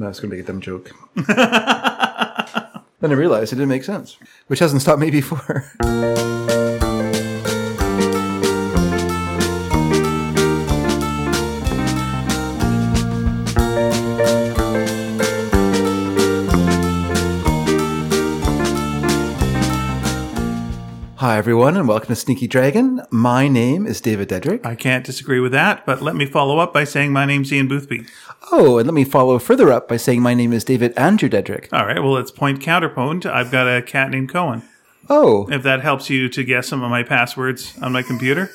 That's going to be a dumb joke. then I realized it didn't make sense, which hasn't stopped me before. Hi, everyone, and welcome to Sneaky Dragon. My name is David Dedrick. I can't disagree with that, but let me follow up by saying my name's Ian Boothby. Oh, and let me follow further up by saying my name is David Andrew Dedrick. All right, well, it's point counterpoint. I've got a cat named Cohen. Oh, If that helps you to guess some of my passwords on my computer,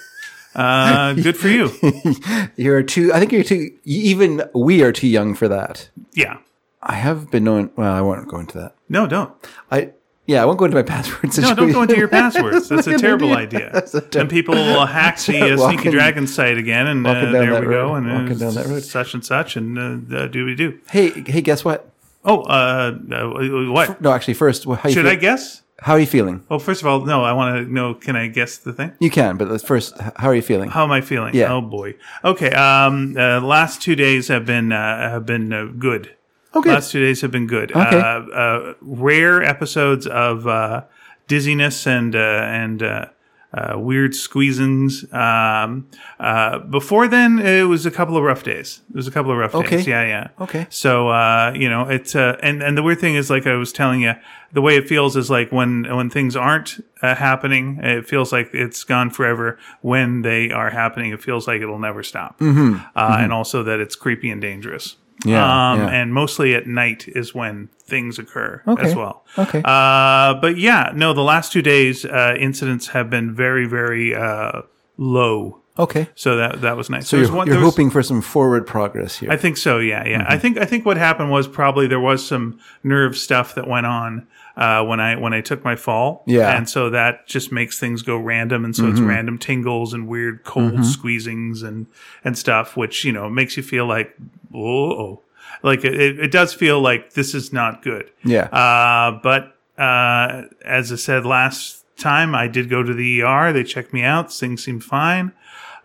uh, good for you. you're too, I think you're too, even we are too young for that. Yeah. I have been known, well, I won't go into that. No, don't. I, yeah, I won't go into my passwords. No, don't go into your passwords. That's a terrible idea. A ter- And people will hack the uh, Sneaky Dragon site again, and uh, there we road. go, and uh, Walking down that road. such and such, and uh, uh, do we do? Hey, hey, guess what? Oh, uh, uh, what? No, actually, first, how you Should feel- I guess? How are you feeling? Well, first of all, no. I want to know. Can I guess the thing? You can, but let's first, how are you feeling? How am I feeling? Yeah. Oh boy. Okay. Um. Uh, last two days have been uh, have been uh, good. Oh, good. Last two days have been good. Okay. Uh, uh, rare episodes of uh, dizziness and uh, and uh, uh, weird squeezings. Um, uh, before then, it was a couple of rough days. It was a couple of rough Okay. days. Yeah, yeah. Okay. So uh, you know, it's uh, and and the weird thing is, like I was telling you, the way it feels is like when when things aren't uh, happening, it feels like it's gone forever. When they are happening, it feels like it'll never stop. Mm-hmm. Uh, And also that it's creepy and dangerous. Yeah, Um, yeah. And mostly at night is when things occur Okay. as well. Okay. Uh, but yeah, no, the last two days, uh, incidents have been very, very uh, low. Okay. So that that was nice. So you're, one- you're was- hoping for some forward progress here. I think so. Yeah, yeah. I think I think what happened was probably there was some nerve stuff that went on uh, when I when I took my fall. Yeah. Mm-hmm. and so that just makes things go random, and so it's random tingles and weird cold squeezings and and stuff, which you know makes you feel like oh, like it, it does feel like this is not good. yeah. Uh, but uh, as I said last time, I did go to the ER. They checked me out. Things seemed fine.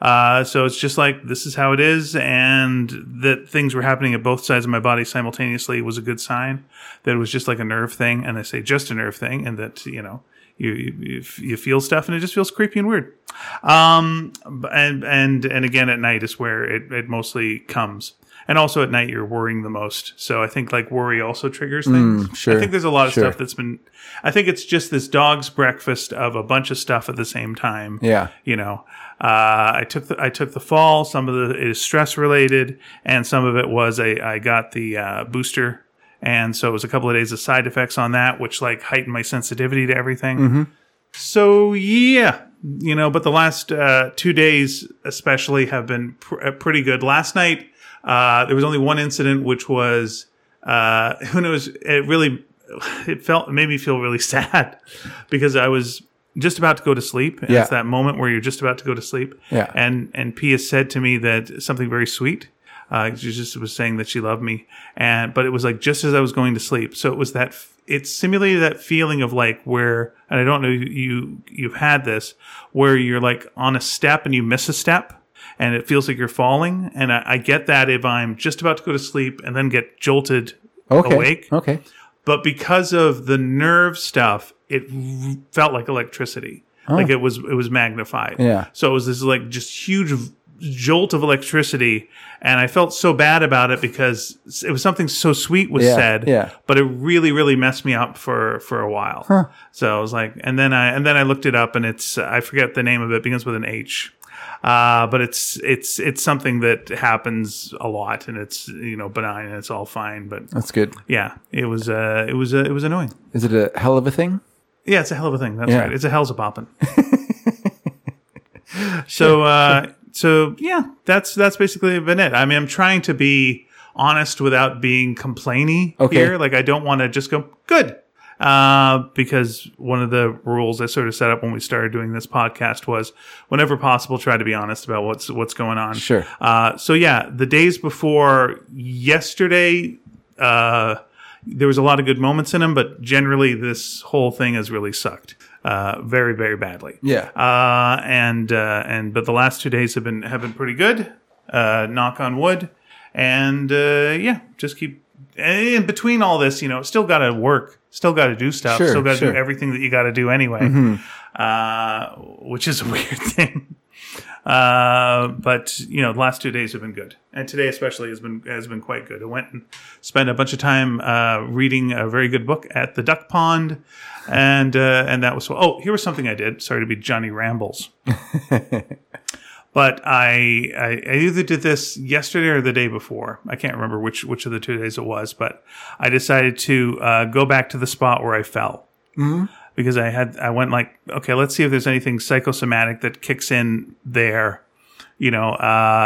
Uh, so it's just like this is how it is, and that things were happening at both sides of my body simultaneously was a good sign. That it was just like a nerve thing, and I say just a nerve thing, and that you know you you, you feel stuff, and it just feels creepy and weird. Um, and and and again at night is where it, it mostly comes. And also at night, you're worrying the most. So I think like worry also triggers things. sure, I think there's a lot of sure. stuff that's been. I think it's just this dog's breakfast of a bunch of stuff at the same time. Yeah. You know, uh, I took the I took the fall. Some of the, it is stress related, and some of it was a I got the uh, booster, and so it was a couple of days of side effects on that, which like heightened my sensitivity to everything. Mm-hmm. So yeah, you know, but the last uh, two days especially have been pr- uh, pretty good. Last night uh, there was only one incident, which was uh, when it was it really it felt it made me feel really sad because I was just about to go to sleep. And Yeah. It's that moment where you're just about to go to sleep. Yeah. And and Pia said to me that something very sweet. Uh, she just was saying that she loved me, and but it was like just as I was going to sleep. So it was that it simulated that feeling of like where, and I don't know you you've had this where you're like on a step and you miss a step, and it feels like you're falling. And I, I get that if I'm just about to go to sleep and then get jolted Okay. awake, Okay. but because of the nerve stuff, it felt like electricity. Like it was it was magnified. Yeah. So it was this like just huge jolt of electricity, and I felt so bad about it because it was something so sweet was Yeah, said. yeah. But it really really messed me up for for a while. So I was like, and then I and then I looked it up, and it's I forget the name of it. Begins with an H. Uh, but it's it's it's something that happens a lot, and it's you know benign, and it's all fine. But That's good. yeah, it was uh, it was uh, it was annoying. Is it a hell of a thing? Yeah, it's a hell of a thing. That's Yeah. right. It's a hell's a poppin'. so uh, so yeah, that's that's basically been it. I mean, I'm trying to be honest without being complainy Okay. here. Like I don't want to just go good. Uh, because one of the rules I sort of set up when we started doing this podcast was, whenever possible, try to be honest about what's what's going on. Sure. Uh, so yeah, the days before yesterday, uh, there was a lot of good moments in them, but generally this whole thing has really sucked, uh, very very badly. Yeah. Uh, and uh, and but the last two days have been have been pretty good. Uh, knock on wood, and uh, yeah, just keep in between all this, you know, still got to work, still got to do stuff, Sure, still got to sure. Mm-hmm. do everything that you got to do anyway, uh, which is a weird thing. Uh, but you know, the last two days have been good, and today especially has been has been quite good. I went and spent a bunch of time uh, reading a very good book at the duck pond, and uh, and that was oh, here was something I did. Sorry to be Johnny Rambles. But I, I, I either did this yesterday or the day before. I can't remember which which of the two days it was. But I decided to uh, go back to the spot where I fell because I had I went like, okay, let's see if there's anything psychosomatic that kicks in there. You know,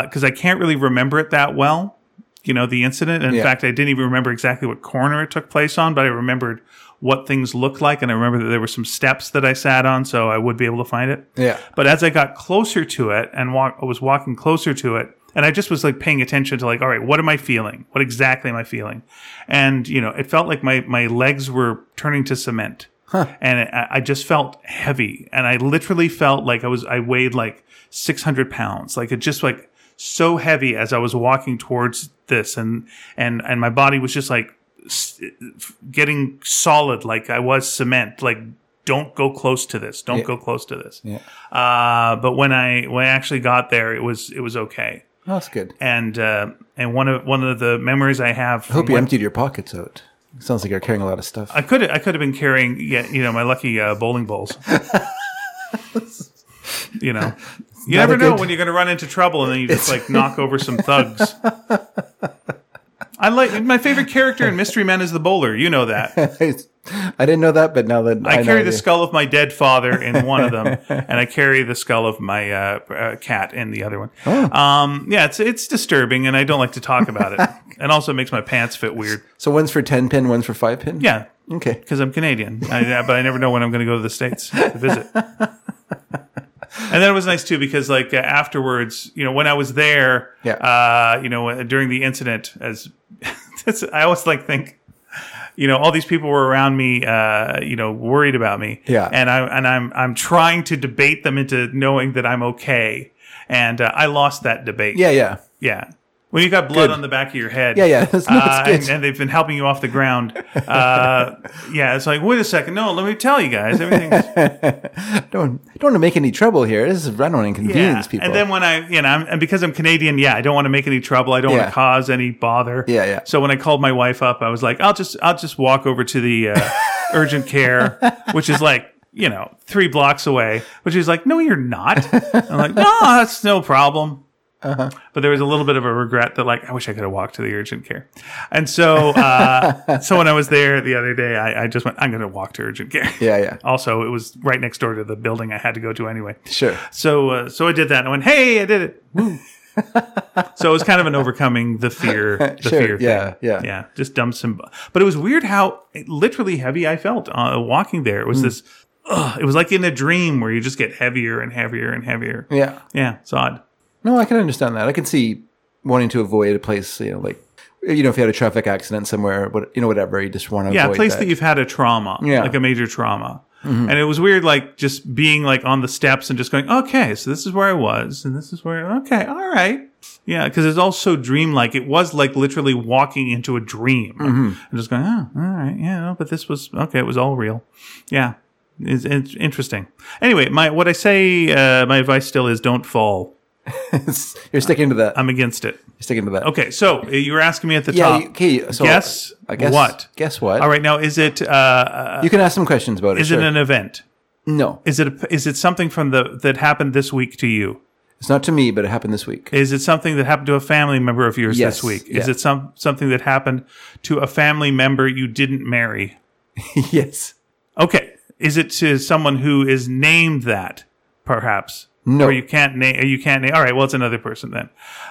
because I can't really remember it that well. You know, the incident. In Yeah. fact, I didn't even remember exactly what corner it took place on, but I remembered what things looked like, and I remember that there were some steps that I sat on, so I would be able to find it. Yeah. But as I got closer to it and walk, I was walking closer to it, and I just was like paying attention to like, all right, what am I feeling? What exactly am I feeling? And you know, it felt like my my legs were turning to cement, and it, I just felt heavy, and I literally felt like I was I weighed like six hundred pounds, like it just like so heavy as I was walking towards this, and and and my body was just like getting solid, like I was cement, like. Don't go close to this. Don't Yeah. go close to this. Yeah. Uh, but when I when I actually got there, it was it was okay. Oh, that's good. And uh, and one of one of the memories I have. I hope you emptied your pockets out. Sounds like you're carrying a lot of stuff. I could I could have been carrying yeah, you know my lucky uh, bowling balls. you know, you never know good- when you're going to run into trouble and then you just like knock over some thugs. I like my favorite character in Mystery Men is the bowler. You know that. I didn't know that, but now that I, I, carry the you- skull of my dead father in one of them, and I carry the skull of my uh, uh, cat in the other one. Oh. Um, yeah, it's it's disturbing, and I don't like to talk about it. and also it makes my pants fit weird. So one's for ten pin, one's for five pin. Yeah, Okay. because I'm Canadian, I, but I never know when I'm going to go to the states to visit. And then it was nice too because like uh, afterwards, you know, when I was there, Yeah. uh, you know, during the incident, as that's, I always like think, you know, all these people were around me, uh, you know, worried about me, Yeah. and I and I'm I'm trying to debate them into knowing that I'm okay, and uh, I lost that debate. Yeah, yeah. yeah. When you got blood Good. on the back of your head, Yeah, yeah. That's- no, uh, good. and, and they've been helping you off the ground. Uh, yeah, it's like, wait a second, no, let me tell you guys, everything's Don't don't want to make any trouble here. This is I don't want to inconvenience people. And then when I, you know, I'm, and because I'm Canadian, yeah, I don't want to make any trouble. I don't want to cause any bother. Yeah, yeah. So when I called my wife up, I was like, I'll just, I'll just walk over to the uh, urgent care, which is like, you know, three blocks away. But she's like, no, you're not. I'm like, no, that's no problem. Uh-huh. But there was a little bit of a regret that, like, I wish I could have walked to the urgent care. And so, uh, so when I was there the other day, I, I just went, I'm going to walk to urgent care. yeah, yeah. Also, it was right next door to the building I had to go to anyway. Sure. So uh, so I did that and I went, hey, I did it. Woo. so it was kind of an overcoming the fear, the Sure, fear yeah, thing. yeah. yeah. Just dumped some, but it was weird how literally heavy I felt uh, walking there. It was this, ugh, it was like in a dream where you just get heavier and heavier and heavier. Yeah. Yeah, it's odd. No, I can understand that. I can see wanting to avoid a place, you know, like you know, if you had a traffic accident somewhere, what you know, whatever, you just want to Yeah, a place that. that. you've had a trauma, Yeah. like a major trauma. And it was weird, like just being like on the steps and just going, okay, so this is where I was, and this is where, okay, all right. Yeah, because it's all so dreamlike. It was like literally walking into a dream and just going, oh, all right, yeah, but this was, okay, it was all real. Yeah, it's, it's interesting. Anyway, my what I say, uh, my advice still is don't fall. You're sticking to that. I'm against it. You're sticking to that. Okay, so uh, you were asking me at the Yeah. top. Okay. So guess, I guess what? Guess what? All right, now is it uh, You can ask some questions about it. is sure. it an event? no, Is it a, is it something from the that happened this week to you? it's not to me, but it happened this week. Is it something that happened to a family member of yours Yes, this week? Is yeah. it some something that happened to a family member you didn't marry? yes. Okay. Is it to someone who is named that, perhaps? No. Or you can't name. You can't name. All right. Well, it's another person then.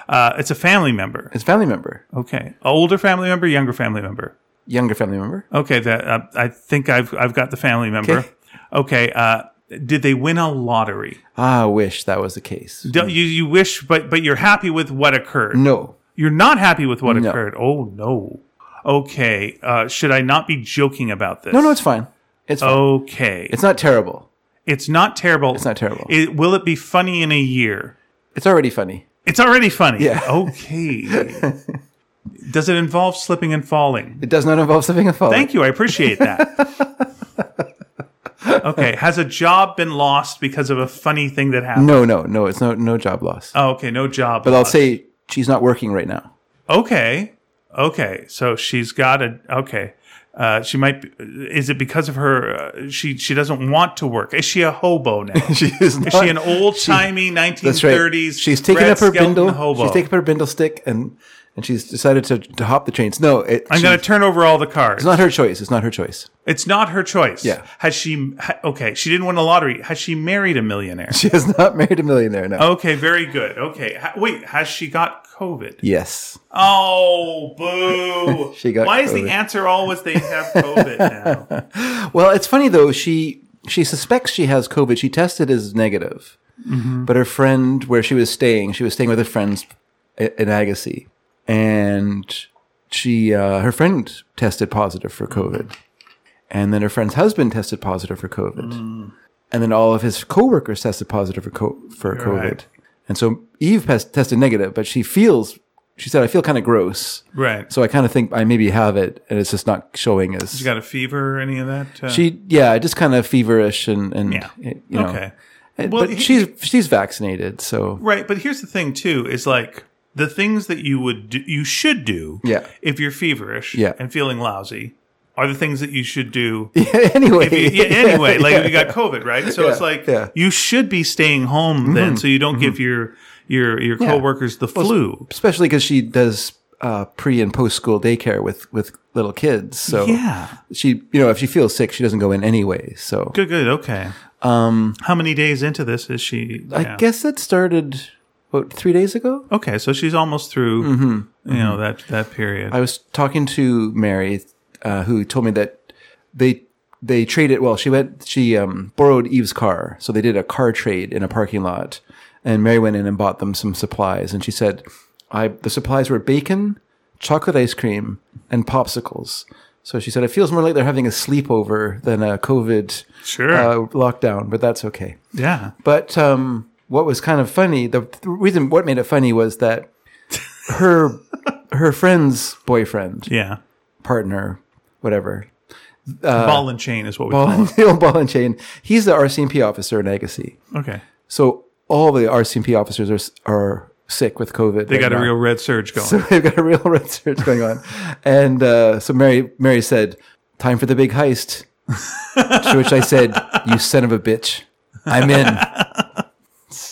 Uh, it's a family member. It's a family member, Okay. Older family member, younger family member. younger family member. Okay. That uh, I think I've I've got the family member. Okay. Okay. Uh, did they win a lottery? Ah, I wish that was the case. Don't, you you wish, but but you're happy with what occurred. No. You're not happy with what No. occurred. Oh no. Okay. Uh, should I not be joking about this? No, no, it's fine. It's fine. Okay. It's not terrible. It's not terrible. It's not terrible. It, will it be funny in a year? It's already funny. It's already funny. Yeah. Okay. Does it involve slipping and falling? It does not involve slipping and falling. Thank you. I appreciate that. okay. Has a job been lost because of a funny thing that happened? No, no, no. It's no no job loss. Oh, okay. No job. but I'll say she's not working right now. Okay. Okay. So she's got a. Okay. Uh, she might. Be, is it because of her? Uh, she she doesn't want to work. Is she a hobo now? She is, Is she an old timey nineteen thirties? Right. She's taken up her bindle. Hobo. She's taken up her bindle stick and and she's decided to, to hop the trains. No, it, I'm going to turn over all the cards. It's not her choice. It's not her choice. It's not her choice. Yeah. Has she? ha- Okay. She didn't win the lottery. Has she married a millionaire? She has not married a millionaire. No. Okay. Very good. Okay. Ha- wait. Has she got COVID? Yes. Oh, boo! She got Why is the answer always they have COVID now? Well, it's funny though. She she suspects she has COVID. She tested as negative, Mm-hmm. but her friend, where she was staying, she was staying with her friends in Agassiz, and she uh, her friend tested positive for COVID, and then her friend's husband tested positive for COVID, Mm. and then all of his coworkers tested positive for co- for COVID, Right. and so Eve has tested negative, but she feels. She said, "I feel kind of gross, right. so I kind of think I maybe have it, and it's just not showing as." She got a fever or any of that? Uh, She, yeah, just kind of feverish and and Yeah. you know. okay. Well, but he- she's she's vaccinated, so Right, but here's the thing too: is like the things that you would do, you should do, Yeah. if you're feverish, Yeah. and feeling lousy, are the things that you should do. anyway, If you, yeah, anyway, like if you got COVID, right? So it's Yeah, like yeah. Mm-hmm. you should be staying home then, so you don't give your your your Yeah. coworkers the flu. especially because she does uh, pre and post school daycare with with little kids. So Yeah. she, you know, if she feels sick, she doesn't go in anyway. So Good, good, okay. Um, how many days into this is she? I yeah. guess that started what three days ago. Okay, so she's almost through. Mm-hmm. You know that that period. I was talking to Mary, uh, who told me that they they traded. Well, she went. She um, borrowed Eve's car, so they did a car trade in a parking lot. And Mary went in and bought them some supplies, and she said, "I the supplies were bacon, chocolate ice cream, and popsicles." So she said, "It feels more like they're having a sleepover than a COVID Sure. uh, lockdown, but that's okay." yeah. But um, what was kind of funny, the, the reason what made it funny was that her her friend's boyfriend, Yeah. partner, whatever, ball and chain is what we ball, call it. ball and chain. He's the RCMP officer in Agassiz. Okay. So all the RCMP officers are are sick with COVID. They got a real red surge going. So they've got a real red surge going on, and uh, so Mary Mary said, "Time for the big heist." to which I said, "You son of a bitch, I'm in."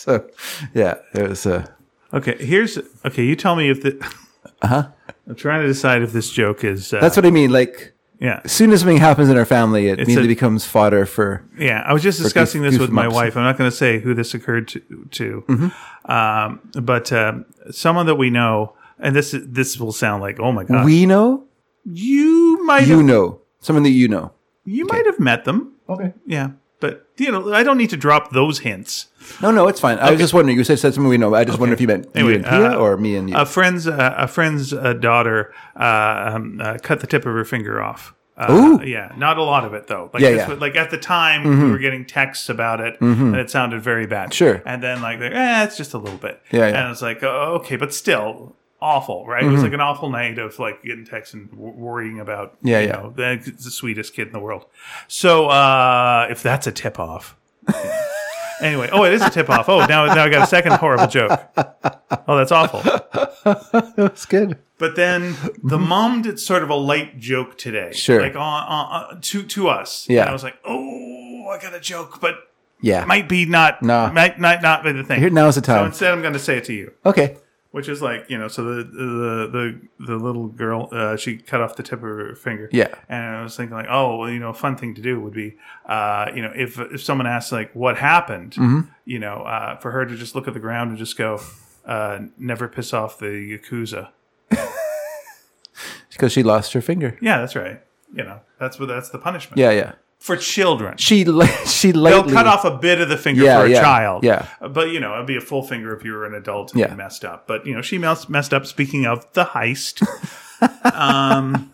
so, yeah, it was. Uh, okay, here's okay. You tell me if the. Uh huh. I'm trying to decide if this joke is. Uh, that's what I mean. Like, yeah. as soon as something happens in our family, it immediately a- becomes fodder for. Yeah, I was just discussing goof- this with my wife. I'm not going to say who this occurred to, to. Mm-hmm. Um, but um someone that we know, and this this will sound like, oh my god, We know, you might you have, know, someone that you know. you might have met them. Okay. Yeah, but you know, I don't need to drop those hints. No, no, it's fine. I was just wondering. You said, said someone we know. I just wonder if you meant Anyway, you and Pia uh, or me and you. A friend's uh, a friend's uh, daughter uh, um, uh, cut the tip of her finger off. Uh, Ooh. Yeah, not a lot of it though. Like Yeah, yeah. Mm-hmm. was- like at the time we were getting texts about it, and it sounded very bad. Sure. And then like, eh, it's just a little bit. Yeah, yeah. And it's like, oh, okay, but still awful, right? It Mm-hmm. was like an awful night of like getting texts and w- worrying about, Yeah, you yeah. know, the, the sweetest kid in the world. So uh, if that's a tip off. Anyway, oh, it is a tip off. Oh, now, now I got a second horrible joke. Oh, that's awful. That's good. But then the mom did sort of a light joke today. Sure. like on, on, on to to us. Yeah. and I was like, oh, I got a joke, but Yeah. might be not, Nah. might not not be the thing. Here now's the time. so instead, I'm going to say it to you, Okay. Which is like you know, so the the the the little girl, uh, she cut off the tip of her finger. Yeah. and I was thinking like, oh, well, you know, a fun thing to do would be, uh, you know, if if someone asks like what happened, Mm-hmm. you know, uh, for her to just look at the ground and just go, uh, never piss off the yakuza. Because she lost her finger. Yeah, that's right. You know, that's what that's the punishment Yeah, yeah. For children. She she They'll cut off a bit of the finger Yeah, for a yeah, child. yeah. But, you know, it'd be a full finger if you were an adult and Yeah. messed up. But, you know, she mess- messed up. Speaking of the heist. um,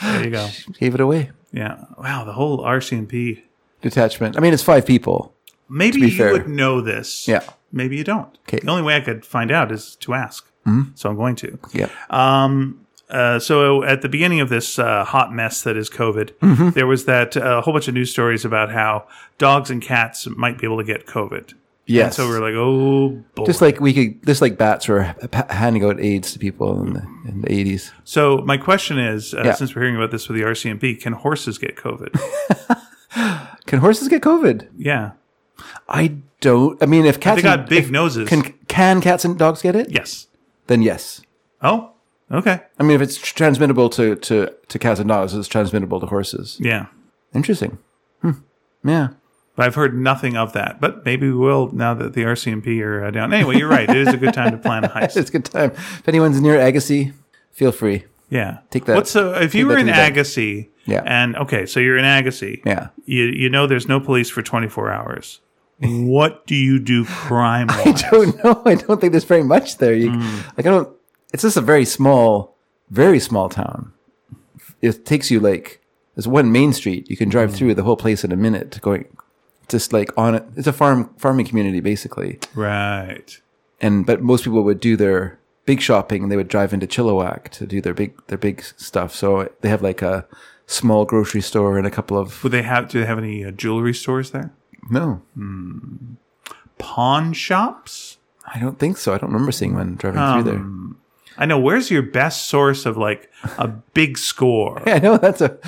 there you go. gave it away. Yeah. Wow. The whole RCMP. Detachment. I mean, it's five people. Maybe be you fair. would know this. Yeah. Maybe you don't. 'Kay. The only way I could find out is to ask. so I'm going to. Yeah. Uh, so at the beginning of this uh, hot mess that is COVID, Mm-hmm. there was that a whole bunch of news stories about how dogs and cats might be able to get COVID. Yes. And so we're like, oh boy. just like we could, just like bats were handing out AIDS to people in the in the eighties. so my question is, uh, Yeah. since we're hearing about this with the RCMP, can horses get COVID? Can horses get COVID? yeah, I don't. I mean, if cats they got and- big if- noses. Can can cats and dogs get it? yes. Then yes. Oh, okay. I mean, if it's transmittable to, to, to cats and dogs, it's transmittable to horses. Yeah. Interesting. Hmm. Yeah. But I've heard nothing of that, but maybe we will now that the RCMP are uh, down. Anyway, you're right. It is a good time to plan a heist. It's a good time. If anyone's near Agassiz, feel free. Yeah. Take that- What's the, if you were in to the bank. Agassiz, Yeah. and okay, so you're in Agassiz, Yeah. you you know there's no police for 24 hours. what do you do crime I don't know. I don't think there's very much there. You, Hmm. Like I don't. It's just a very small, very small town. It takes you like there's one main street. You can drive Hmm. through the whole place in a minute. Going, just like on it. It's a farm farming community basically. Right. And but most people would do their big shopping and they would drive into Chilliwack to do their big their big stuff. So they have like a small grocery store and a couple of Would they have? Do they have any uh, jewelry stores there? no. Pawn shops? I don't think so. I don't remember seeing one driving through there. I know. Where's your best source of like a big score? Yeah, I know that's a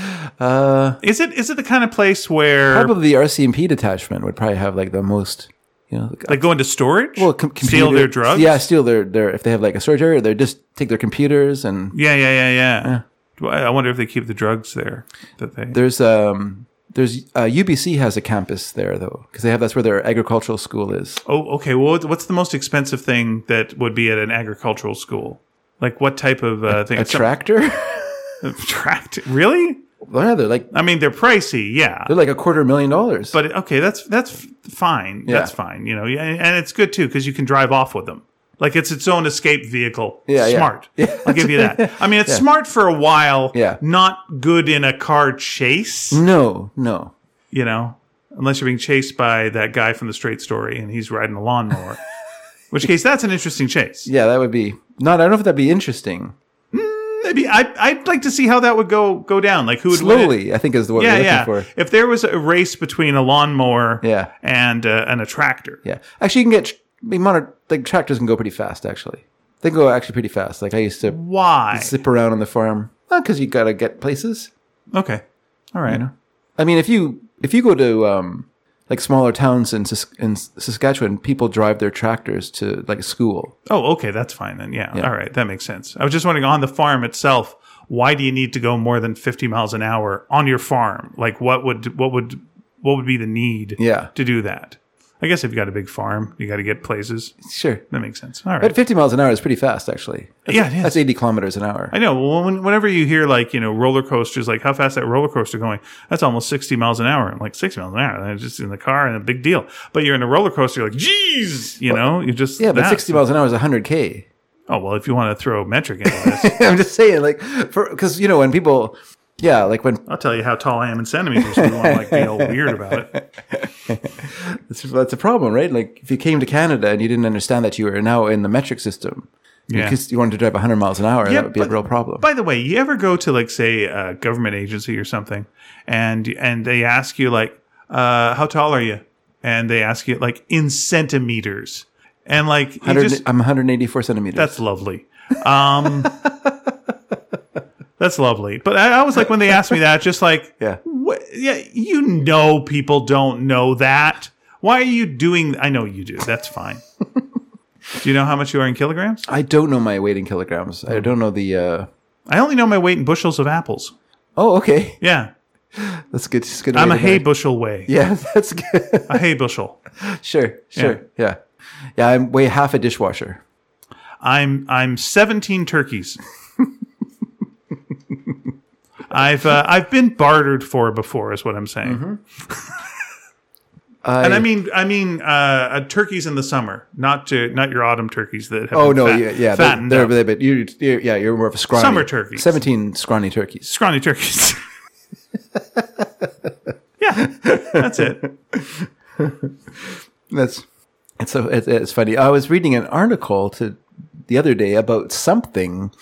uh, Is it is it the kind of place where probably the RCMP detachment would probably have like the most, you know, like go into storage, well, com- steal their drugs? Yeah, steal their their if they have like a surgery, they just take their computers and yeah, yeah, yeah, yeah. I I wonder if they keep the drugs there. That they there's um there's uh, UBC has a campus there though because they have that's where their agricultural school is. Oh, okay. Well, what's the most expensive thing that would be at an agricultural school? Like what type of uh, thing? A tractor? tractor? Really? yeah, they're like I mean, they're pricey, yeah. they're like a quarter million dollars. But okay, that's that's fine. Yeah. That's fine. You know, yeah, and it's good too because you can drive off with them. Like it's its own escape vehicle. Yeah, yeah. smart. I'll give you that. I mean, it's smart for a while. Yeah. not good in a car chase. no, no. You know, unless you're being chased by that guy from the Straight Story and he's riding a lawnmower. Which case, that's an interesting chase. Yeah, that would be not. I don't know if that'd be interesting. Maybe I, I'd like to see how that would go go down. Like who would win? Slowly, I think is what Yeah, we're looking yeah. for. If there was a race between a lawnmower Yeah. and uh, and a tractor, Yeah, actually, you can get. I mean, like tractors can go pretty fast. Actually, they go actually pretty fast. Like I used to why? zip around on the farm because you gotta get places. Okay, all right. I mean, if you if you go to um, like smaller towns in, in Saskatchewan, people drive their tractors to like a school. Oh, okay, that's fine then. Yeah, all right, that makes sense. I was just wondering on the farm itself, why do you need to go more than fifty miles an hour on your farm? Like, what would what would what would be the need? Yeah. to do that. I guess if you got a big farm, you got to get places. Sure, That makes sense. All right. but 50 miles an hour is pretty fast, actually. That's, Yeah, that's 80 kilometers an hour. I know. Well, when, whenever you hear like you know roller coasters, like how fast that roller coaster going, that's almost sixty miles an hour. I'm like sixty miles an hour. And just in the car and a big deal. But you're in a roller coaster, you're like, geez, you know, you just yeah, but 60 miles an hour is 100k. Oh well, if you want to throw metric into this, I'm just saying, like, for because you know when people, yeah, like when I'll tell you how tall I am in centimeters. If you want to like be all weird about it. that's, that's a problem, right? Like if you came to Canada and you didn't understand that you were now in the metric system, Yeah. because you wanted to drive 100 miles an hour, that would be a real problem. By the way, you ever go to like say a government agency or something, and and they ask you like, uh, "How tall are you?" And they ask you like in centimeters, and like you 100 just I'm 184 centimeters. that's lovely. Um, that's lovely. But I, I was like when they asked me that, just like, Yeah. yeah, you know, people don't know that. Why are you doing? I know you do. That's fine. do you know how much you are in kilograms? I don't know my weight in kilograms. I don't know the. uh I only know my weight in bushels of apples. Oh, okay. Yeah. That's good. That's good. I'm a hay bushel way. Yeah, that's good. A hay bushel. sure, sure. Yeah. yeah, I'm weigh half a dishwasher. I'm I'm 17 turkeys. I've uh, I've been bartered for before, is what I'm saying. I, And I mean I mean uh, uh, turkeys in the summer, not to not your autumn turkeys that have oh no, fat- yeah, yeah, they're, fattened they're, they're, but you, you're, yeah, you're more of a scrawny Summer turkeys. Seventeen scrawny turkeys. scrawny turkeys. yeah, that's it. That's it's so it's, it's funny. I was reading an article to the other day about something,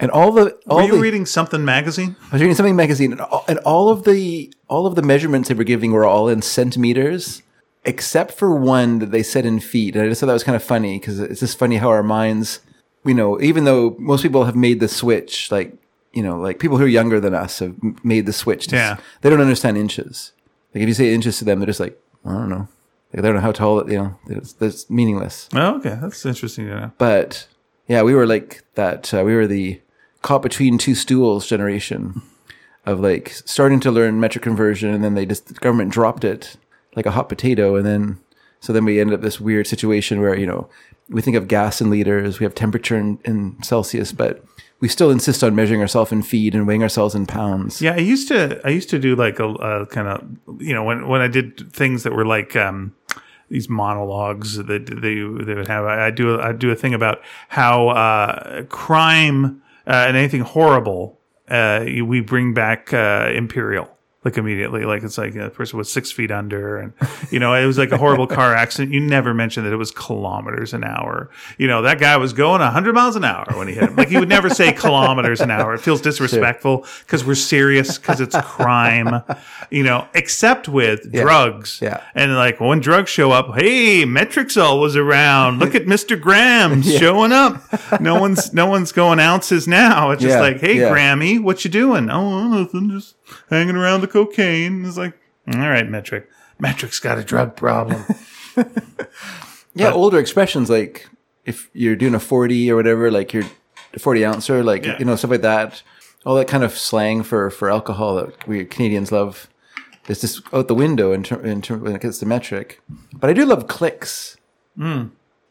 and all the all Were you the, reading something magazine? I was reading something magazine, and all, and all of the all of the measurements they were giving were all in centimeters, except for one that they said in feet. And I just thought that was kind of funny because it's just funny how our minds, you know, even though most people have made the switch, like you know, like people who are younger than us have made the switch. To, Yeah. they don't understand inches. Like if you say inches to them, they're just like, I don't know. Like, they don't know how tall. It you know, it's, it's meaningless. Oh, okay, that's interesting to know. But yeah, we were like that. Uh, we were the caught between two stools generation of like starting to learn metric conversion, and then they just the government dropped it like a hot potato, and then so then we ended up this weird situation where you know we think of gas in liters, we have temperature in, in Celsius, but we still insist on measuring ourselves in feet and weighing ourselves in pounds. Yeah, I used to. I used to do like a, a kind of you know when when I did things that were like um, these monologues that they they would have. I, I do I do a thing about how uh, crime uh, and anything horrible uh, we bring back uh, imperial. Like immediately, like it's like a person was six feet under, and you know it was like a horrible car accident. You never mentioned that it was kilometers an hour. You know that guy was going hundred miles an hour when he hit him. Like he would never say kilometers an hour. It feels disrespectful because we're serious because it's crime. You know, except with drugs. Yeah. And like when drugs show up, hey, Metrixol was around. Look at Mr. Graham showing up. No one's no one's going ounces now. It's just Yeah, like, hey, yeah. Grammy, what you doing? Oh, nothing, just hanging around the cocaine. It's like, all right, Metric. Metric's got a drug problem. Yeah, older expressions like if you're doing a 40 or whatever, like you're a 40 ouncer, like, Yeah. you know, stuff like that. All that kind of slang for, for alcohol that we Canadians love is just out the window in, ter- in term, when it gets to metric. But I do love clicks. Hmm.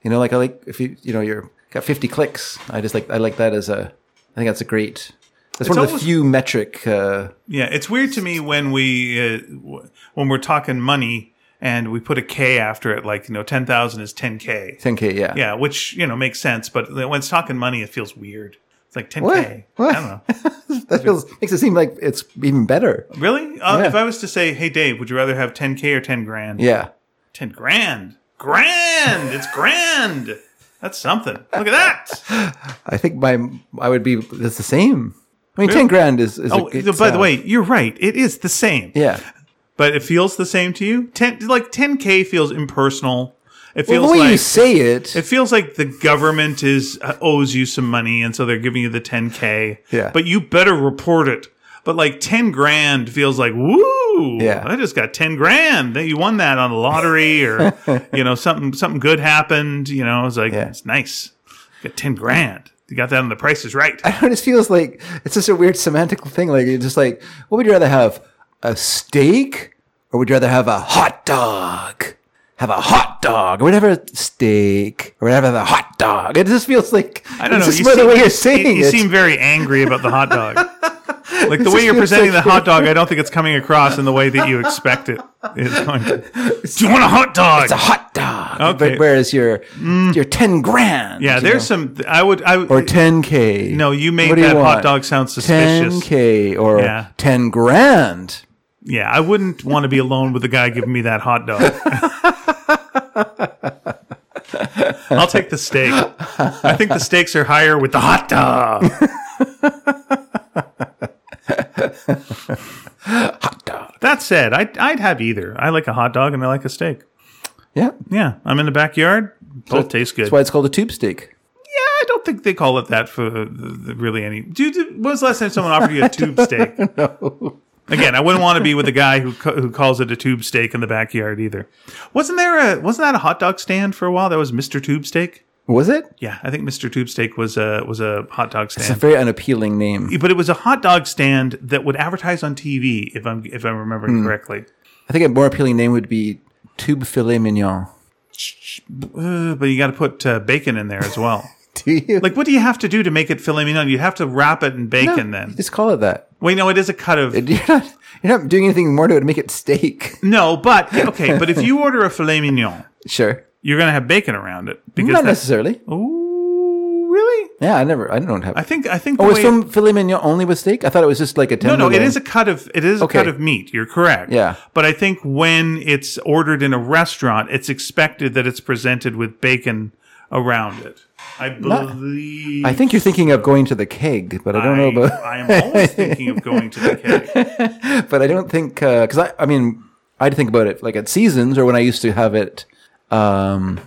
You know, like I like, if you, you know, you're got 50 clicks. I just like, I like that as a, I think that's a great, that's one of the few metric, uh, Yeah, it's weird to me when we uh, w- when we're talking money and we put a K after it, like you know, ten thousand is ten K. 10K. Yeah. Yeah, which you know makes sense, but when it's talking money, it feels weird. It's like ten What? K. What? I don't know. That feels, makes it seem like it's even better. Really? Uh, Yeah. If I was to say, "Hey, Dave, would you rather have ten K or ten grand?" Yeah. ten grand. Grand. It's grand. That's something. Look at that. I think my, I would be, it's the same. I mean, 10 grand is, is Oh, by the way, you're right. It is the same. Yeah. But it feels the same to you. Ten like ten K feels impersonal. It Well, feels the way you say it, it feels like the government is uh, owes you some money, and so they're giving you the ten K. Yeah. But you better report it. But like ten grand feels like woo. Yeah. I just got ten grand. That you won that on the lottery, or you know something something good happened. You know, it's like Yeah. it's nice. got ten grand. You got that on the Price is Right. I don't know, it just feels like it's just a weird semantic thing. Like it's just like, what would you rather have, a steak, or would you rather have a hot dog? Have a hot dog, or would you rather have a steak, or would you rather have a hot dog? It just feels like I don't know. Just You more the way you're saying you, you seem very angry about the hot dog. Like the way you're presenting the hot dog, I don't think it's coming across in the way that you expect it is going to. Do you want a hot dog? it's a hot dog. Okay. Mm. But whereas you're you're ten grand. yeah, there's know? some. I would. I or ten k. No, you made you that hot dog sound suspicious. Ten k or Yeah. ten grand. Yeah, I wouldn't want to be alone with the guy giving me that hot dog. I'll take the steak. I think the stakes are higher with the hot dog. Hot dog. That said, I'd, I'd have either. I like a hot dog and I like a steak. Yeah. Yeah, I'm in the backyard. Both taste good. That's why it's called a tube steak. Yeah, I don't think they call it that for the, the, really any. Dude, when was the last time someone offered you a tube steak? No. Again, I wouldn't want to be with a guy who who calls it a tube steak in the backyard either. Wasn't there a wasn't that a hot dog stand for a while? That was Mr. Tube Steak. Was it? Yeah, I think Mr. Tube Steak was a was a hot dog stand. It's a very unappealing name. but it was a hot dog stand that would advertise on TV, if I'm if I'm remembering correctly. I think a more appealing name would be tube filet mignon. Uh, but you got to put uh, bacon in there as well. Do you? like, what do you have to do to make it filet mignon? You have to wrap it in bacon. Then, Just call it that. wait, no, it is a cut of You're not. You're not doing anything more to it to make it steak. No, but okay, but if you order a filet mignon, Sure. You're gonna have bacon around it because Not necessarily. ooh really. Yeah, I never. I don't have. I think I think oh, was way- from filet mignon only with steak. I thought it was just like a no tenderloin. no it is a cut of it is a Okay. cut of meat. You're correct. Yeah. but I think when it's ordered in a restaurant, it's expected that it's presented with bacon around it. I believe. I think you're thinking of going to the keg, but I don't know about. I am always thinking of going to the keg. but I don't think uh, because I, I mean, I'd think about it like at seasons or when I used to have it. Um,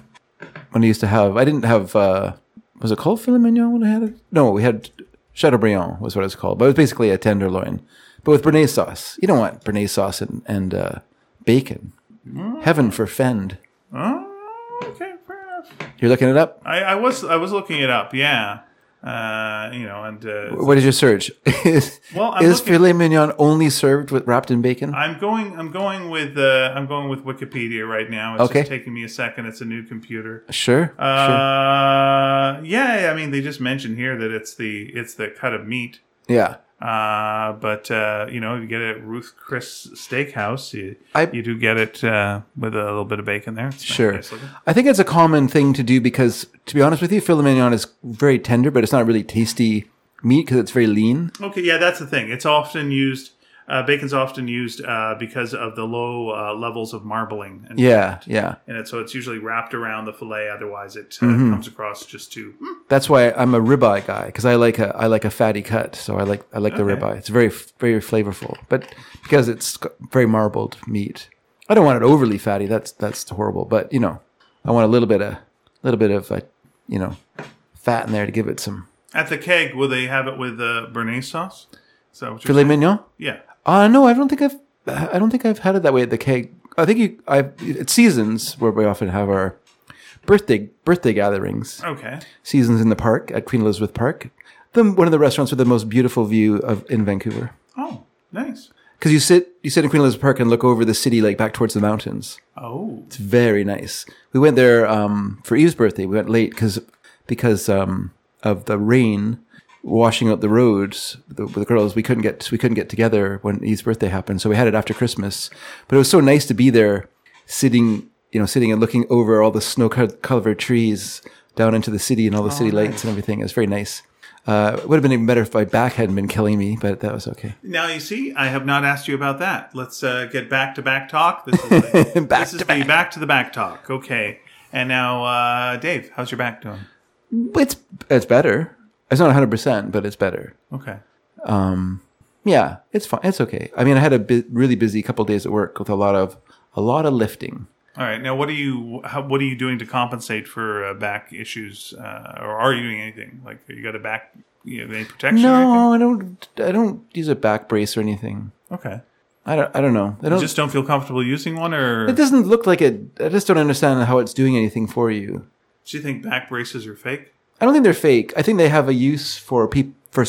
when I used to have, I didn't have. Uh, was it called filet mignon when I had it? No, we had Chateaubriand was what it was called, but it was basically a tenderloin, but with béarnaise sauce. You don't want béarnaise sauce and, and uh, bacon. Heaven forfend. Oh, okay, fair enough. You're looking it up. I, I was I was looking it up. Yeah. Uh, you know, and uh, What is your search? is Well, I'm is looking- filet mignon only served with wrapped in bacon? I'm going. I'm going with. Uh, I'm going with Wikipedia right now. It's Okay. just taking me a second. It's a new computer. sure. sure. Uh, yeah. I mean, they just mentioned here that it's the it's the cut of meat. Yeah. Uh, but uh, you know, you get it at Ruth Chris Steakhouse. You, I- you do get it uh, with a little bit of bacon there. It's Sure. nice. I think it's a common thing to do because, to be honest with you, filet mignon is very tender, but it's not really tasty meat because it's very lean. Okay, yeah, that's the thing. It's often used. Uh, bacon's often used uh, because of the low uh, levels of marbling. And Yeah, yeah. in it, so it's usually wrapped around the fillet. Otherwise, it uh, Mm-hmm. comes across just too. "Hmm, That's why I'm a ribeye guy because I like a I like a fatty cut. So I like I like the Okay. ribeye. It's very very flavorful, but because it's very marbled meat, I don't want it overly fatty. That's that's horrible. But you know, I want a little bit of little bit of you know fat in there to give it some At the keg, will they have it with uh, béarnaise sauce? Is that what you're filet saying? mignon. Yeah. Uh no, I don't think I've I don't think I've had it that way at the keg. I think you I it's seasons where we often have our birthday birthday gatherings. Okay. Seasons in the park at Queen Elizabeth Park. The, one of the restaurants with the most beautiful view of in Vancouver. Oh, nice. Because you sit you sit in Queen Elizabeth Park and look over the city like back towards the mountains. Oh, It's very nice. We went there um, for Eve's birthday. We went late because because um, of the rain washing out the roads. The, the girls we couldn't get we couldn't get together when Eve's birthday happened, so we had it after Christmas. But it was so nice to be there, sitting you know sitting and looking over all the snow covered trees down into the city and all the city lights and everything. It was very nice. Uh, it would have been even better if my back hadn't been killing me, but that was okay. now you see, I have not asked you about that. Let's uh, get back to back talk. This is the, Back this is to the back to the back talk. Okay. And now, uh, Dave, how's your back doing? It's it's better. It's not 100, percent but it's better. Okay. Yeah, it's fine. It's okay. I mean, I had a bu- really busy couple days at work with a lot of a lot of lifting. All right. Now, what are you? How, what are you doing to compensate for uh, back issues, uh, or are you doing anything? Like, you got a back? You know, any protection? No, I don't. I don't use a back brace or anything. Okay. I don't. I don't know. I don't. Just don't feel comfortable using one, or it doesn't look like it. I just don't understand how it's doing anything for you. do you think back braces are fake? I don't think they're fake. I think they have a use for peop- for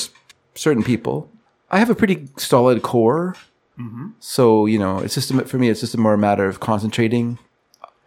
certain people. I have a pretty solid core, so you know, it's just a, for me. It's just a more matter of concentrating.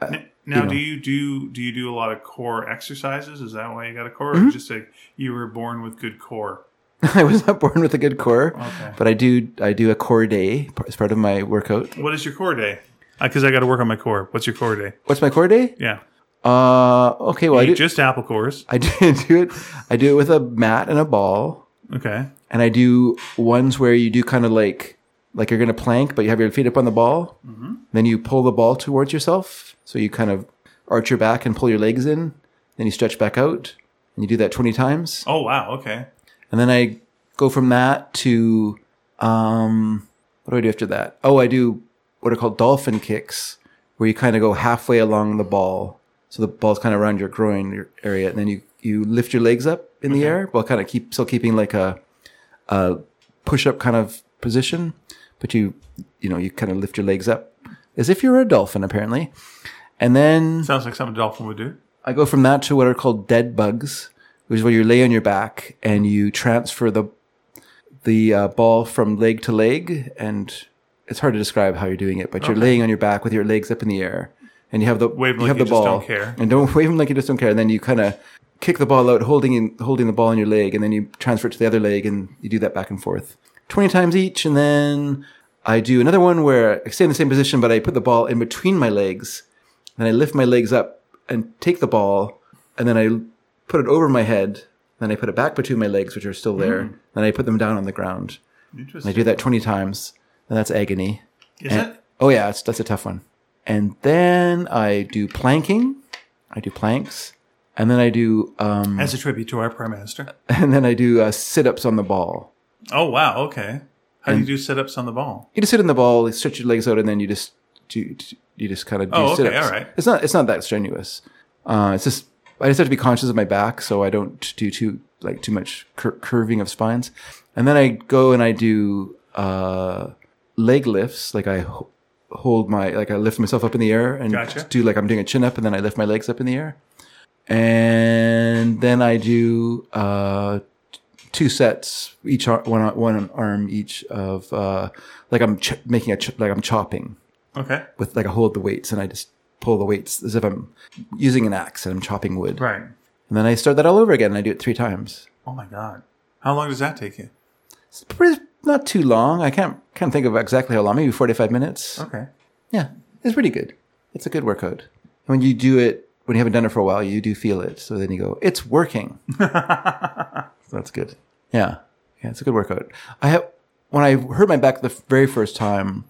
N- Now, know. do you do do you do a lot of core exercises? Is that why you got a core, Mm-hmm. or just like you were born with good core? I was not born with a good core, Okay. but I do. I do a core day as part of my workout. What is your core day? Because I got to work on my core. What's your core day? What's my core day? Yeah, Uh, okay. Well, I do, just apple cores. I do do it. I do it with a mat and a ball, Okay. and I do ones where you do kind of like like you're gonna plank, but you have your feet up on the ball. Then you pull the ball towards yourself, so you kind of arch your back and pull your legs in. Then you stretch back out, and you do that twenty times. Oh wow. Okay. And then I go from that to um, what do I do after that? Oh, I do what are called dolphin kicks, where you kind of go halfway along the ball, so the ball's kind of around your groin area, and then you you lift your legs up in the air, while kind of keep still keeping like a a push up kind of position, but you you know you kind of lift your legs up as if you're a dolphin apparently, and then Sounds like something a dolphin would do. I go from that to what are called dead bugs, which is where you lay on your back and you transfer the the uh, ball from leg to leg, and it's hard to describe how you're doing it, but you're laying on your back with your legs up in the air, and you have the Wave you like have you the just ball, don't care. and don't wave them like you just don't care, and then you kind of kick the ball out, holding in, holding the ball in your leg, and then you transfer it to the other leg, and you do that back and forth, twenty times each, and then I do another one where I stay in the same position, but I put the ball in between my legs, then I lift my legs up and take the ball, and then I put it over my head. Then I put it back between my legs, which are still there. Hmm. Then I put them down on the ground. And I do that 20 times. And that's agony. Is And- it? Oh, yeah, that's a tough one. And then I do planking. I do planks. and then I do um, As a tribute to our prime minister. and then I do uh, sit ups on the ball. Oh wow. Okay. How do you do sit-ups on the ball? You just sit on the ball, you stretch your legs out, and then you just do you just kind of do Oh, okay, sit-ups. all right. It's not it's not that strenuous. Uh, it's just I just have to be conscious of my back, so I don't do too like too much cur- curving of spines. And then I go and I do uh, leg lifts, like I hold my like I lift myself up in the air and Gotcha. do like I'm doing a chin up, and then I lift my legs up in the air. And then I do uh, two sets, each ar- one one arm each of uh, like I'm ch- making a ch- like I'm chopping Okay. with like I hold the weights and I just pull the weights as if I'm using an axe and I'm chopping wood. Right. And then I start that all over again and I do it three times. Oh my god. How long does that take you? It's pretty, not too long. I can't can't think of exactly how long. Maybe 45 minutes. Okay. Yeah, it's pretty good. It's a good workout. And when you do it, when you haven't done it for a while, you do feel it. So then you go, it's working. so that's good. Yeah, yeah, it's a good workout. I have when I hurt my back the very first time,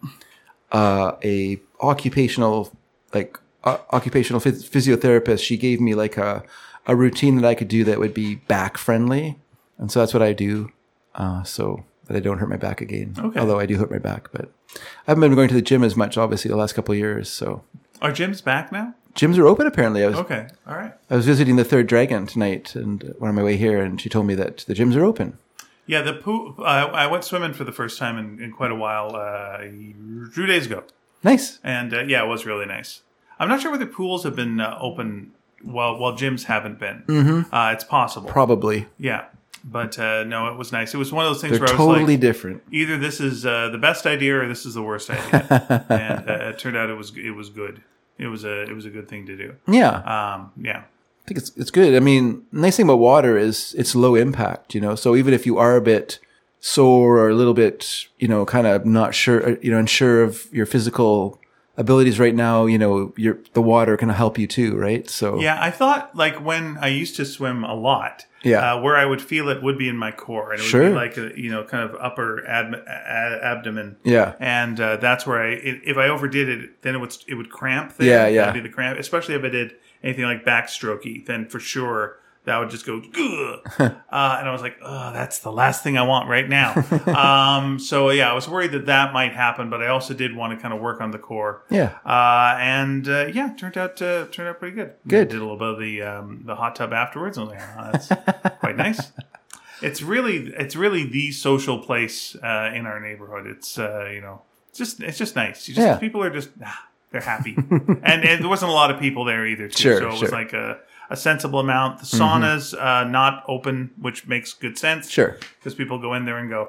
uh, a occupational like uh, occupational phys- physiotherapist. She gave me like a a routine that I could do that would be back friendly, and so that's what I do. Uh, so that I don't hurt my back again. Okay. Although I do hurt my back, but I haven't been going to the gym as much, obviously, the last couple of years. So Are gyms back now? gyms are open apparently. I was Okay. All right. I was visiting the Third Dragon tonight, and uh, on my way here, and she told me that the gyms are open. Yeah, the pool. Uh, I went swimming for the first time in, in quite a while, uh, two days ago, Nice. and uh, yeah, it was really nice. I'm not sure whether pools have been uh, open while while gyms haven't been. Mm-hmm. Uh, it's possible. Probably yeah, but uh, no, it was nice. It was one of those things they're where I was totally like, different. either this is uh, the best idea or this is the worst idea, and uh, it turned out it was it was good. It was a it was a good thing to do. Yeah, Um, yeah. I think it's it's good. I mean, nice thing about water is it's low impact. You know, so even if you are a bit sore or a little bit, you know, kind of not sure, uh, you know, unsure of your physical abilities right now, you know, your the water can help you too, right? So Yeah, I thought like when I used to swim a lot, Yeah. uh, where I would feel it would be in my core, and it would Sure. be like a, you know, kind of upper ad- a- abdomen, yeah, and uh, that's where I, i if I overdid it, then it would it would cramp. There. Yeah, yeah. That'd be the cramp, especially if I did anything like backstrokey, then for sure that would just go, uh, and I was like, oh, that's the last thing I want right now. um, so yeah, I was worried that that might happen, but I also did want to kind of work on the core. yeah, Uh, and uh, yeah, turned out uh, turned out pretty good. Good. Did a little bit of the um, the hot tub afterwards. I was like, oh, that's quite nice. It's really it's really the social place uh, in our neighborhood. It's uh, you know it's just it's just nice. You just Yeah. people are just ah, they're happy, and, and there wasn't a lot of people there either. Too, Sure, so it was like a. A sensible amount. The sauna's uh, not open, which makes good sense. sure. because people go in there and go,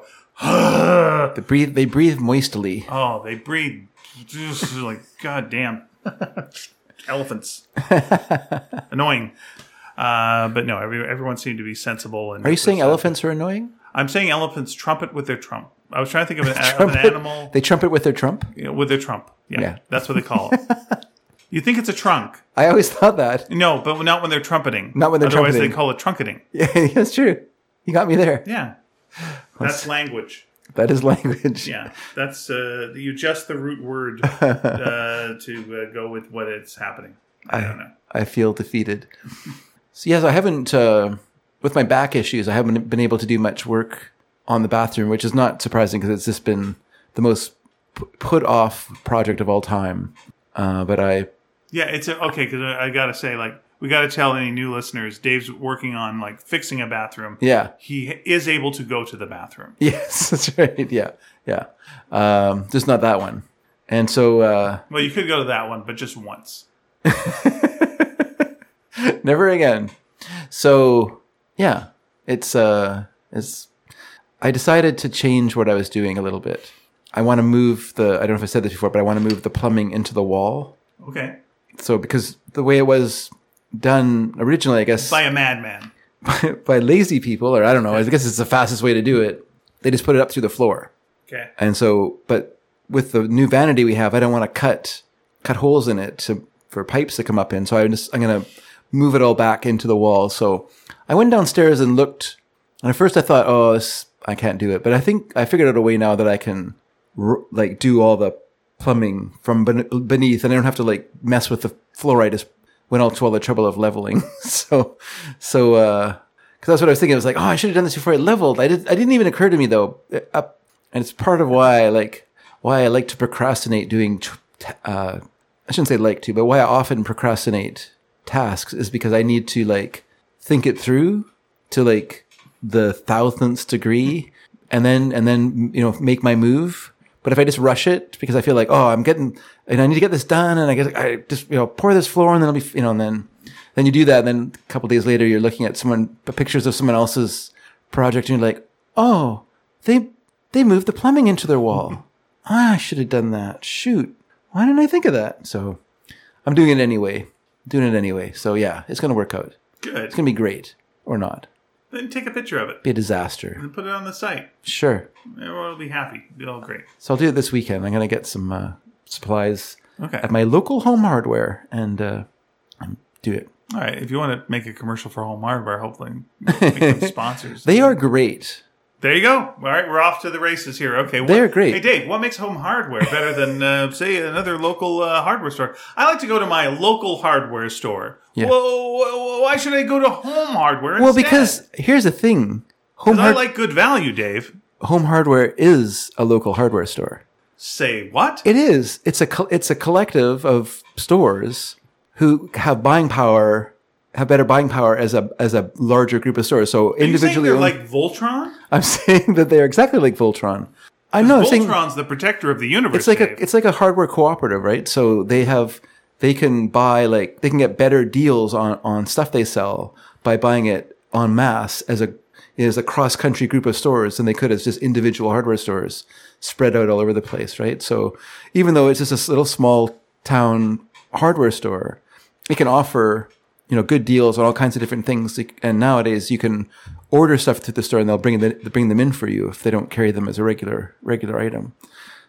They breathe. They breathe moistily. Oh, they breathe just like goddamn elephants. Annoying. Uh, but no, every, everyone seemed to be sensible. And Are you saying elephants are annoying? I'm saying elephants trumpet with their trump. I was trying to think of an, of an animal They trumpet with their trump. you know, with their trump. Yeah, Yeah. that's what they call it. You think it's a trunk? I always thought that. No, but not when they're trumpeting. Not when they're Otherwise, trumpeting. they call it trunketing. Yeah, that's true. You got me there. Yeah, that's language. That is language. Yeah, that's uh, you adjust the root word uh, to uh, go with what it's happening. I don't know. I feel defeated. so yes, I haven't uh, with my back issues. I haven't been able to do much work on the bathroom, which is not surprising because it's just been the most p- put off project of all time. Uh, but I, Yeah, it's a, okay because I, I gotta say, like, we gotta tell any new listeners, Dave's working on like fixing a bathroom. yeah, He is able to go to the bathroom. yes, that's right. Yeah, yeah, um, just not that one. And so uh, Well, you could go to that one, but just once. never again. So yeah, it's uh, it's. I decided to change what I was doing a little bit. I want to move the. I don't know if I said this before, but I want to move the plumbing into the wall. Okay, So because the way it was done originally, I guess by a madman. by, by lazy people, or I don't know, I guess it's the fastest way to do it. They just put it up through the floor, Okay, and so but with the new vanity we have, I don't want to cut cut holes in it to, for pipes to come up in. So I'm just I'm gonna move it all back into the wall. So I went downstairs and looked, and at first I thought, oh, this, I can't do it, but I think I figured out a way now that I can like do all the plumbing from ben- beneath, and I don't have to like mess with the fluorite went all to all the trouble of leveling. so, so, uh, cause that's what I was thinking. I was like, oh, I should have done this before I leveled. I did, I didn't even occur to me though. Uh, and it's part of why I like, why I like to procrastinate doing, t- uh, I shouldn't say like to, but why I often procrastinate tasks is because I need to like think it through to like the thousandth degree and then, and then, you know, make my move. But if I just rush it because I feel like, oh, I'm getting, and I need to get this done, and I guess I just, you know, pour this floor, and then I'll be, you know, and then, then you do that, and then a couple days later, you're looking at someone, pictures of someone else's project, and you're like, oh, they, they moved the plumbing into their wall. Ah, I should have done that. Shoot. Why didn't I think of that? So I'm doing it anyway. Doing it anyway. So yeah, it's going to work out. Good. It's going to be great or not. Then take a picture of it Be a disaster. and put it on the site. Sure. Everyone will be happy. It'll be all great. So I'll do it this weekend. I'm going to get some uh, supplies Okay. at my local home hardware and, uh, and do it. All right. If you want to make a commercial for Home Hardware, hopefully make them sponsors. They are great. There you go. All right, we're off to the races here. Okay, what, They're great. Hey, Dave, what makes home hardware better than, uh, say, another local uh, hardware store? I like to go to my local hardware store. Yeah. Whoa, why should I go to home hardware? Well, instead? because here's the thing. Home, 'Cause I like good value, Dave. home hardware is a local hardware store. Say what? It is. It's a co- it's a collective of stores who have buying power, have better buying power as a as a larger group of stores. So Are individually, they're owned- like Voltron? I'm saying that they're exactly like Voltron. I know. I'm saying Voltron's the protector of the universe. it's like Dave. a it's like a hardware cooperative, right? So they have they can buy like they can get better deals on on stuff they sell by buying it en masse as a as a cross country group of stores than they could as just individual hardware stores spread out all over the place, right? So even though it's just a little small town hardware store, it can offer you know good deals on all kinds of different things. And nowadays you can order stuff to the store and they'll bring them bring them in for you if they don't carry them as a regular regular item.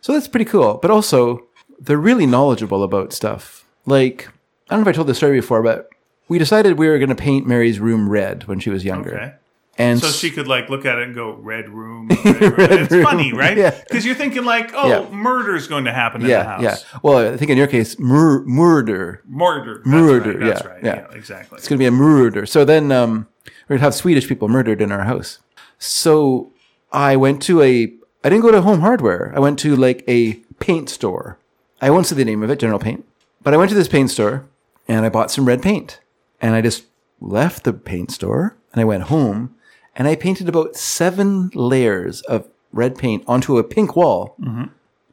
So that's pretty cool. But also, they're really knowledgeable about stuff. Like, I don't know if I told this story before, but we decided we were going to paint Mary's room red when she was younger. Okay. And So she could like look at it and go red room. Red room. it's room. funny, right? Yeah. Because you're thinking like, oh, Yeah. murder's going to happen in the house. yeah. Well, I think in your case, mur- murder. Murder. That's Murder, Right, that's yeah, right. yeah. Yeah. exactly. It's going to be a murder. So then um, we're going to have Swedish people murdered in our house. So I went to a, I didn't go to Home Hardware. I went to like a paint store. I won't say the name of it, General Paint. But I went to this paint store and I bought some red paint. And I just left the paint store and I went home and I painted about seven layers of red paint onto a pink wall mm-hmm.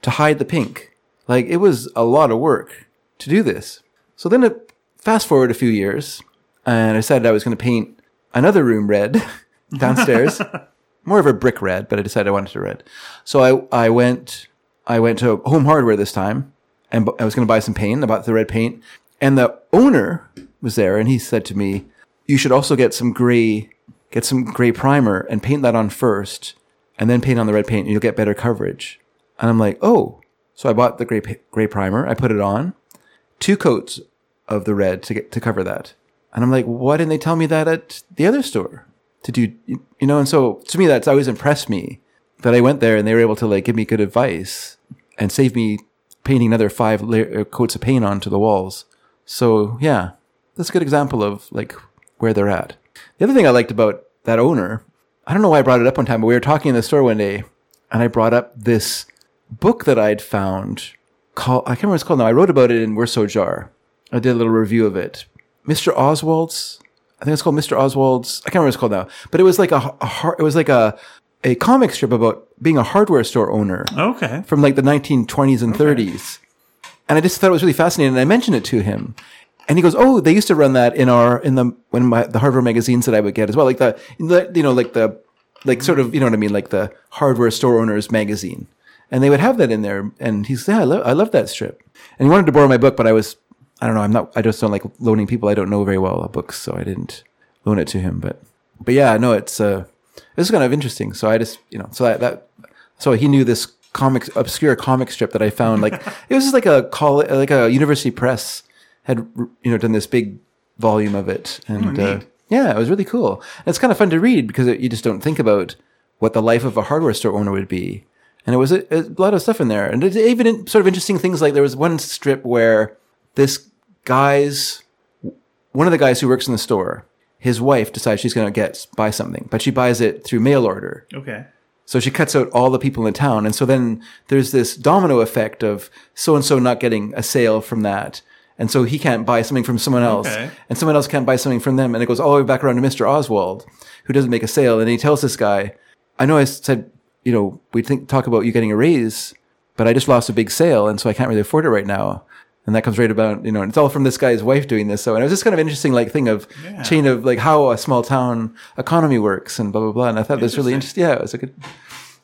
to hide the pink. Like it was a lot of work to do this. So then it, fast forward a few years and I decided I was going to paint another room red downstairs. More of a brick red, but I decided I wanted to red. So I, I went, I went to Home Hardware this time and I was going to buy some paint. I bought the red paint and the owner was there and he said to me, you should also get some gray, get some gray primer and paint that on first and then paint on the red paint and you'll get better coverage. And I'm like, oh, so I bought the gray, gray primer. I put it on two coats of the red to get, to cover that. And I'm like, why didn't they tell me that at the other store to do, you know? And so to me, that's always impressed me that I went there and they were able to like give me good advice and save me painting another five layer, uh, coats of paint onto the walls. So yeah, that's a good example of like where they're at. The other thing I liked about that owner, I don't know why I brought it up one time, but we were talking in the store one day and I brought up this book that I'd found called, I can't remember what it's called now. I wrote about it in We're So Jar. I did a little review of it. Mr. Oswald's, I think it's called Mr. Oswald's, I can't remember what it's called now, but it was like a, a it was like a, a comic strip about being a hardware store owner Okay. from like the 1920s and 30s. And I just thought it was really fascinating. And I mentioned it to him. And he goes, "Oh, they used to run that in our in the when my the hardware magazines that I would get as well, like the, the you know like the like sort of you know what I mean, like the hardware store owners magazine, and they would have that in there. And he's yeah, I love I love that strip. And he wanted to borrow my book, but I was I don't know, I'm not I just don't like loaning people I don't know very well books, so I didn't loan it to him. But but yeah, no, it's uh it's kind of interesting. So I just you know so that that so he knew this comic obscure comic strip that I found like it was just like a call like a university press had you know done this big volume of it and Oh, uh, yeah it was really cool and it's kind of fun to read because it, you just don't think about what the life of a hardware store owner would be and it was a, a lot of stuff in there and it's even in, sort of interesting things like there was one strip where this guy's one of the guys who works in the store, his wife decides she's going to get buy something, but she buys it through mail order. Okay. So she cuts out all the people in the town. And so then there's this domino effect of so and so not getting a sale from that. And so he can't buy something from someone else. Okay. And someone else can't buy something from them. And it goes all the way back around to Mr. Oswald, who doesn't make a sale. And he tells this guy, I know I said, you know, we think talk about you getting a raise, but I just lost a big sale. And so I can't really afford it right now. And that comes right about, you know, and it's all from this guy's wife doing this. So, and it was just kind of interesting, like thing of Yeah. chain of like how a small town economy works and blah, blah, blah. And I thought that was really interesting. Yeah, it was a good,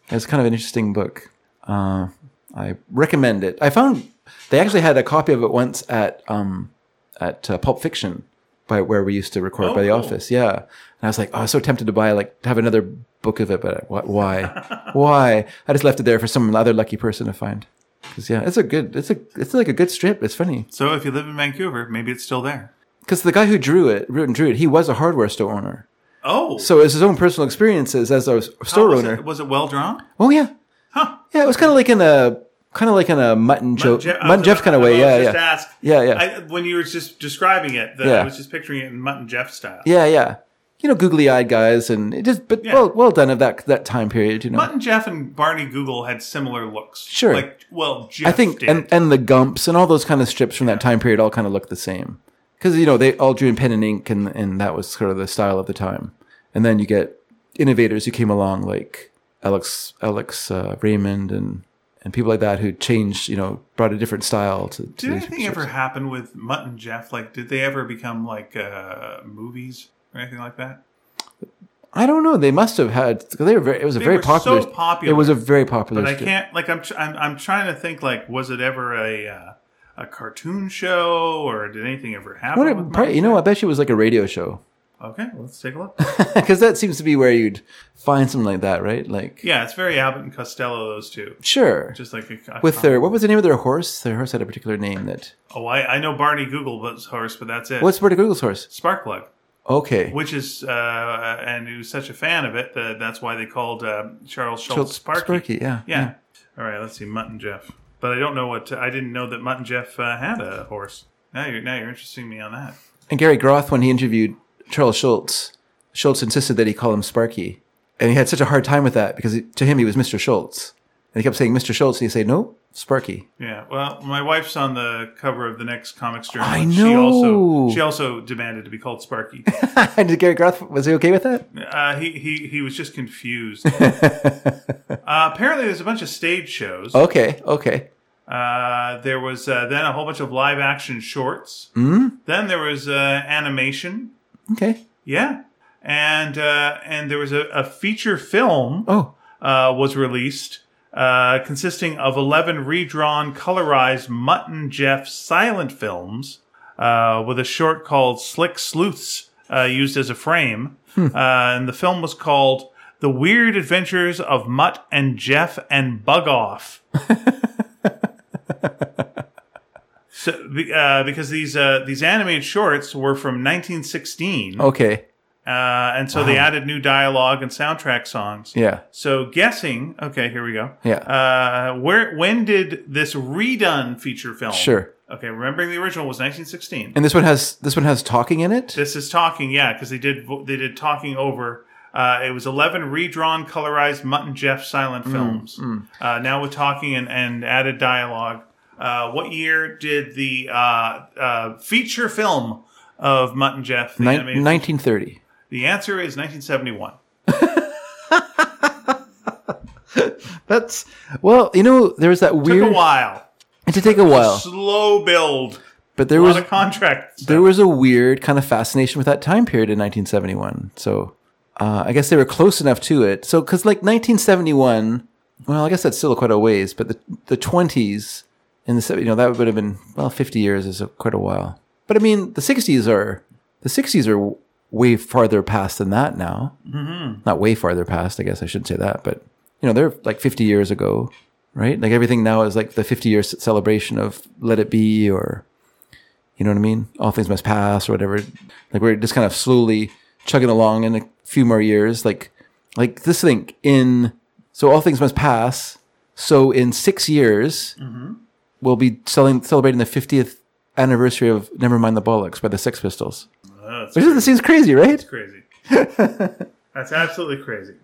it was kind of an interesting book. Uh, I recommend it. I found they actually had a copy of it once at um, at uh, Pulp Fiction, by where we used to record Oh, by the cool. office. Yeah, and I was like, oh, I was so tempted to buy like to have another book of it, but wh- why? why? I just left it there for some other lucky person to find. Because yeah, it's a good, it's a, it's like a good strip. It's funny So if you live in Vancouver, maybe it's still there. because the guy who drew it, wrote and drew it, he was a hardware store owner. Oh, So it's his own personal experiences as a store was owner. It, was it well drawn? Oh yeah, Huh. yeah. It was kind of like in a kind of like in a mutton Joe, Je- Mutt and Jeff kind of way. Yeah, just yeah, ask- yeah, yeah, I, when you were just describing it, the, Yeah. I was just picturing it in Mutt and Jeff style. yeah, yeah. You know, googly eyed guys, and it just but Yeah. well well done of that that time period. You know, Mutt and Jeff and Barney Google had similar looks. Sure. Like, well, Jeff I think did. and and the Gumps and all those kind of strips from that time period all kind of look the same because you know they all drew in pen and ink, and and that was sort of the style of the time. And then you get innovators who came along like Alex Alex uh, Raymond and and people like that who changed, you know, brought a different style to. to did anything ever happen with Mutt and Jeff? Like, did they ever become like uh, movies or anything like that? I don't know. They must have had. 'cause They were very. It was a They very popular. so popular. It was a very popular. But I strip. can't. Like, I'm I'm, I'm trying to think. Like, was it ever a uh, a cartoon show, or did anything ever happen? What probably, you know, I bet you it was like a radio show Okay, let's take a look. because that seems to be where you'd find something like that, right? Like, yeah, it's very Abbott and Costello. Those two, sure. just like a, a With their what was the name of their horse? Their horse had a particular name. That Oh, I, I know Barney Google was horse, but that's it. what's Barney Google's horse? Sparkplug? Okay, Which is, uh, and he was such a fan of it that that's why they called uh, Charles Schulz Schulz- Sparky. Sparky, yeah, yeah. All right, let's see, Mutt and Jeff. But I don't know what I didn't know that Mutt and Jeff uh, had a horse. Now you're now you're interesting me on that. And Gary Groth, when he interviewed Charles Schulz, Schulz insisted that he call him Sparky, and he had such a hard time with that because to him he was Mr. Schulz, and he kept saying Mr. Schulz, and he say no, Sparky. Yeah. Well, my wife's on the cover of the next comics journal. I and She also know. she also demanded to be called Sparky. and did Gary Groth was he okay with that? Uh, he he he was just confused. uh, apparently, there's a bunch of stage shows. Okay, okay. Uh, there was uh, then a whole bunch of live action shorts. Hmm? Then there was uh, animation. Okay. Yeah, and uh, and there was a, a feature film Oh, uh, was released. Uh, consisting of 11 redrawn, colorized Mutt and Jeff silent films, uh, with a short called Slick Sleuths uh, used as a frame. Uh, and the film was called The Weird Adventures of Mutt and Jeff and Bug Off. so, uh, because these uh, these animated shorts were from 1916, okay. uh, and so they added new dialogue and soundtrack songs. Yeah, So guessing, okay, here we go. yeah. Uh, where when did this redone feature film? Sure. Okay, remembering the original was 1916. And this one has this one has talking in it. This is talking, yeah, because they did vo- they did talking over. Uh, it was 11 redrawn, colorized Mutt and Jeff silent films. Uh, now with talking and, and added dialogue. Uh, what year did the uh, uh, feature film of Mutt and Jeff? The, Nin- animated- 1930. the answer is 1971. That's well, you know, there was that Took weird. a while. It did take a while, Slow build. but there A was a contract. stuff. there was a weird kind of fascination with that time period in 1971. So uh, I guess they were close enough to it. So because like 1971, well, I guess that's still quite a ways, but the the 20s in the you know that would have been well 50 years is a, quite a while. But I mean the 60s are the 60s are way farther past than that now. Mm-hmm. Not way farther past, I guess I shouldn't say that, but you know they're like 50 years ago, right? Like everything now is like the 50 year celebration of Let It Be or you know what I mean? All things must pass or whatever. Like we're just kind of slowly chugging along in a few more years. Like, like this thing in, so all things must pass. So in six years, we'll be selling, celebrating the 50th anniversary of Nevermind the Bollocks by the Sex Pistols. Oh, Which is, seems crazy, right? It's crazy. That's absolutely crazy.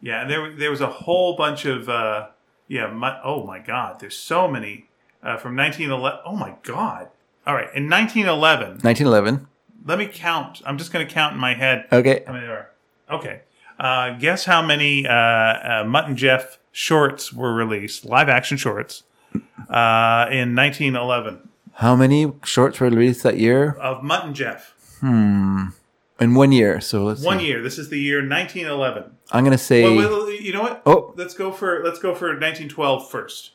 Yeah, and there there was a whole bunch of uh, yeah. My, oh my God, there's so many uh, from 1911. Oh my God. All right, in 1911, 1911. let me count. I'm just going to count in my head Okay. how many there are. Okay, uh, guess how many uh, uh, Mutt and Jeff shorts were released, live action shorts, uh, in 1911 How many shorts were released that year? of Mutt and Jeff. Hmm. In one year. So let's One see. year. This is the year 1911. I'm gonna say. Well, you know what? Oh. let's go for let's go for 1912 first.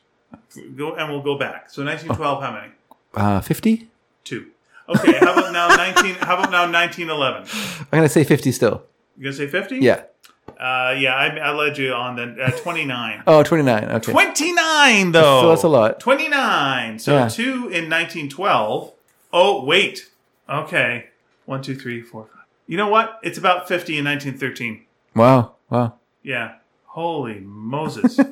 Go and we'll go back. So 1912, how many? Uh, 50? Two. Okay. How about now 19? How about now 1911? I'm gonna say 50 still. You gonna say 50? Yeah. Uh, yeah. I, I led you on the uh, 29. Oh, 29. Okay. 29 though. So that's a lot. 29. So Yeah. two in 1912. Oh wait. Okay. One, two, three, four, five. You know what? It's about 50 in 1913. Wow. Wow. Yeah. Holy Moses.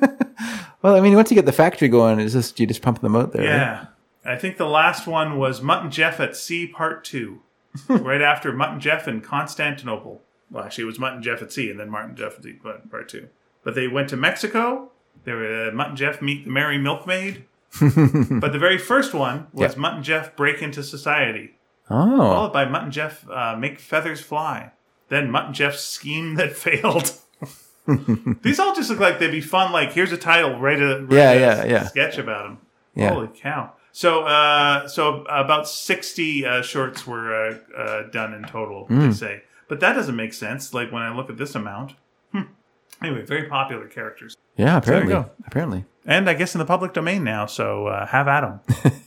Well, I mean, once you get the factory going, it's just you just pump them out there. right? Yeah. I think the last one was Mutt and Jeff at Sea Part 2. right after Mutt and Jeff in Constantinople. Well, actually, it was Mutt and Jeff at Sea and then Mutt and Jeff at Sea Part Part 2. But they went to Mexico. They were uh, Mutt and Jeff meet the Merry Milkmaid. but the very first one was. Mutt and Jeff break into society, Oh. followed by Mutt and Jeff uh, make feathers fly. Then Mutt and Jeff's scheme that failed. These all just look like they'd be fun. Like, here's a title, write a, write Yeah, a yeah, yeah. sketch about them. Yeah. Holy cow! So, uh, so about sixty uh, shorts were uh, uh, done in total. Hmm. They say, but that doesn't make sense. Like when I look at this amount. Hmm. Anyway, very popular characters, Yeah, there you apparently. go. Apparently. and I guess in the public domain now. So uh, have at them.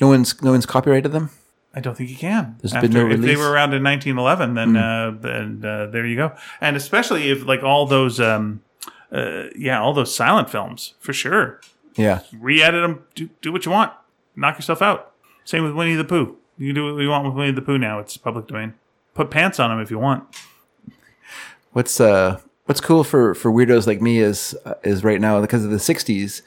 No one's no one's copyrighted them. I don't think you can. There's been no if they? Were around in 1911, then uh, then uh, there you go. And especially if like all those, um, uh, yeah, all those silent films for sure. Yeah. Re-edit them. Do, do what you want. Knock yourself out. Same with Winnie the Pooh. You can do what you want with Winnie the Pooh now. It's public domain. Put pants on them if you want. What's uh what's cool for for weirdos like me is uh, is right now because of the 60s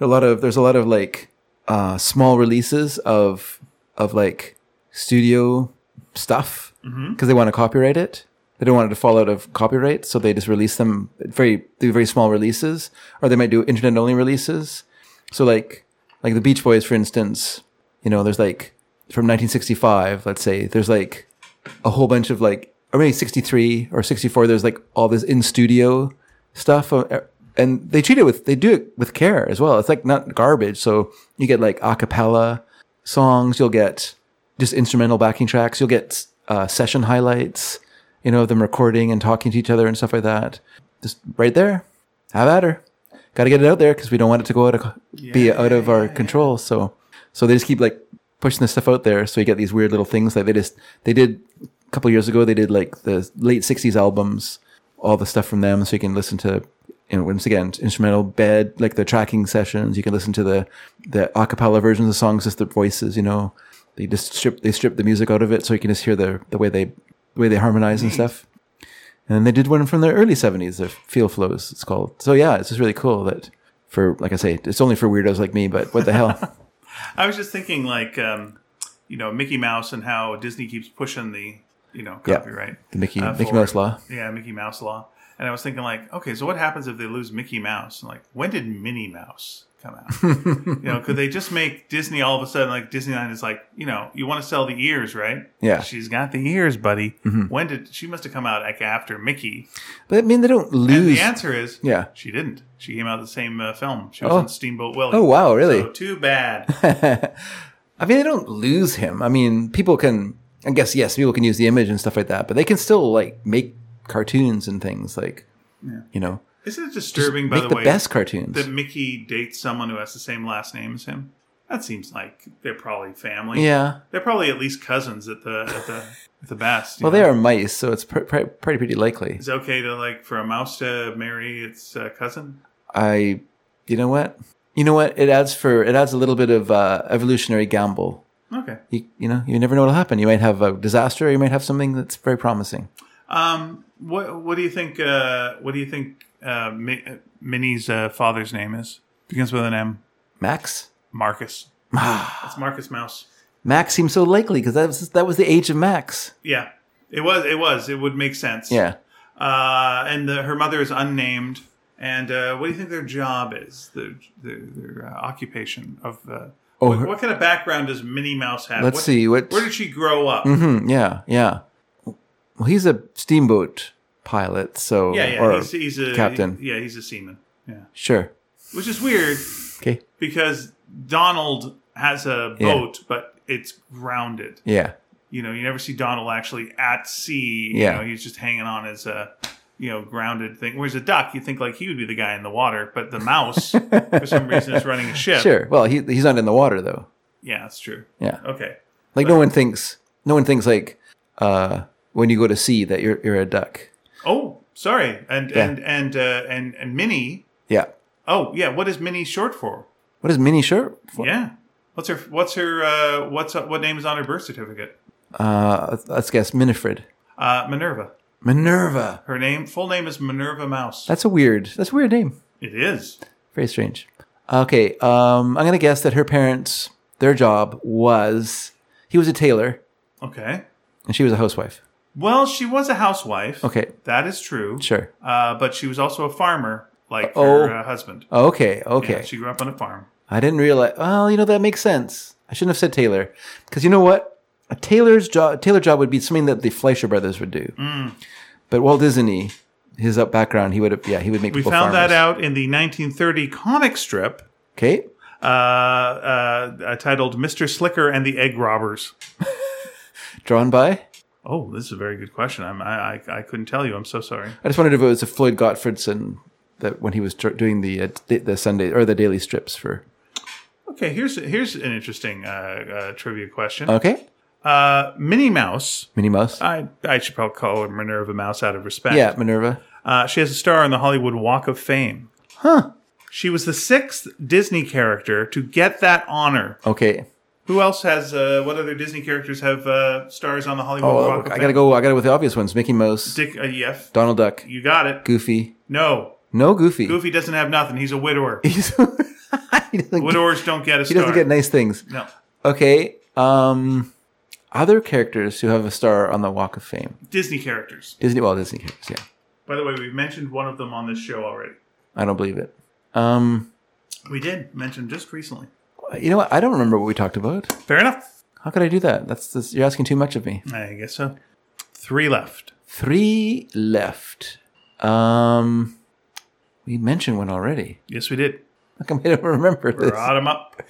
a lot of there's a lot of like uh small releases of of like studio stuff because they want to copyright it. They don't want it to fall out of copyright so they just release them very do very small releases or they might do internet only releases. So like like the beach boys for instance you know there's like from 1965 let's say there's like a whole bunch of like or maybe 63 or 64 there's like all this in studio stuff uh, and they treat it with they do it with care as well. It's like not garbage. So you get like a cappella songs you'll get just instrumental backing tracks you'll get uh, session highlights you know of them recording and talking to each other and stuff like that. Just right there. Have at her. Got to get it out there because we don't want it to go out of be out of our control. So so they just keep like pushing this stuff out there. So you get these weird little things like they just they did couple years ago they did like the late 60s albums all the stuff from them so you can listen to you know once again instrumental bed like the tracking sessions. You can listen to the the a cappella versions of songs just the voices you know. They just strip they strip the music out of it so you can just hear the the way they the way they harmonize and stuff. And they did one from the early 70s the feel flows it's called. So yeah it's just really cool that for like i say it's only for weirdos like me but what the hell? I was just thinking, like, um, you know, Mickey Mouse and how Disney keeps pushing the, you know, copyright. the mickey uh, mickey mouse law Yeah, Mickey Mouse law. And I was thinking, like, okay, so what happens if they lose Mickey Mouse? Like, when did Minnie Mouse come out? you know, could they just make Disney all of a sudden, like, Disneyland is like, you know, you want to sell the ears, right? Yeah. She's got the ears, buddy. When did she must have come out like after Mickey? but i mean they don't And lose the answer is, yeah she didn't. She came out the same uh, film. She was Oh. in Steamboat Willie. oh wow really So too bad. I mean, they don't lose him. I mean, people can, I guess, yes, people can use the image and stuff like that, but they can still like make cartoons and things like, you know, Isn't it disturbing, by make the, the, way, best cartoons. that Mickey dates someone who has the same last name as him? That seems like they're probably family. yeah. They're probably at least cousins at the at the at the best. Well, know? they are mice, so it's pr- pr- pretty pretty likely. Is it okay to like for a mouse to marry its uh, cousin? I, you know what, you know what, it adds for it adds a little bit of uh, evolutionary gamble. Okay. You you know, you never know what'll happen. You might have a disaster, or you might have something that's very promising. Um. What What do you think? Uh. What do you think? Uh. Mi- Minnie's uh, father's name is begins with an M. Max, Marcus. it's Marcus Mouse. Max seems so likely because that was that was the age of Max. Yeah, it was. It was. It would make sense. Yeah. Uh, and the, her mother is unnamed. And uh, what do you think their job is? Their their, their uh, occupation of. Uh, Oh, what, her- what kind of background does Minnie Mouse have? Let's What- see, what- Where did she grow up? Mm-hmm, yeah, yeah. Well, he's a steamboat pilot, so Yeah, yeah. or he's, he's a captain. yeah, he's a seaman. Yeah, Sure. which is weird Okay. because Donald has a Yeah. boat, but it's grounded. Yeah. You know, you never see Donald actually at sea. Yeah. You know, he's just hanging on his uh, you know, grounded thing. Whereas a duck, you think like he would be the guy in the water, but the mouse, for some reason, is running a ship. Sure. Well, he he's not in the water though. Yeah, that's true. Yeah. Okay. Like no one thinks no one thinks like uh when you go to sea that you're you're a duck. Oh, sorry. And Yeah. and and uh, and and Minnie. Yeah. Oh, yeah. What is Minnie short for? What is mini shirt? for? Yeah. What's her What's her uh, What's what name is on her birth certificate? Uh let's guess Minifred. Uh, Minerva. Minerva. Her name, full name is Minerva Mouse. That's a weird that's a weird name. It is. Very strange. Okay, um I'm gonna guess that her parents their job was he was a tailor Okay. and she was a housewife. Well, she was a housewife. Okay. That is true. Sure. Uh, but she was also a farmer, like Oh. her uh, husband. Okay, okay. Yeah, she grew up on a farm. I didn't realize. Well, you know that makes sense. I shouldn't have said tailor because you know what? A tailor's job, tailor job would be something that the Fleischer brothers would do. But Walt Disney, his up background, he would have. Yeah, he would make. We people found farmers. that out in the 1930 comic strip Okay. uh, uh, uh, titled "Mr. Slicker and the Egg Robbers." Drawn by. Oh, this is a very good question. I'm, I, I I couldn't tell you. I'm so sorry. I just wondered if it was a Floyd Gottfredson that when he was tr- doing the uh, the Sunday or the daily strips for. Okay, here's here's an interesting uh, uh, trivia question. Okay. Uh, Minnie Mouse. Minnie Mouse. I I should probably call her Minerva Mouse out of respect. yeah, Minerva. Uh, she has a star on the Hollywood Walk of Fame. Huh. She was the sixth Disney character to get that honor. Okay. Who else has? Uh, what other Disney characters have uh, stars on the Hollywood Oh, Walk of Fame? I Fame? gotta go. I gotta go with the obvious ones: Mickey Mouse, Dick, uh, yes, Donald Duck, you got it. Goofy. No, No, Goofy. Goofy doesn't have nothing. He's a widower. He's- he doesn't. Get, Widowers don't get a he star. doesn't get nice things. no. Okay. Um, other characters who have a star on the Walk of Fame. Disney characters. Disney, well, Disney characters. Yeah, By the way, we've mentioned one of them on this show already. I don't believe it. Um, We did mention just recently. you know what? I don't remember what we talked about. Fair enough. How could I do that? That's, that's you're asking too much of me. I guess so. Three left. Three left. Um, we mentioned one already. Yes, we did. How come I don't remember this? Brought him up.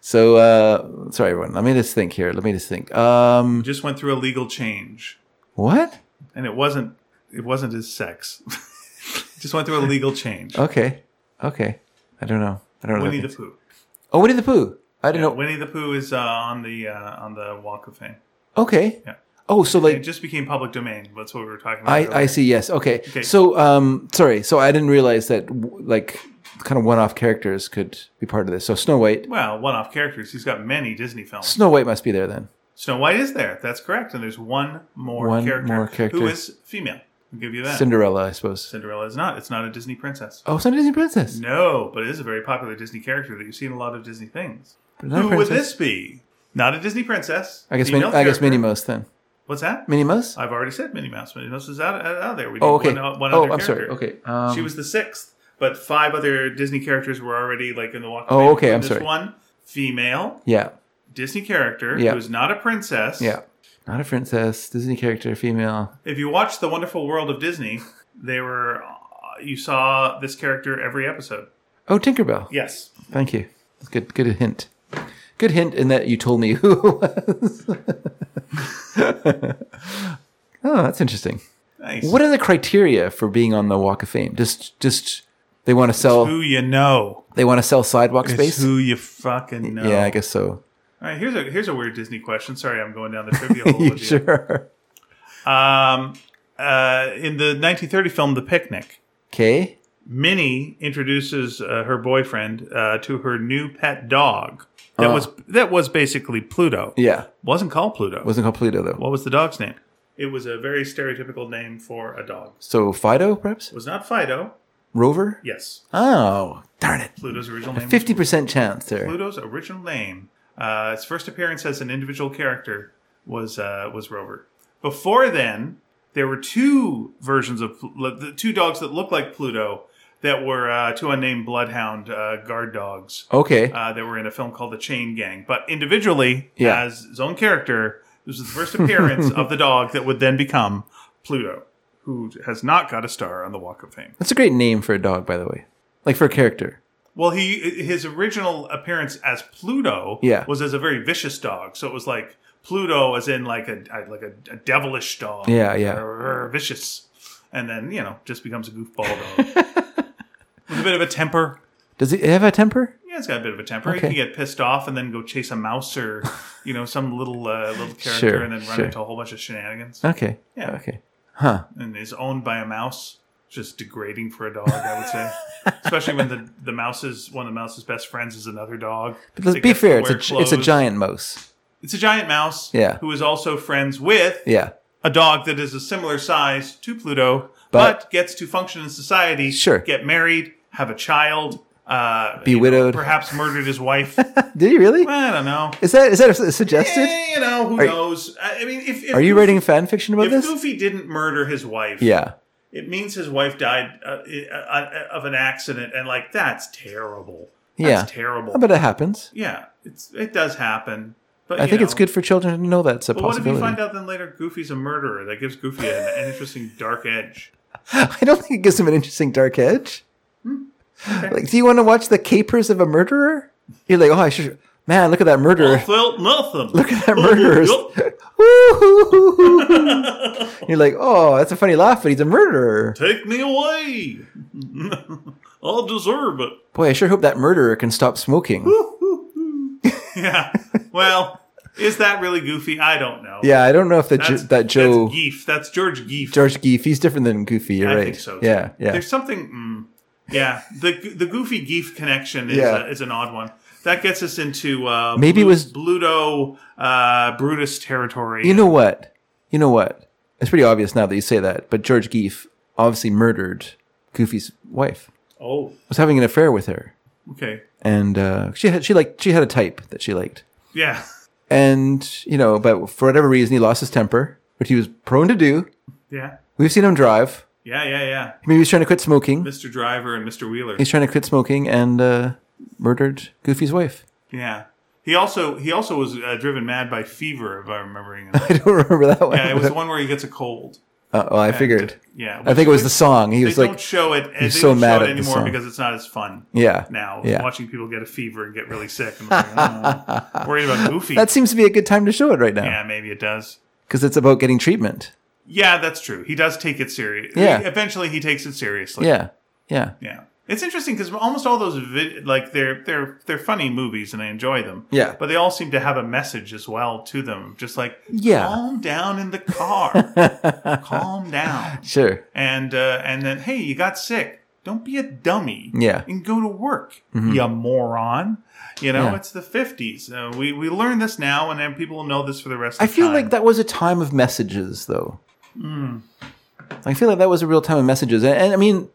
So, uh, sorry, everyone. Let me just think here. Let me just think. Um, Just went through a legal change, what? and it wasn't. It wasn't his sex. just went through a legal change. Okay. Okay. I don't know. I don't know. Winnie the that- Pooh. oh, Winnie the Pooh. I didn't know. Winnie the Pooh is uh, on the uh, on the Walk of Fame. Okay. Yeah. Oh, so like It like just became public domain. That's what we were talking about. I, earlier. I see. Yes. Okay. Okay. So, um, sorry. So I didn't realize that w- like kind of one-off characters could be part of this. So Snow White. Well, one-off characters. He's got many Disney films. Snow White must be there then. Snow White is there. That's correct. And there's one more One character, more character. who is female. I'll give you that. Cinderella, I suppose. Cinderella is not. It's not a Disney princess. Oh, it's not a Disney princess. No, but it is a very popular Disney character that you see in a lot of Disney things. But not a Who would princess. this be? Not a Disney princess. I guess. Female Min- I guess character. Minnie Mouse then. What's that? Minnie Mouse. I've already said Minnie Mouse. Minnie Mouse is out, out, out there. We Oh, okay. One, one oh, other I'm sorry. character. Okay. Um, she was the sixth, but five other Disney characters were already like in the Walk. of Oh, okay, I'm This sorry. One female Yeah. Disney character Yeah. who's not a princess. Yeah. Not a princess. Disney character, female. If you watch The Wonderful World of Disney, they were uh, you saw this character every episode. Oh, Tinkerbell. Yes. Thank you. That's good. Good hint. Good hint in that you told me who it was. oh, that's interesting. Nice. What are the criteria for being on the Walk of Fame? Just, just they want to sell. who you know? They want to sell sidewalk It's space. who you fucking know. Yeah, I guess so. All right, here's a here's a weird Disney question. Sorry, I'm going down the trivia hole you with you. sure? Um, uh, in the 1930 film The Picnic, Okay. Minnie introduces uh, her boyfriend uh, to her new pet dog. That Oh. was that was basically Pluto. Yeah. Wasn't called Pluto. Wasn't called Pluto though. what was the dog's name? It was a very stereotypical name for a dog. So Fido, perhaps It was not Fido. Rover. Yes, Oh, darn it! Pluto's original name. Fifty percent chance there. Pluto's original name Uh, his first appearance as an individual character was uh, was Rover. Before then, there were two versions of the two dogs that looked like Pluto that were uh, two unnamed bloodhound uh, guard dogs. Okay. Uh, that were in a film called The Chain Gang. But individually, Yeah. as his own character, this was the first appearance of the dog that would then become Pluto, who has not got a star on the Walk of Fame. That's a great name for a dog, by the way. Like for a character. Well, he his original appearance as Pluto Yeah. was as a very vicious dog. So it was like Pluto, as in like a like a, a devilish dog. Yeah, yeah. Or, or vicious, and then you know just becomes a goofball dog with a bit of a temper. Does he have a temper? Yeah, it's got a bit of a temper. He can get pissed off and then go chase a mouse or you know some little uh, little character Sure, and then run sure. into a whole bunch of shenanigans. Okay. Yeah. Okay. Huh. and is owned by a mouse. Just degrading for a dog, I would say. Especially when the, the mouse's one of the mouse's best friends is another dog. But let's be to fair. It's a wear it's a clothes. giant mouse. It's a giant mouse. Yeah. Who is also friends with Yeah. a dog that is a similar size to Pluto, but, But- gets to function in society. Sure. Get married, have a child, uh, Be you know, widowed. perhaps murdered his wife. Did he really? I don't know. Is that is that suggested? Eh, you know, who Are- knows? I mean, if, if Are you Goofy- writing fan fiction about If this? Goofy didn't murder his wife, Yeah. it means his wife died uh, uh, of an accident, and like that's terrible. That's Yeah. terrible. But it happens. yeah, it's it does happen. But I think it's good for children to know that's a But what if you find out then later Goofy's a murderer? That gives Goofy an, an interesting dark edge. I don't think it gives him an interesting dark edge. Hmm. Like, do you want to watch the capers of a murderer? You're like, oh, I should. Man, look at that murderer. I murderer. felt nothing. Look at that murderer. You're like, oh, that's a funny laugh, but he's a murderer. Take me away. I'll deserve it. Boy, I sure hope that murderer can stop smoking. Yeah. Well, is that really Goofy? I don't know. Yeah, I don't know if that jo- that Joe That's Geef. That's George Geef. George Geef, he's different than Goofy. You're I right. think so. Too. Yeah, yeah. There's something. Mm, yeah, the the Goofy Geef connection is Yeah. a, is an odd one. That gets us into uh, Maybe it was- Bluto uh, Brutus territory. You know what? You know what? It's pretty obvious now that you say that, but George Geef obviously murdered Goofy's wife. oh, Was having an affair with her, okay, and uh, she had she liked she had a type that she liked, yeah, and you know, but for whatever reason, he lost his temper, which he was prone to do. yeah, We've seen him drive. Yeah, yeah, yeah. Maybe he's trying to quit smoking. Mr. Driver and Mr. Wheeler. He's trying to quit smoking and uh, murdered Goofy's wife. Yeah, he also he also was uh, driven mad by fever, if I'm remembering. I don't remember that one. yeah, it was the one where he gets a cold. Uh, well, I figured. Yeah, I think it was the song. He was don't like, show it. They so don't mad show at anymore because it's not as fun. yeah, now Yeah. watching people get a fever and get really sick. And like, oh, worried about Goofy. that seems to be a good time to show it right now yeah, maybe it does. because it's about getting treatment. Yeah, that's true. He does take it serious. Yeah. Eventually, he takes it seriously. Yeah, yeah, Yeah. It's interesting because almost all those vid- like they're they're they're funny movies and I enjoy them. Yeah. But they all seem to have a message as well to them. Just like Yeah. calm down in the car, calm down, sure. and uh, and then hey, you got sick. Don't be a dummy. Yeah. And go to work, you moron. You know, Yeah. it's the fifties. Uh, we we learn this now, and then people will know this for the rest. Of I feel time. like that was a time of messages, though. Hmm. I feel like that was a real time of messages, and, and I mean,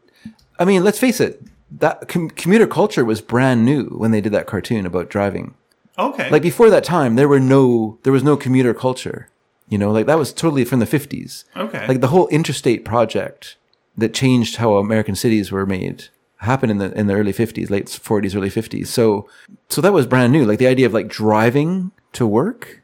I mean, let's face it, that com- commuter culture was brand new when they did that cartoon about driving. Okay. Like before that time, there were no, there was no commuter culture. You know, like that was totally from the fifties. okay. Like the whole interstate project that changed how American cities were made happened in the in the early 50s, late 40s, early 50s. So so that was brand new. Like the idea of like driving to work,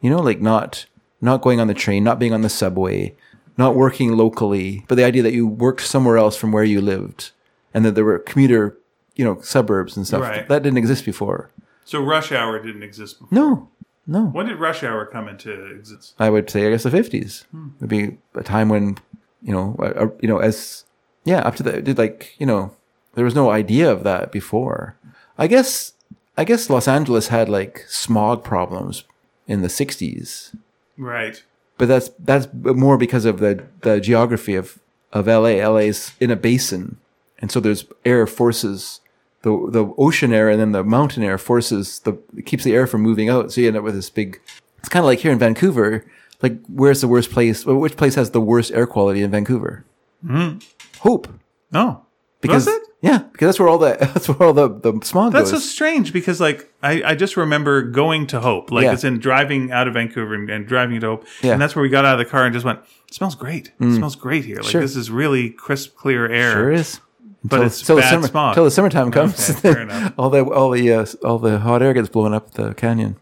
you know, like not not going on the train, not being on the subway, not working locally, but the idea that you worked somewhere else from where you lived, and that there were commuter, you know, suburbs and stuff Right. that didn't exist before. so rush hour didn't exist before. No, no. When did rush hour come into existence? I would say, I guess the fifties would be a time when, you know, uh, you know, as yeah, up to the did like you know, there was no idea of that before. I guess, I guess Los Angeles had like smog problems in the sixties, Right. but that's that's more because of the the geography of of LA. LA's in a basin, and so there's air forces. The, the ocean air and then the mountain air forces the keeps the air from moving out, so you end up with this big. It's kind of like here in Vancouver. Like, where's the worst place? Which place has the worst air quality in Vancouver? Hmm. Hope, Oh. because? Yeah, because that's where all the that's where all the the smog That's so strange because like I, I just remember going to Hope, like Yeah. it's in driving out of Vancouver and, and driving to Hope, Yeah. Mm. and that's where we got out of the car and just went. It smells great. It smells great here. Like Sure. this is really crisp, clear air. sure is. But it's till the bad summer, smog. till the summertime comes. Okay, fair enough. all the all the uh, all the hot air gets blown up the canyon.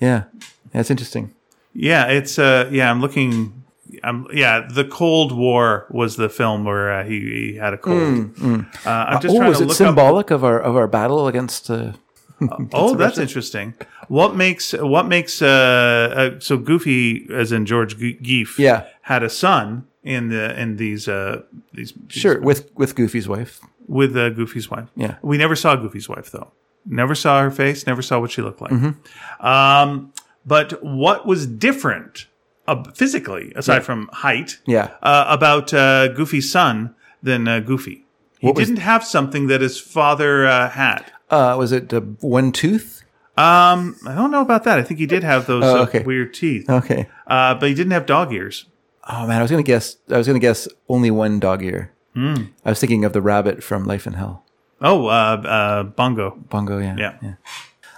Yeah, that's interesting. Yeah, it's uh yeah, I'm looking I'm yeah, The Cold War was the film where uh, he, he had a cold. Uh, I'm just oh, trying is to it look symbolic of our of our battle against? Uh, up. Oh, that's interesting. What makes what makes uh, uh so Goofy as in George Ge- Geef Yeah. had a son in the in these uh these sure, with with Goofy's wife. with uh, Goofy's wife. Yeah. we never saw Goofy's wife though. Never saw her face. Never saw what she looked like. Mm-hmm. Um, but what was different uh, physically, aside from height, Yeah. uh, about uh, Goofy's son than uh, Goofy? He What didn't have something that his father uh, had. Uh, was it uh, one tooth? Um, I don't know about that. I think he did have those Oh, uh, okay. weird teeth, Okay. uh, but he didn't have dog ears. Oh man, I was gonna guess. I was gonna guess only one dog ear. Hmm. I was thinking of the rabbit from Life in Hell. Oh, uh, uh, Bongo. Bongo, yeah. Yeah.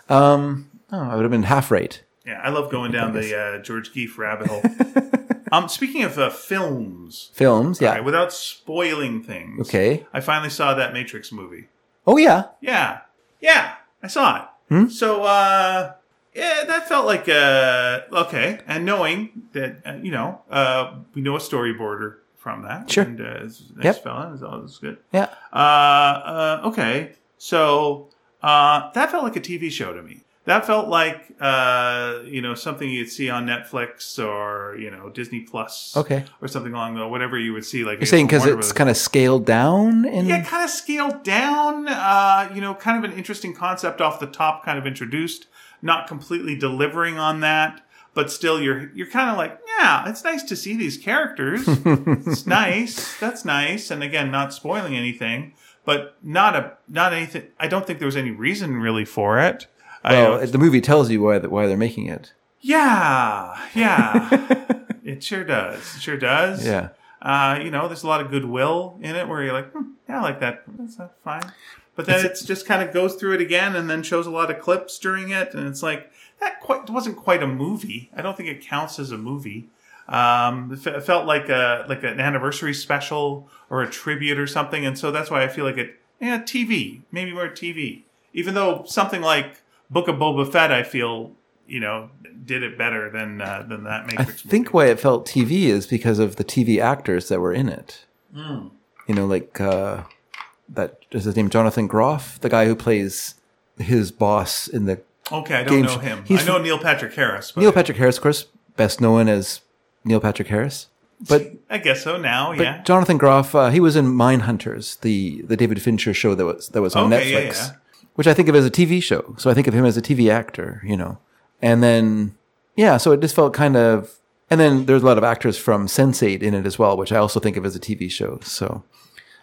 Um, oh, I would have been half right. Yeah, I love going down the uh, George Geef rabbit hole. um, speaking of uh, films, Films, yeah. right, without spoiling things, Okay. I finally saw that Matrix movie. Oh yeah. Yeah, yeah, I saw it. Hmm? So, uh, yeah, that felt like uh, okay. And knowing that, uh, you know, uh, we know a storyboarder from that. Sure. And uh, nice Yep. fella. It's all it's good. Yeah. Uh, uh, okay. So uh, that felt like a TV show to me. That felt like uh, you know something you'd see on Netflix or you know Disney Plus, Okay. or something along the whatever you would see. Like You're saying because it's kind of scaled down in. yeah, kind of scaled down. Uh, you know, kind of an interesting concept off the top, kind of introduced, not completely delivering on that, but still, you're you're kind of like, yeah, it's nice to see these characters. it's nice. That's nice. And again, not spoiling anything, but not a not anything. I don't think there was any reason really for it. Well, the movie tells you why why they're making it. yeah, yeah, it sure does. It sure does. Yeah. Uh, you know, there's a lot of goodwill in it where you're like, hmm, yeah, I like that. That's not fine. But then it's just kind of goes through it again and then shows a lot of clips during it. And it's like, that quite, wasn't quite a movie. I don't think it counts as a movie. Um, it, fe- it felt like a, like an anniversary special or a tribute or something. And so that's why I feel like it, yeah, TV, maybe more TV. Even though something like Book of Boba Fett, I feel, you know, did it better than, uh, than that I think movie. why it felt TV is because of the TV actors that were in it. Hmm. You know, like uh, that is his name, Jonathan Groff, the guy who plays his boss in the Okay, I don't know him. He's I know Neil Patrick Harris, but Neil Patrick Harris, of course, best known as Neil Patrick Harris. But I guess so now. but yeah. Jonathan Groff, uh, he was in Mindhunters, the the David Fincher show that was that was on Okay, yeah, Netflix, yeah. Which I think of as a TV show. So I think of him as a TV actor, you know. And then yeah, so it just felt kind of. And then there's a lot of actors from Sense8 in it as well, which I also think of as a TV show. So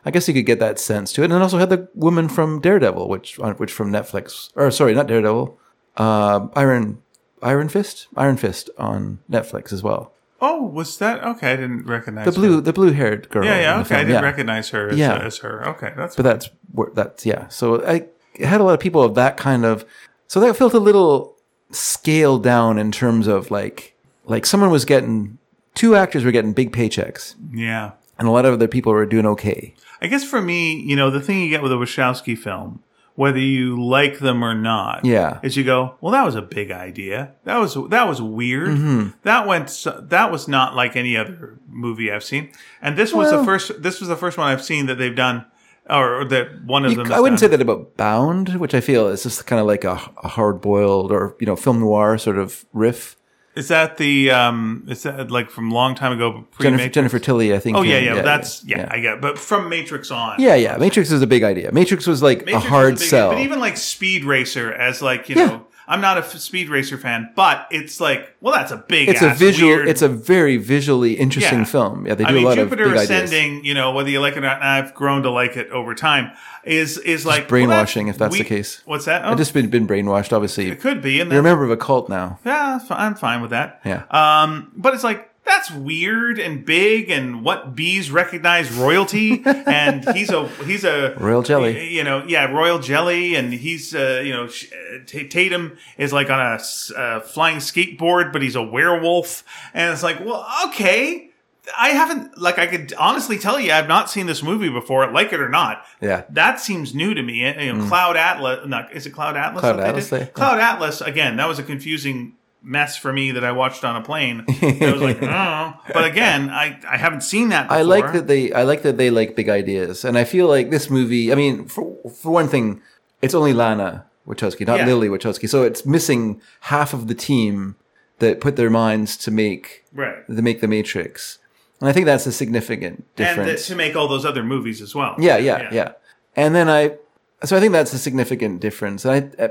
I guess you could get that sense to it. And then also had the woman from Daredevil, which on- which from Netflix, or sorry, not Daredevil, uh, Iron Iron Fist, Iron Fist on Netflix as well. oh, was that okay? I didn't recognize The blue, Her. the blue haired girl. Yeah, yeah. Okay, I didn't yeah. recognize her as, Yeah. as her. Okay, that's But that's where that's yeah. So I it had a lot of people of that kind of. So that felt a little scaled down in terms of like like someone was getting two actors were getting big paychecks yeah. and a lot of other people were doing okay. I guess for me, you know, the thing you get with a Wachowski film, whether you like them or not, Yeah. is you go, well, that was a big idea. That was that was weird. Mm-hmm. That went. So, that was not like any other movie I've seen. And this was the first. This was the first one I've seen that they've done, or that one of You- them. I wouldn't done. say that about Bound, which I feel is just kind of like a, a hard boiled or you know film noir sort of riff. Is that the um? Is that like from a long time ago? Jennifer, Jennifer Tilly, I think. Oh yeah, uh, yeah. that's yeah, yeah. I get. it. But from Matrix on. yeah, yeah. Matrix is a big idea. Matrix was like Matrix a hard big- sell. But even like Speed Racer, as like you Yeah. know, I'm not a f- Speed Racer fan, but it's like, well, that's a big. it's a visual. weird- It's a very visually interesting Yeah. film. Yeah, they do I mean, a lot Jupiter of big ideas. Ascending, you know, whether you like it or not, and I've grown to like it over time. Is is like well, brainwashing, if that's the case. What's that? Oh, I've just been been brainwashed. Obviously, it could be, and you're a member of a cult now. yeah, I'm fine with that. Yeah. Um, but it's like that's weird and big and what bees recognize royalty. And he's a he's a Royal jelly. you know yeah royal jelly. And he's uh, you know uh, tatum is like on a uh, flying skateboard but he's a werewolf. And it's like well okay. I haven't like i could honestly tell you i've not seen this movie before like it or not. Yeah. that seems new to me. You know cloud atlas not is it cloud atlas Cloud Atlas, cloud atlas again that was a confusing mess for me that I watched on a plane. I was like, oh. But again, I, I haven't seen that before. I like that they I like that they like big ideas, and I feel like this movie. I mean, for for one thing, it's only Lana Wachowski, not Yeah. Lily Wachowski, so it's missing half of the team that put their minds to make Right. to make the Matrix, and I think that's a significant And difference. to make all those other movies as well. yeah, yeah, yeah, And then I, so I think that's a significant difference. And I,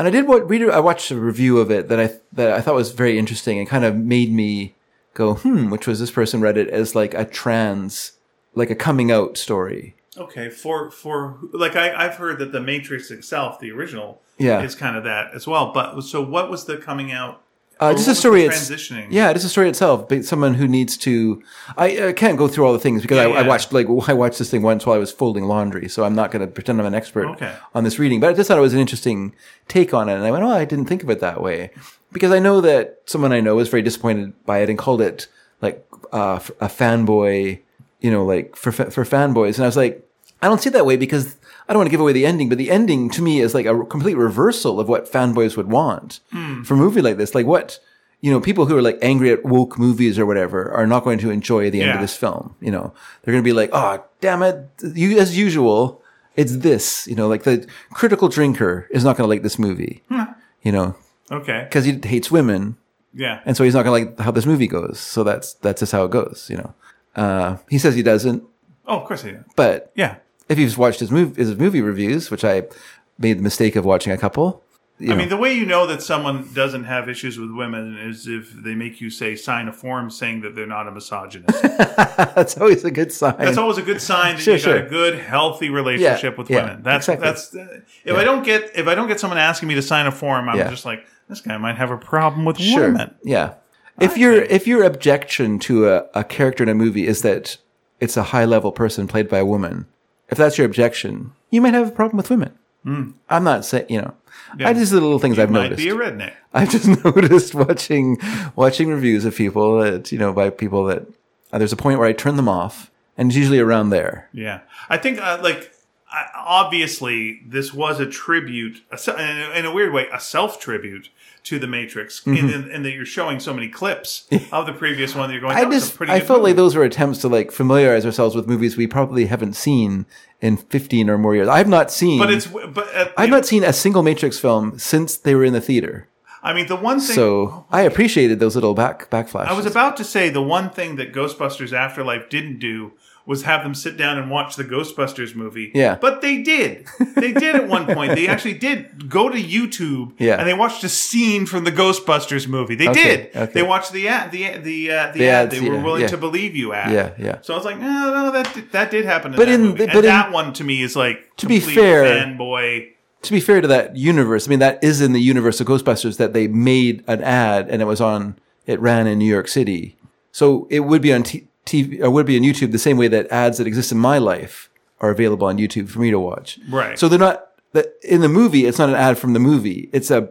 and I did what read. I watched a review of it that I that I thought was very interesting and kind of made me go, hmm. Which was this person read it as like a trans, like a coming out story. Okay. For, for, like, I, I've heard that The Matrix itself, the original, Yeah. is kind of that as well. But so what was the coming out? Uh, just a story. transitioning. yeah, just a story itself. But someone who needs to. I, I can't go through all the things because I, Yeah, I watched like I watched this thing once while I was folding laundry, so I'm not going to pretend I'm an expert Okay. on this reading. But I just thought it was an interesting take on it, and I went, "Oh, I didn't think of it that way," because I know that someone I know was very disappointed by it and called it like uh, a fanboy, you know, like for for fanboys, and I was like, I don't see it that way because. I don't want to give away the ending, but the ending to me is like a complete reversal of what fanboys would want for a movie like this. Like what, you know, people who are like angry at woke movies or whatever are not going to enjoy the end of this film. You know, they're going to be like, oh, damn it. You, as usual, it's this, you know, like the critical drinker is not going to like this movie, you know, Okay. because he hates women. Yeah. And so he's not going to like how this movie goes. So that's, that's just how it goes, you know. Uh, he says he doesn't, Oh, of course he does. but Yeah. If you've watched his movie, his movie reviews, which I made the mistake of watching a couple, I know, mean, the way you know that someone doesn't have issues with women is if they make you say sign a form saying that they're not a misogynist. that's always a good sign. That's always a good sign that Sure, you got sure. a good, healthy relationship Yeah, with yeah, women. That's exactly. that's. Uh, if I don't get if I don't get someone asking me to sign a form, I'm Yeah. just like this guy might have a problem with Sure. women. Yeah. If your if your objection to a, a character in a movie is that it's a high level person played by a woman, if that's your objection, you might have a problem with women. I'm not saying you know. I just the little things I've Might noticed. be a redneck. I've just noticed watching watching reviews of people that you know by people that uh, there's a point where I turn them off, and it's usually around there. Yeah, I think uh, like I, obviously this was a tribute, a, in, a, in a weird way, a self tribute to the Matrix, and in, in that you're showing so many clips of the previous one. That you're going. Mm-hmm. I That was a just I felt movie. like those were attempts to like familiarize ourselves with movies we probably haven't seen in 15 or more years. I've not seen But it's but uh, I've not seen a single Matrix film since they were in the theater. I mean, the one thing. So I appreciated those little back backflashes. I was about to say the one thing that Ghostbusters Afterlife didn't do was have them sit down and watch the Ghostbusters movie. Yeah. But they did. They did at one point. They actually did go to YouTube Yeah. and they watched a scene from the Ghostbusters movie. They Okay, did. okay. They watched the ad, the the uh, the, The ad. ads, They were yeah, willing yeah. to believe you ad. Yeah, yeah. So I was like, no, no, that did, that did happen. In But that in- movie. but in- that one to me is like To be fair- fanboy. to be fair to that universe, I mean that is in the universe of Ghostbusters that they made an ad and it was on it ran in New York City. So it would be on t- TV or would be on YouTube the same way that ads that exist in my life are available on YouTube for me to watch. Right. So they're not that in the movie it's not an ad from the movie. It's a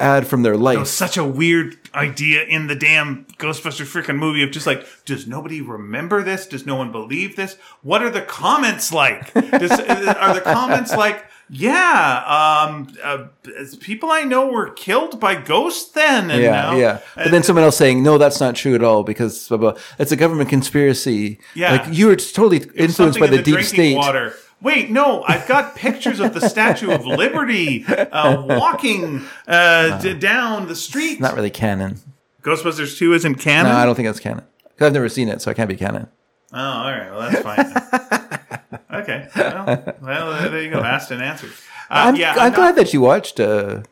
ad from their It was life. such a weird idea in the damn Ghostbuster freaking movie of just like, does nobody remember this? Does no one believe this? What are the comments like? Does, are the comments like, yeah, um, uh, people I know were killed by ghosts then? And Yeah, now- yeah. But then someone else saying, no, that's not true at all because blah, blah. it's a government conspiracy. Yeah. Like you were totally influenced by in the, deep drinking state. water. Wait, no, I've got pictures of the Statue of Liberty uh, walking uh, d- down the street. Not really canon. Ghostbusters 2 isn't canon? No, I don't think that's canon. I've never seen it, so it can't be canon. Oh, all right. Well, that's fine. okay. Well, well, there you go. Asked and answered. Uh, I'm, yeah, I'm, I'm glad not- that you watched. Uh,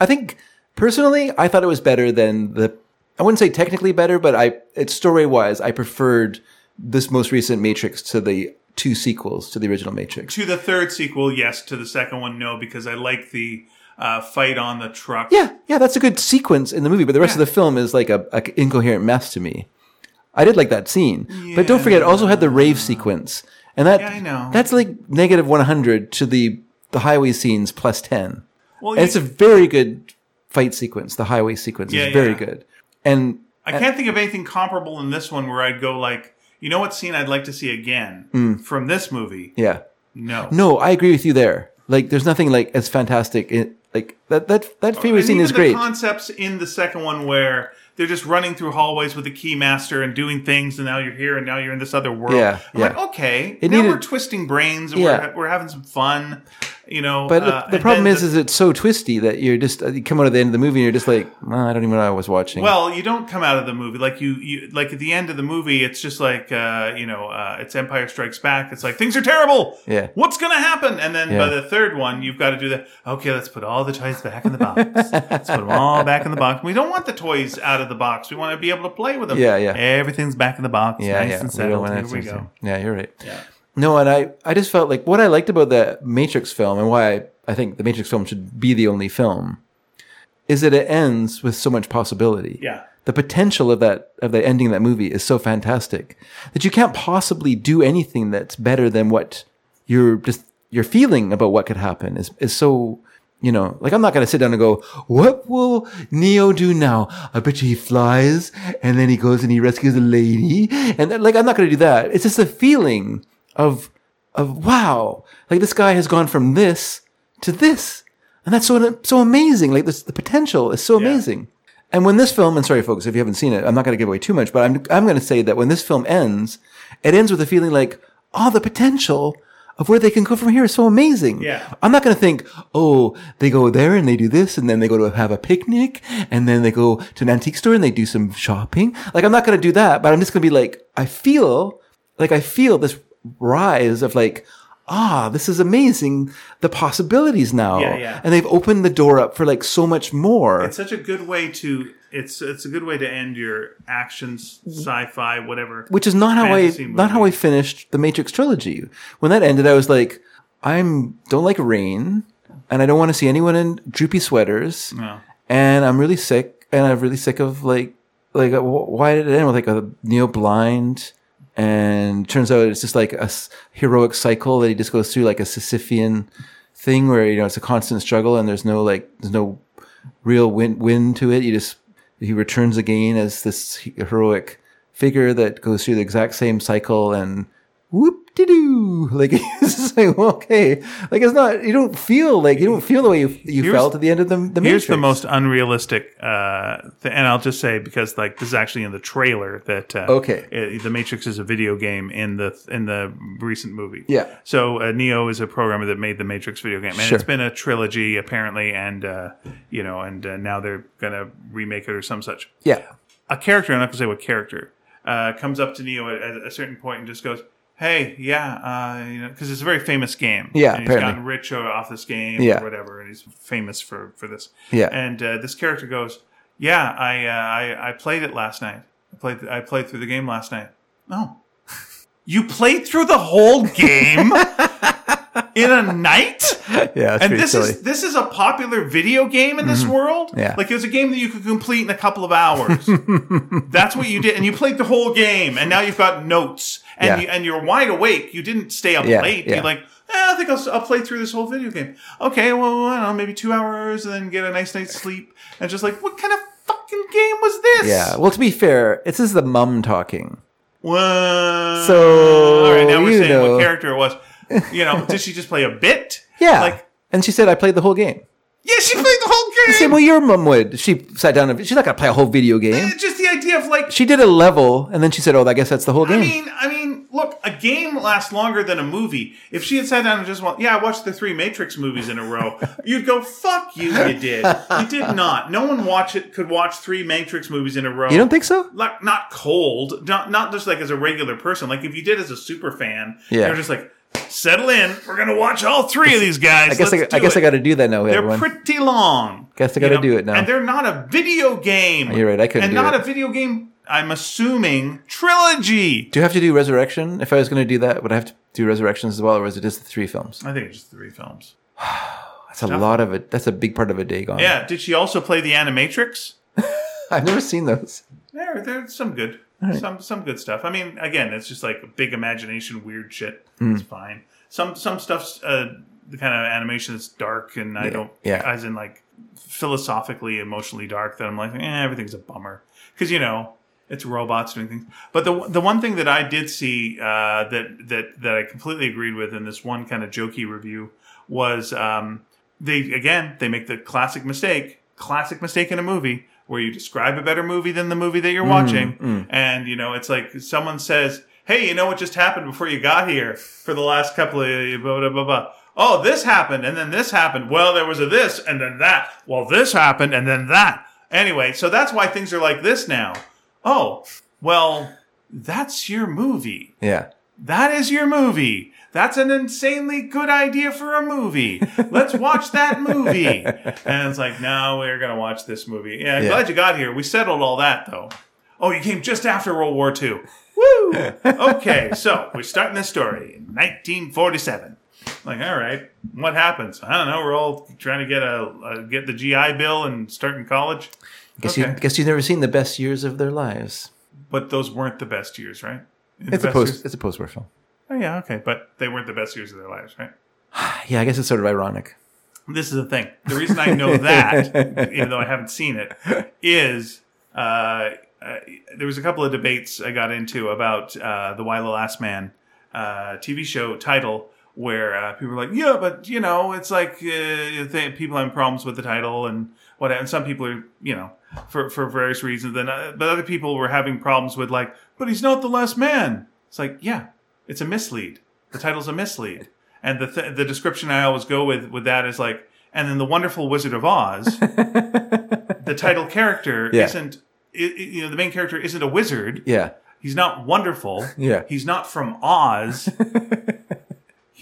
I think personally, I thought it was better than the. I wouldn't say technically better, but I, it's story wise, I preferred this most recent Matrix to the two sequels to the original Matrix. to the third sequel, yes. To the second one, no, because I like the uh, fight on the truck. Yeah, yeah, that's a good sequence in the movie, but the rest Yeah. of the film is like a, a incoherent mess to me. I did like that scene. But don't forget, it also had the rave sequence. And that Yeah, I know. that's like negative 100 to the the highway scenes plus 10. Well, you- it's a very good fight sequence. The highway sequence Yeah, is very yeah. good. And I can't think of anything comparable in this one where I'd go like, you know what scene I'd like to see again Hmm. from this movie? yeah. No. No, I agree with you there. Like there's nothing like as fantastic in, like that that that favorite And scene is the great. concepts in the second one where they're just running through hallways with the keymaster and doing things, and now you're here, and now you're in this other world. Yeah, I'm yeah. like, okay, It now needed- we're twisting brains, and Yeah. we're, we're having some fun, you know. But uh, the, problem is, the- is it's so twisty that you're just you come out of the end of the movie and you're just like, well, I don't even know what I was watching. Well, you don't come out of the movie like you, you like at the end of the movie. It's just like uh, you know, uh, it's Empire Strikes Back. It's like things are terrible. Yeah. what's gonna happen? And then Yeah. by the third one, you've got to do that. Okay, let's put all the toys back in the box. let's put them all back in the box. We don't want the toys out of the box. We want to be able to play with them. Yeah, yeah. Everything's back in the box. yeah, nice yeah. and settled. Here we go. Yeah, you're right. Yeah. No, and I, I just felt like what I liked about the Matrix film and why I, I think the Matrix film should be the only film is that it ends with so much possibility. Yeah. The potential of that of the ending of that movie is so fantastic that you can't possibly do anything that's better than what you're just your feeling about what could happen is is so you know like I'm not gonna sit down and go what will Neo do now I bet you he flies and then he goes and he rescues a lady and like I'm not gonna do that it's just a feeling of of wow like this guy has gone from this to this and that's so so amazing like this the potential is so Yeah. amazing and when this film, and sorry folks, if you haven't seen it, I'm not going to give away too much, but I'm, I'm going to say that when this film ends, it ends with a feeling like, oh, the potential of where they can go from here is so amazing. Yeah. I'm not going to think, oh, they go there and they do this and then they go to have a picnic and then they go to an antique store and they do some shopping. Like, I'm not going to do that, but I'm just going to be like, I feel, like, I feel this rise of like, ah, this is amazing. The possibilities now. Yeah, yeah. And they've opened the door up for like so much more. It's such a good way to. It's it's a good way to end your actions, sci-fi, whatever. which is not how I fantasy not how I finished the Matrix trilogy. When that ended, I was like, I'm don't like rain, and I don't want to see anyone in droopy sweaters, No. and I'm really sick, and I'm really sick of like like why did it end with like a Neo blind? And turns out it's just like a heroic cycle that he just goes through, like a Sisyphean thing where you know it's a constant struggle, and there's no like there's no real win win to it. You just he returns again as this heroic figure that goes through the exact same cycle and whoop de doo. Like it's just like well, okay, like it's not. You don't feel like you don't feel the way you, you Here's- felt at the end of the the Here's the most unrealistic, uh, th- and I'll just say because like this is actually in the trailer that uh, Okay. uh, the Matrix is a video game in the in the recent movie. Yeah. So uh, Neo is a programmer that made the Matrix video game, and Sure. it's been a trilogy apparently, and uh, you know, and uh, now they're gonna remake it or some such. yeah. A character, I'm not gonna say what character, uh, comes up to Neo at, at a certain point and just goes. Hey, yeah, uh, you know, because it's a very famous game. Yeah, and he's apparently. gotten rich off this game, Yeah. or whatever, and he's famous for for this. Yeah. And uh, this character goes, "Yeah, I, uh, I I played it last night. I played I played through the game last night. Oh, you played through the whole game in a night? Yeah, that's and pretty this silly. is this is a popular video game in this world. Mm-hmm. Yeah. like it was a game that you could complete in a couple of hours. That's what you did, and you played the whole game, and now you've got notes, and Yeah. you, and you're wide awake. You didn't stay up Yeah, late. yeah. You're like, eh, I think I'll, I'll play through this whole video game. Okay, well, I don't know, maybe two hours, and then get a nice night's sleep, and just like, what kind of fucking game was this? yeah. Well, to be fair, this is the mum talking. Well, So, all right, now we're saying know. what character it was. You know, did she just play a bit? Yeah. like and she said, I played the whole game. yeah, she played the whole game. said, well, your mum would. She sat down and she's not going to play a whole video game. Just the idea of like She did a level and then she said, oh, I guess that's the whole I game. mean, I mean, a game lasts longer than a movie. If she had sat down and just went, "Yeah, I watched the three Matrix movies in a row," you'd go, "Fuck you, you did. You did not. No one watch it could watch three Matrix movies in a row." you don't think so? like not cold, not not just like as a regular person. Like if you did as a super fan, Yeah. you're just like, settle in. We're gonna watch all three of these guys. I guess I, Let's I do guess it." I got to do that now, They're everyone. pretty long. Guess I gotta know? do it now. And they're not a video game. You're right, I couldn't And not a video game. I'm assuming trilogy. do you have to do Resurrection? If I was going to do that, would I have to do Resurrections as well, or is it just the three films? I think it's just three films. That's a lot of it. That's a big part of a day gone. Yeah. Did she also play the Animatrix? I've never seen those. There, there's some good. Some some good stuff. I mean, again, it's just like big imagination, weird shit. Mm. It's fine. Some some stuff's uh, the kind of animation that's dark, and I don't, yeah. as in like philosophically, emotionally dark. That I'm like, eh, everything's a bummer because you know it's robots doing things. But the the one thing that I did see uh, that that that I completely agreed with in this one kind of jokey review was um, they again they make the classic mistake, classic mistake in a movie where you describe a better movie than the movie that you're watching, and you know it's like someone says, "Hey, you know what just happened before you got here?" For the last couple of blah blah blah. blah. Oh, this happened, and then this happened. Well, there was a this, and then that. Well, this happened, and then that. Anyway, so that's why things are like this now. Oh, well, that's your movie. Yeah. That is your movie. That's an insanely good idea for a movie. Let's watch that movie. And it's like, no, we're going to watch this movie. Yeah, Yeah. glad you got here. We settled all that, though. Oh, you came just after World War II. Woo! Okay, so we're starting this story in 1947. Like, all right, what happens? I don't know. We're all trying to get a, a get the GI Bill and start in college. Guess you guess you've never seen the best years of their lives. But those weren't the best years, right? The It's a post. years- It's a post-war film. Oh yeah, okay, but they weren't the best years of their lives, right? Yeah, I guess it's sort of ironic. This is the thing. The reason I know that, even though I haven't seen it, is uh, uh, there was a couple of debates I got into about uh, the Y: The Last Man uh, TV show title, where uh, people were like, "Yeah, but you know, it's like uh, th- people have problems with the title and what." And some people are, you know, for for various reasons. Then, uh, but other people were having problems with like, "But he's not the last man." It's like, yeah, it's a mislead. The title's a mislead. And the th- the description I always go with with that is like, and then the Wonderful Wizard of Oz, the title character Yeah. isn't, i i- you know, the main character isn't a wizard. Yeah. He's not wonderful. Yeah. He's not from Oz.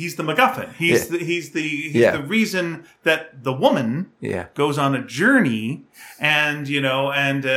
he's the MacGuffin. He's Yeah. the he's the he's Yeah. the reason that the woman Yeah. goes on a journey and you know and uh,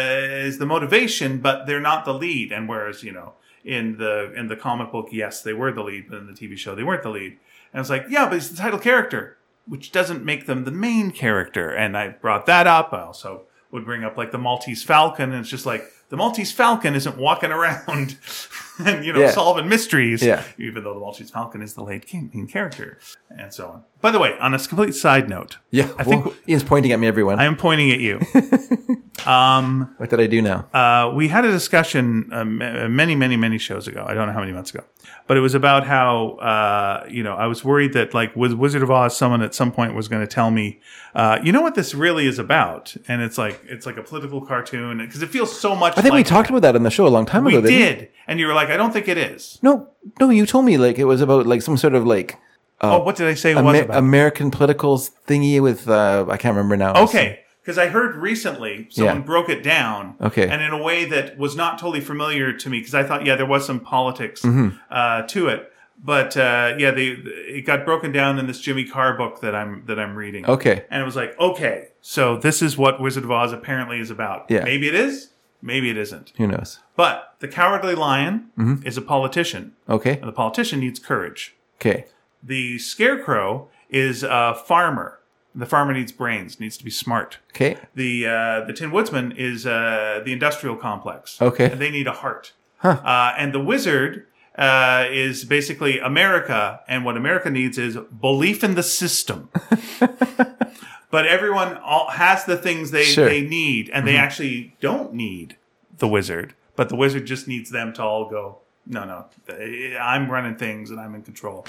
is the motivation but they're not the lead and whereas you know in the in the comic book yes they were the lead but in the tv show they weren't the lead and it's like yeah but he's the title character which doesn't make them the main character and i brought that up i also would bring up like the maltese falcon and it's just like the maltese falcon isn't walking around and you know Yeah. solving mysteries Yeah. even though the maltese falcon is the lead king, main character and so on by the way on a complete side note Yeah. I think- Whoa. Ian's pointing at me, everyone. I am pointing at you. um, what did I do now? uh, we had a discussion um, uh, many, many, many shows ago. I don't know how many months ago, but it was about how uh, you know I was worried that like with Wizard of Oz, someone at some point was going to tell me, uh, you know what this really is about, and it's like it's like a political cartoon because it feels so much. I think we like talked about that on the show a long time We ago. didn't we? did, and you were like, I don't think it is. No, no, you told me like it was about like some sort of like Oh, what did I say it was Amer- about? American political thingy with uh, I can't remember now. Okay, because I heard recently someone Yeah. broke it down. Okay. And in a way that was not totally familiar to me because I thought, yeah, there was some politics Mm-hmm. uh, to it. But uh, yeah, they it got broken down in this Jimmy Carr book that I'm that I'm reading. Okay. And it was like, okay, so this is what Wizard of Oz apparently is about. Yeah. Maybe it is, maybe it isn't. Who knows? But the Cowardly Lion Mm-hmm. is a politician, Okay. and the politician needs courage. Okay. The Scarecrow is a farmer. The farmer needs brains, needs to be smart Okay. the uh, the Tin Woodsman is uh, the industrial complex. Okay. and they need a heart. Uh, and the wizard uh, is basically America, and what America needs is belief in the system. but everyone all, has the things they Sure. they need, and they actually don't need the wizard. But the wizard just needs them to all go. No, no, I'm running things and I'm in control.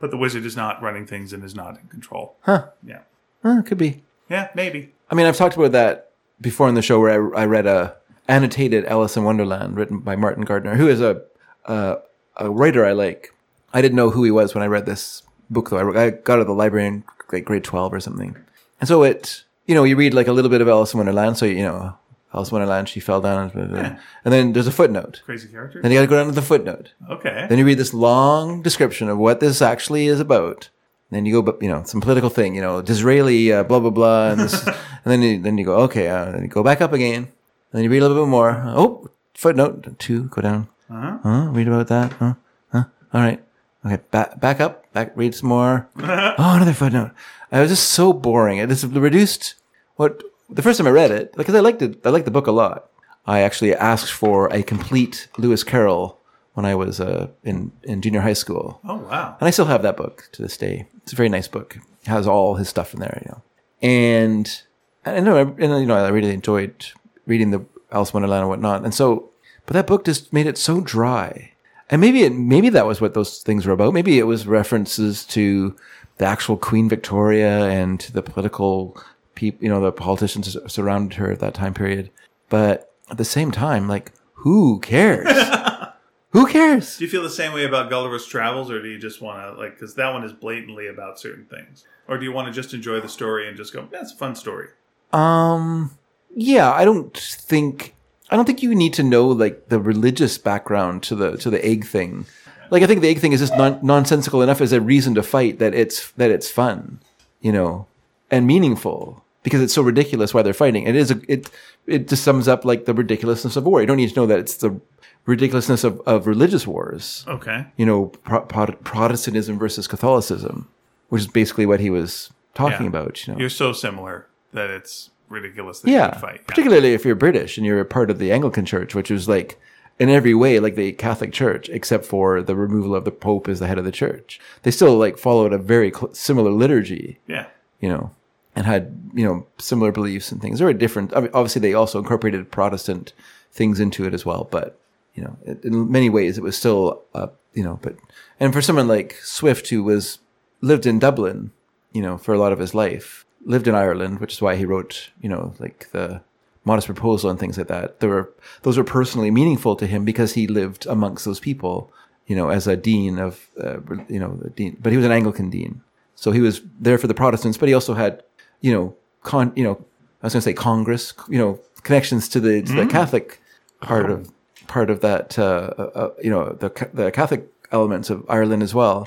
But the wizard is not running things and is not in control. Huh. Yeah, Uh, could be. yeah, maybe. I mean, I've talked about that before in the show where I, I read a annotated Alice in Wonderland written by Martin Gardner, who is a, a a writer I like. I didn't know who he was when I read this book, though. I, I got it at the library in like grade twelve or something. And so it, you know, you read like a little bit of Alice in Wonderland. So you know, Alice in Wonderland, she fell down, and then there's a footnote. Crazy character. Then you got to go down to the footnote. Okay. Then you read this long description of what this actually is about. Then you go, but you know, some political thing, you know, Disraeli, uh, blah blah blah, and this, and then you, then you go, okay, uh, then you go back up again, and then you read a little bit more. Oh, footnote two, go down. Uh-huh. Huh? Read about that. Huh? Huh? All right. Okay, back back up. Back. Read some more. oh, another footnote. I was just so boring. It is reduced. What the first time I read it, because I liked it, I liked the book a lot. I actually asked for a complete Lewis Carroll when I was uh, in in junior high school, Oh wow. and I still have that book to this day. It's a very nice book. It has all his stuff in there, you know. And I know, and you know, I really enjoyed reading the Alice in Wonderland and whatnot. And so, but that book just made it so dry. And maybe it, maybe that was what those things were about. Maybe it was references to the actual Queen Victoria and to the political people, you know, the politicians surrounded her at that time period. But at the same time, like, who cares? who cares? Do you feel the same way about Gulliver's Travels, or do you just want to like because that one is blatantly about certain things, or do you want to just enjoy the story and just go, "That's a fun story"? Um, yeah, I don't think I don't think you need to know like the religious background to the to the egg thing. Like I think the egg thing is just non- nonsensical enough as a reason to fight that it's that it's fun, you know, and meaningful because it's so ridiculous why they're fighting. It is a, it it just sums up like the ridiculousness of war. You don't need to know that it's the ridiculousness of, of religious wars. Okay. You know, pro- pro- Protestantism versus Catholicism, which is basically what he was talking Yeah. about. You know, You're so similar that it's ridiculous that you yeah, fight. Yeah. particularly if you're British and you're a part of the Anglican Church, which is like in every way like the Catholic Church, except for the removal of the Pope as the head of the church. They still like followed a very cl- similar liturgy, Yeah. you know, and had you know similar beliefs and things. Very different. I mean, obviously, they also incorporated Protestant things into it as well, but you know, it, in many ways, it was still uh, you know. But and for someone like Swift, who was lived in Dublin, you know, for a lot of his life, lived in Ireland, which is why he wrote, you know, like the Modest Proposal and things like that. There were those were personally meaningful to him because he lived amongst those people, you know, as a dean of, uh, you know, the dean. But he was an Anglican dean, so he was there for the Protestants, but he also had, you know, con, you know, I was going to say Congress, you know, connections to the to the Catholic part of part of that, uh, uh, uh, you know, the the Catholic elements of Ireland as well.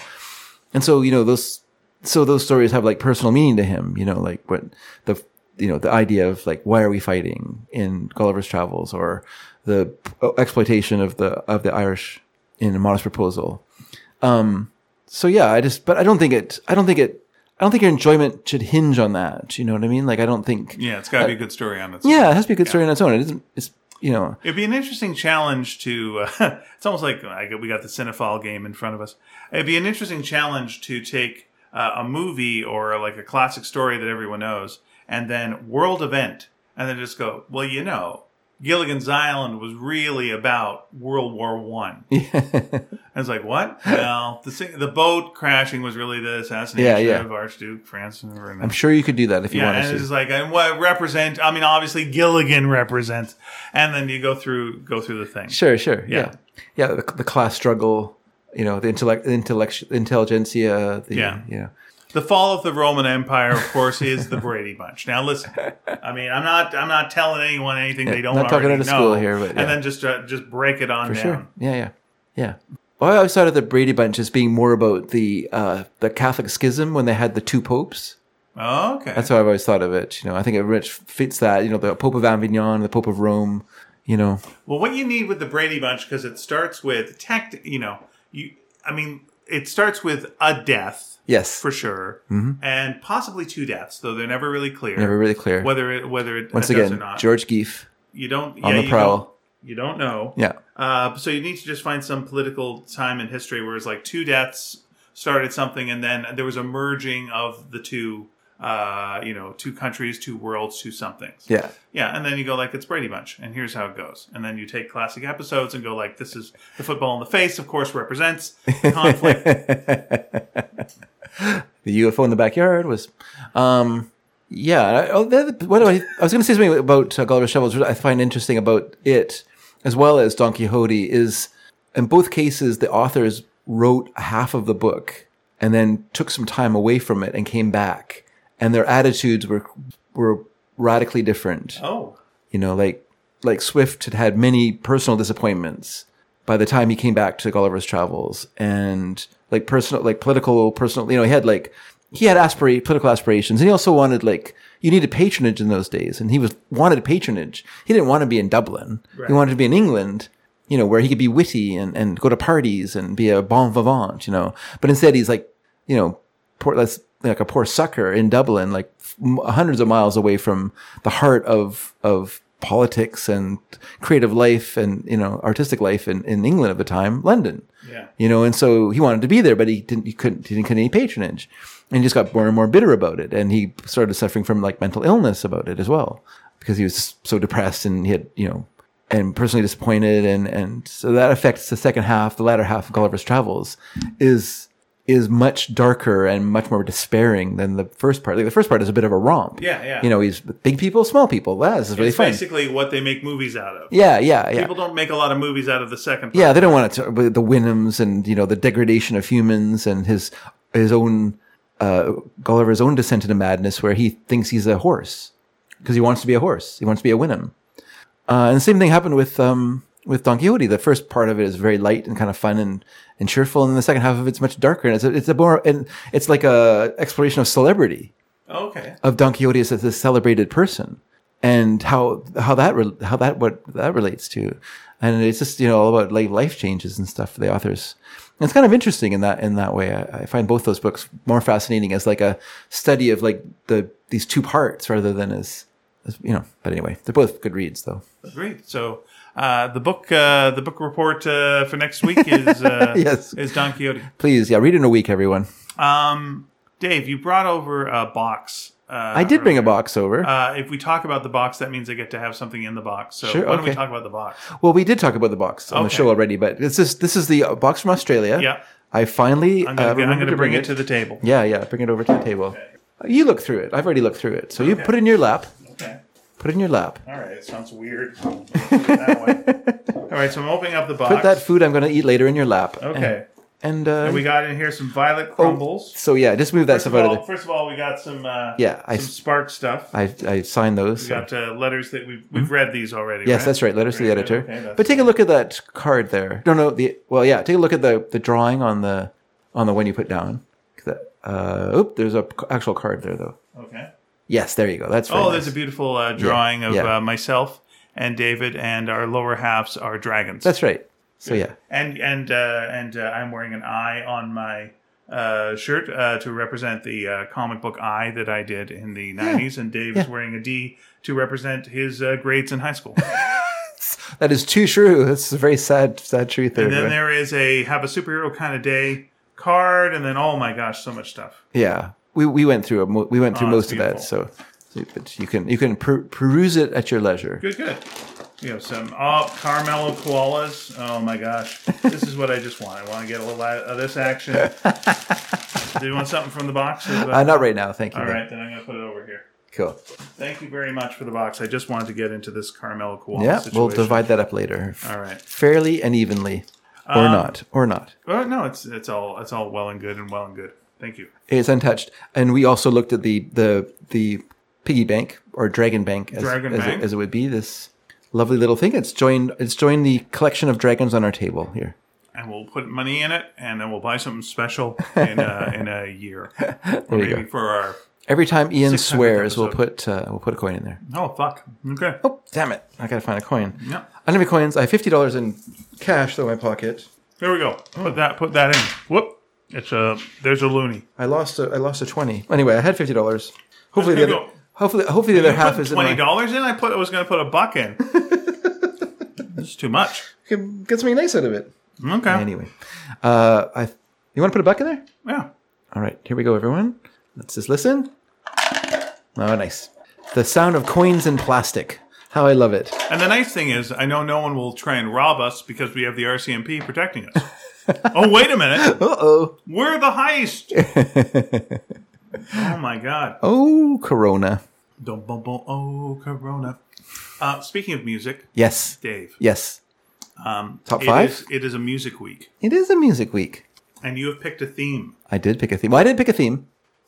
And so, you know, those, so those stories have like personal meaning to him, you know, like what the, you know, the idea of like, why are we fighting in Gulliver's Travels or the exploitation of the, of the Irish in a modest proposal. Um, so yeah, I just, but I don't think it, I don't think it, I don't think your enjoyment should hinge on that. You know what I mean? Like, I don't think, Yeah. It's got to be a good story on its. yeah, it has to be a good story on its own. It isn't, it's, you know, It'd be an interesting challenge to. Uh, it's almost like I we got the Cinephile game in front of us. It'd be an interesting challenge to take uh, a movie or like a classic story that everyone knows, and then world event, and then just go, well, you know, Gilligan's Island was really about World War One. I was like, what? Well, the the boat crashing was really the assassination Yeah, yeah. of Archduke Francis. I'm sure you could do that if you yeah, wanted and to. it's like and what represent. I mean, obviously Gilligan represents, and then you go through go through the thing. Sure, sure. Yeah. Yeah. Yeah. the, the class struggle, you know, the intellect, intellect, intelligentsia, the, Yeah. you know. The fall of the Roman Empire, of course, is the Brady Bunch. Now, listen. I mean, I'm not I'm not telling anyone anything they don't not talking out of know, school here, but yeah. and then just uh, just break it on For down. sure. Yeah, yeah. Yeah. Well, I always thought of the Brady Bunch as being more about the, uh, the Catholic schism when they had the two popes. Oh, okay. That's how I've always thought of it. You know, I think it rich fits that, you know, the Pope of Avignon, the Pope of Rome, you know. Well, what you need with the Brady Bunch because it starts with tact. You know, you. I mean, it starts with a death Yes. for sure, and possibly two deaths, though they're never really clear. Mm-hmm. Never really clear. whether it whether it Once does or again, not. George Geef you don't on yeah, the you prowl. don't- You don't know. Yeah. Uh, so you need to just find some political time in history where it's like two deaths started something, and then there was a merging of the two, uh, you know, two countries, two worlds, two somethings. Yeah. Yeah, and then you go like it's Brady Bunch, and here's how it goes. And then you take classic episodes and go like this is the football in the face, of course, represents conflict. the UFO in the backyard was, um, yeah. I, oh, what do I, I was going to say something about uh, Gulliver's Travels. What I find interesting about it, as well as Don Quixote, is in both cases the authors wrote half of the book and then took some time away from it and came back, and their attitudes were were radically different. oh, You know, like like Swift had had many personal disappointments by the time he came back to Gulliver's Travels, and like personal, like political, personal. You know, he had like he had aspirate political aspirations, and he also wanted like you needed patronage in those days, and he was wanted patronage. He didn't want to be in Dublin. He wanted to be in England. You know, where he could be witty and, and go to parties and be a bon vivant, you know. But instead, he's like, you know, poor, that's like a poor sucker in Dublin, like hundreds of miles away from the heart of of politics and creative life and you know artistic life in, in England at the time, London. Yeah. You know, and so he wanted to be there, but he didn't. He couldn't. He didn't get any patronage, and he just got more and more bitter about it. And he started suffering from like mental illness about it as well, because he was so depressed and he had you know, and personally disappointed, and and so that affects the second half, the latter half of Gulliver's Travels, is is much darker and much more despairing than the first part. Like the first part is a bit of a romp. Yeah, yeah. You know, he's big people, small people. That is really It's fun. basically what they make movies out of. Yeah, yeah, yeah. People don't make a lot of movies out of the second part. Yeah, they don't want it to the Houyhnhnms and you know the degradation of humans and his his own uh, Gulliver's own descent into madness, where he thinks he's a horse because he wants to be a horse. He wants to be a Houyhnhnm. Uh, and the same thing happened with um, with Don Quixote. The first part of it is very light and kind of fun and, and cheerful, and the second half of it's much darker and it's a, it's a more and it's like a exploration of celebrity oh, Okay. of Don Quixote as a celebrated person and how how that re- how that what that relates to, and it's just you know all about like life changes and stuff for the authors. And it's kind of interesting in that in that way. I, I find both those books more fascinating as like a study of like the these two parts rather than as, as you know. But anyway, they're both good reads though. Great. So uh, the book uh, the book report uh, for next week is uh, Yes. is Don Quixote. Please, yeah, read it in a week, everyone. Um, Dave, you brought over a box. Uh, I did bring a box over. Uh, if we talk about the box, that means I get to have something in the box. So Sure, why don't we talk about the box? well, we did talk about the box on the show already, but this is this is the box from Australia. Yeah. I finally I'm gonna, get- I'm remembered gonna to bring it to the table. Yeah, yeah. Bring it over to the table. You look through it. I've already looked through it. So you put it in your lap. Put it in your lap. All right. It sounds weird. Put it that way. All right. So I'm opening up the box. Put that food I'm going to eat later in your lap. Okay. And, uh, And we got in here some violet crumbles. so yeah, just move that First stuff of, out all, of the. first of all, we got some uh, Yeah, I some s- spark stuff. I I signed those. We so- got uh, letters that we've we've read these already. Yes, that's right. Letters to the Very good. editor. Okay, that's but take a look at that card there. No, no. The well, yeah. Take a look at the the drawing on the on the one you put down. That, uh, oop, there's a c- actual card there though. Okay. Yes, there you go. That's very Oh, nice. there's a beautiful uh, drawing of yeah. Uh, myself and David, and our lower halves are dragons. That's right. So yeah, and and uh, and uh, I'm wearing an eye on my uh, shirt uh, to represent the uh, comic book eye that I did in the '90s, and Dave is Yeah. wearing a D to represent his uh, grades in high school. that is too true. That's a very sad sad truth there. and then there is a have a superhero kind of day card, and then oh my gosh, so much stuff. Yeah, we we went through a mo- we went through Oh, most of that. So, so but you can you can per- peruse it at your leisure. Good, good. We have some oh Caramello koalas. Oh my gosh, this is what I just want. I want to get a little of this action. Do you want something from the box? Or Uh, not right now, thank you. All though. right, then I'm going to put it over here. cool. Thank you very much for the box. I just wanted to get into this Caramello koala Yeah, situation. we'll divide that up later, All right. fairly and evenly, or Um, not, or not. Well, no, it's it's all it's all well and good and well and good. Thank you. It's untouched, and we also looked at the the the piggy bank or dragon bank, as, Dragon as, bank. It, as it would be. This lovely little thing. It's joined. It's joined the collection of dragons on our table here. And we'll put money in it, and then we'll buy something special in a, in a year, or you maybe for our. Every time Ian 600th swears, we'll put uh, we'll put a coin in there. Oh fuck. Okay. Oh, damn it! I gotta find a coin. Yeah. I don't have any coins. I have fifty dollars in cash though in my pocket. There we go. Put that. Put that in. Whoop. It's a. There's a loony. I lost a I lost a twenty. Anyway, I had fifty dollars. Hopefully the other, go. hopefully hopefully the other half is in twenty my. dollars in. I put. I was going to put a buck in. It's too much. Can Get something nice out of it. Okay. Anyway, uh, I you want to put a buck in there? Yeah. All right, here we go, everyone. Let's just listen. Oh, nice. The sound of coins and plastic. How I love it. And the nice thing is, I know no one will try and rob us because we have the RCMP protecting us. oh, wait a minute. Uh oh. We're the heist. oh, my God. Oh, Corona. Dum, bum, bum, oh, Corona. Uh, speaking of music, Yes. Dave, Yes. um, Top five? is- it is a music week, It is a music week. and you have picked a theme. I did pick a theme. Well, I didn't pick a theme.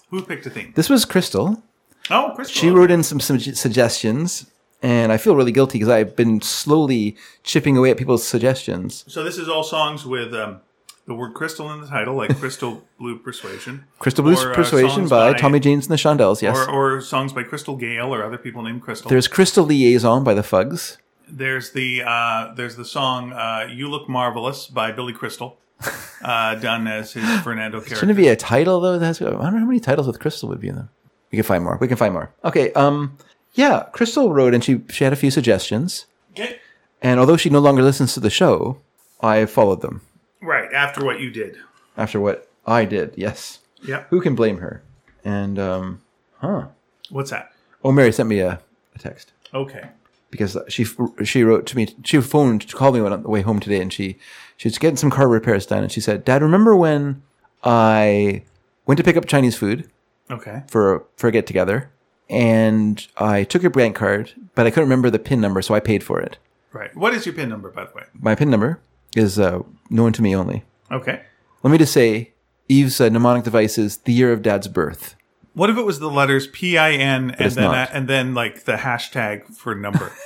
Who picked a theme? This was Crystal. Oh, Crystal. She wrote in some, some suggestions, and I feel really guilty because I've been slowly chipping away at people's suggestions. So this is all songs with um, the word crystal in the title, like Crystal Blue Persuasion. Crystal Blue Or, uh, Persuasion by, by- Tommy James and the Shondells, yes. Or, or songs by Crystal Gayle or other people named Crystal. There's Crystal Liaison by the Fugs. There's the uh, there's the song uh, "You Look Marvelous" by Billy Crystal, uh, done as his Fernando character. Shouldn't it be a title though? That has, I don't know how many titles with Crystal would be in them. We can find more. We can find more. Okay. Um, Yeah, Crystal wrote and she she had a few suggestions. Okay. And although she no longer listens to the show, I followed them Right after what you did. after what I did. Yes. Yep. Who can blame her? And um huh. What's that? Oh, Mary sent me a, a text Okay. because she she wrote to me. She phoned to call me on the way home today, and she she was getting some car repairs done, and she said, "Dad, remember when I went to pick up Chinese food Okay. for for a get together, and I took your bank card, but I couldn't remember the pin number, so I paid for it. Right. What is your PIN number, by the way? My pin number is uh, known to me only. Okay. Let me just say, Eve's uh, mnemonic device is the year of Dad's birth. What if it was the letters P I N and it's then not. and then like the hashtag for number?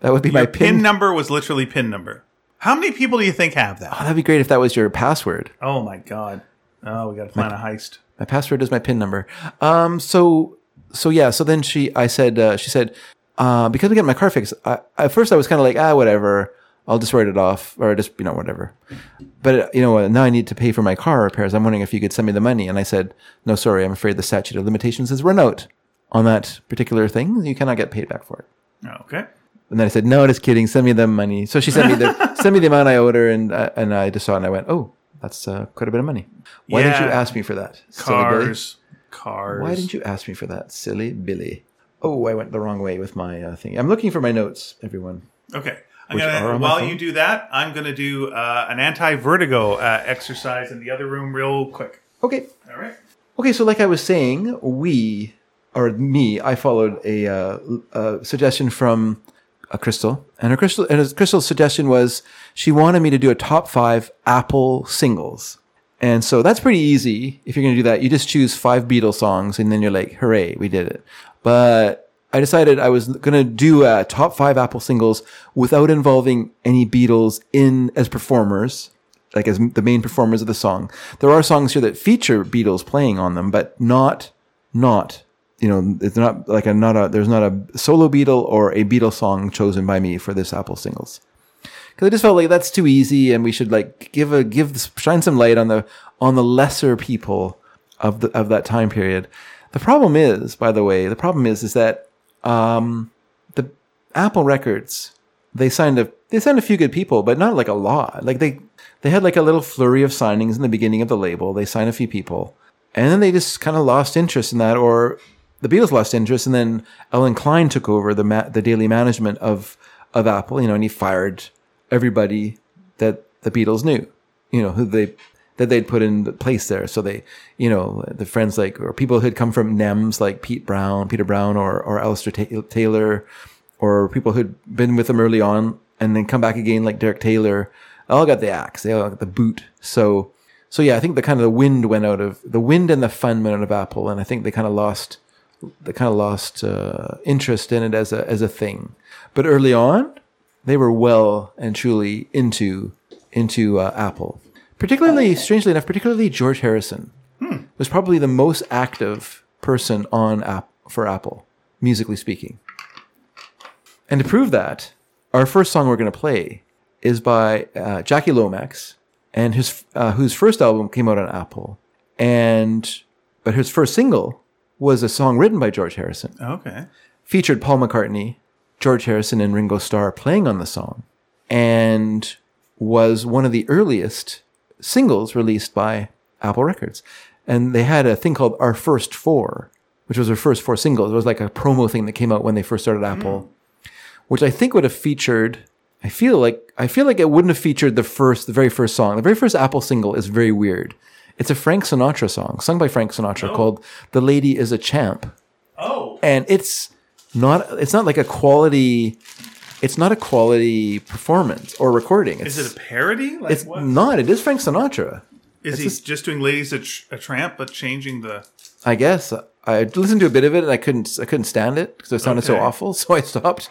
That would be my pin. pin number was literally pin number. How many people do you think have that? Oh, that'd be great if that was your password. Oh my god. Oh, we got to plan a heist. My password is my pin number. Um, so so yeah. So then she, I said, uh, she said, uh, because we got my car fixed. I, at first, I was kind of like, ah, whatever. I'll just write it off, or just you know whatever. But you know what? Now I need to pay for my car repairs. I'm wondering if you could send me the money. And I said, no, sorry. I'm afraid the statute of limitations has run out on that particular thing. You cannot get paid back for it. Okay. And then I said, no, just kidding. Send me the money. So she sent me the send me the amount I owed her, and uh, and I just saw it and I went, oh, that's uh, quite a bit of money. Why didn't you ask me for that? silly Billy? Cars. Cars. Why didn't you ask me for that, silly Billy? Oh, I went the wrong way with my uh, thing. I'm looking for my notes, everyone. Okay. I'm gonna while you do that, I'm gonna do uh, an anti-vertigo uh, exercise in the other room real quick. Okay. All right. Okay, so like I was saying, we, or me, I followed a, uh, a suggestion from a Crystal, and her Crystal, and her Crystal's suggestion was she wanted me to do a top five Apple singles. And so that's pretty easy. If you're going to do that, you just choose five Beatles songs and then you're like, hooray, we did it. But I decided I was going to do a top five Apple singles without involving any Beatles in as performers, like as the main performers of the song. There are songs here that feature Beatles playing on them, but not, not, you know, it's not like a, not a, there's not a solo Beatle or a Beatles song chosen by me for this Apple singles because I just felt like that's too easy, and we should like give a give shine some light on the on the lesser people of the of that time period. The problem is, by the way, the problem is is that um, the Apple Records they signed a they signed a few good people, but not like a lot. Like they they had like a little flurry of signings in the beginning of the label. They signed a few people, and then they just kind of lost interest in that, or the Beatles lost interest, and then Allen Klein took over the ma- the daily management of of Apple. You know, and he fired everybody that the Beatles knew, you know, who they that they'd put in place there. So they, you know, the friends like or people who had come from NEMS like Pete Brown, Peter Brown, or or Alistair Ta- Taylor, or people who'd been with them early on and then come back again like Derek Taylor, all got the axe, they all got the boot. So so yeah, I think the kind of the wind went out of the wind and the fun went out of Apple, and I think they kind of lost they kind of lost uh, interest in it as a as a thing. But early on, they were well and truly into into uh, Apple. Particularly, strangely enough, particularly George Harrison was probably the most active person on app for Apple, musically speaking. And to prove that, our first song we're going to play is by uh, Jackie Lomax, and his uh, whose first album came out on Apple, and but his first single was a song written by George Harrison Okay. featured Paul McCartney, George Harrison, and Ringo Starr playing on the song, and was one of the earliest singles released by Apple Records. And they had a thing called Our First Four, which was their first four singles. It was like a promo thing that came out when they first started Apple, which I think would have featured. I feel like I feel like it wouldn't have featured the first, the very first song. The very first Apple single is very weird. It's a Frank Sinatra song, sung by Frank Sinatra, oh. called "The Lady Is a Champ." Oh. and it's not it's not like a quality it's not a quality performance or recording it's, Is it a parody? Like it's what? not it is frank sinatra Is he just, doing "Ladies a, Tr- a Tramp" but changing the? i guess i listened to a bit of it and i couldn't i couldn't stand it because it sounded so awful so i stopped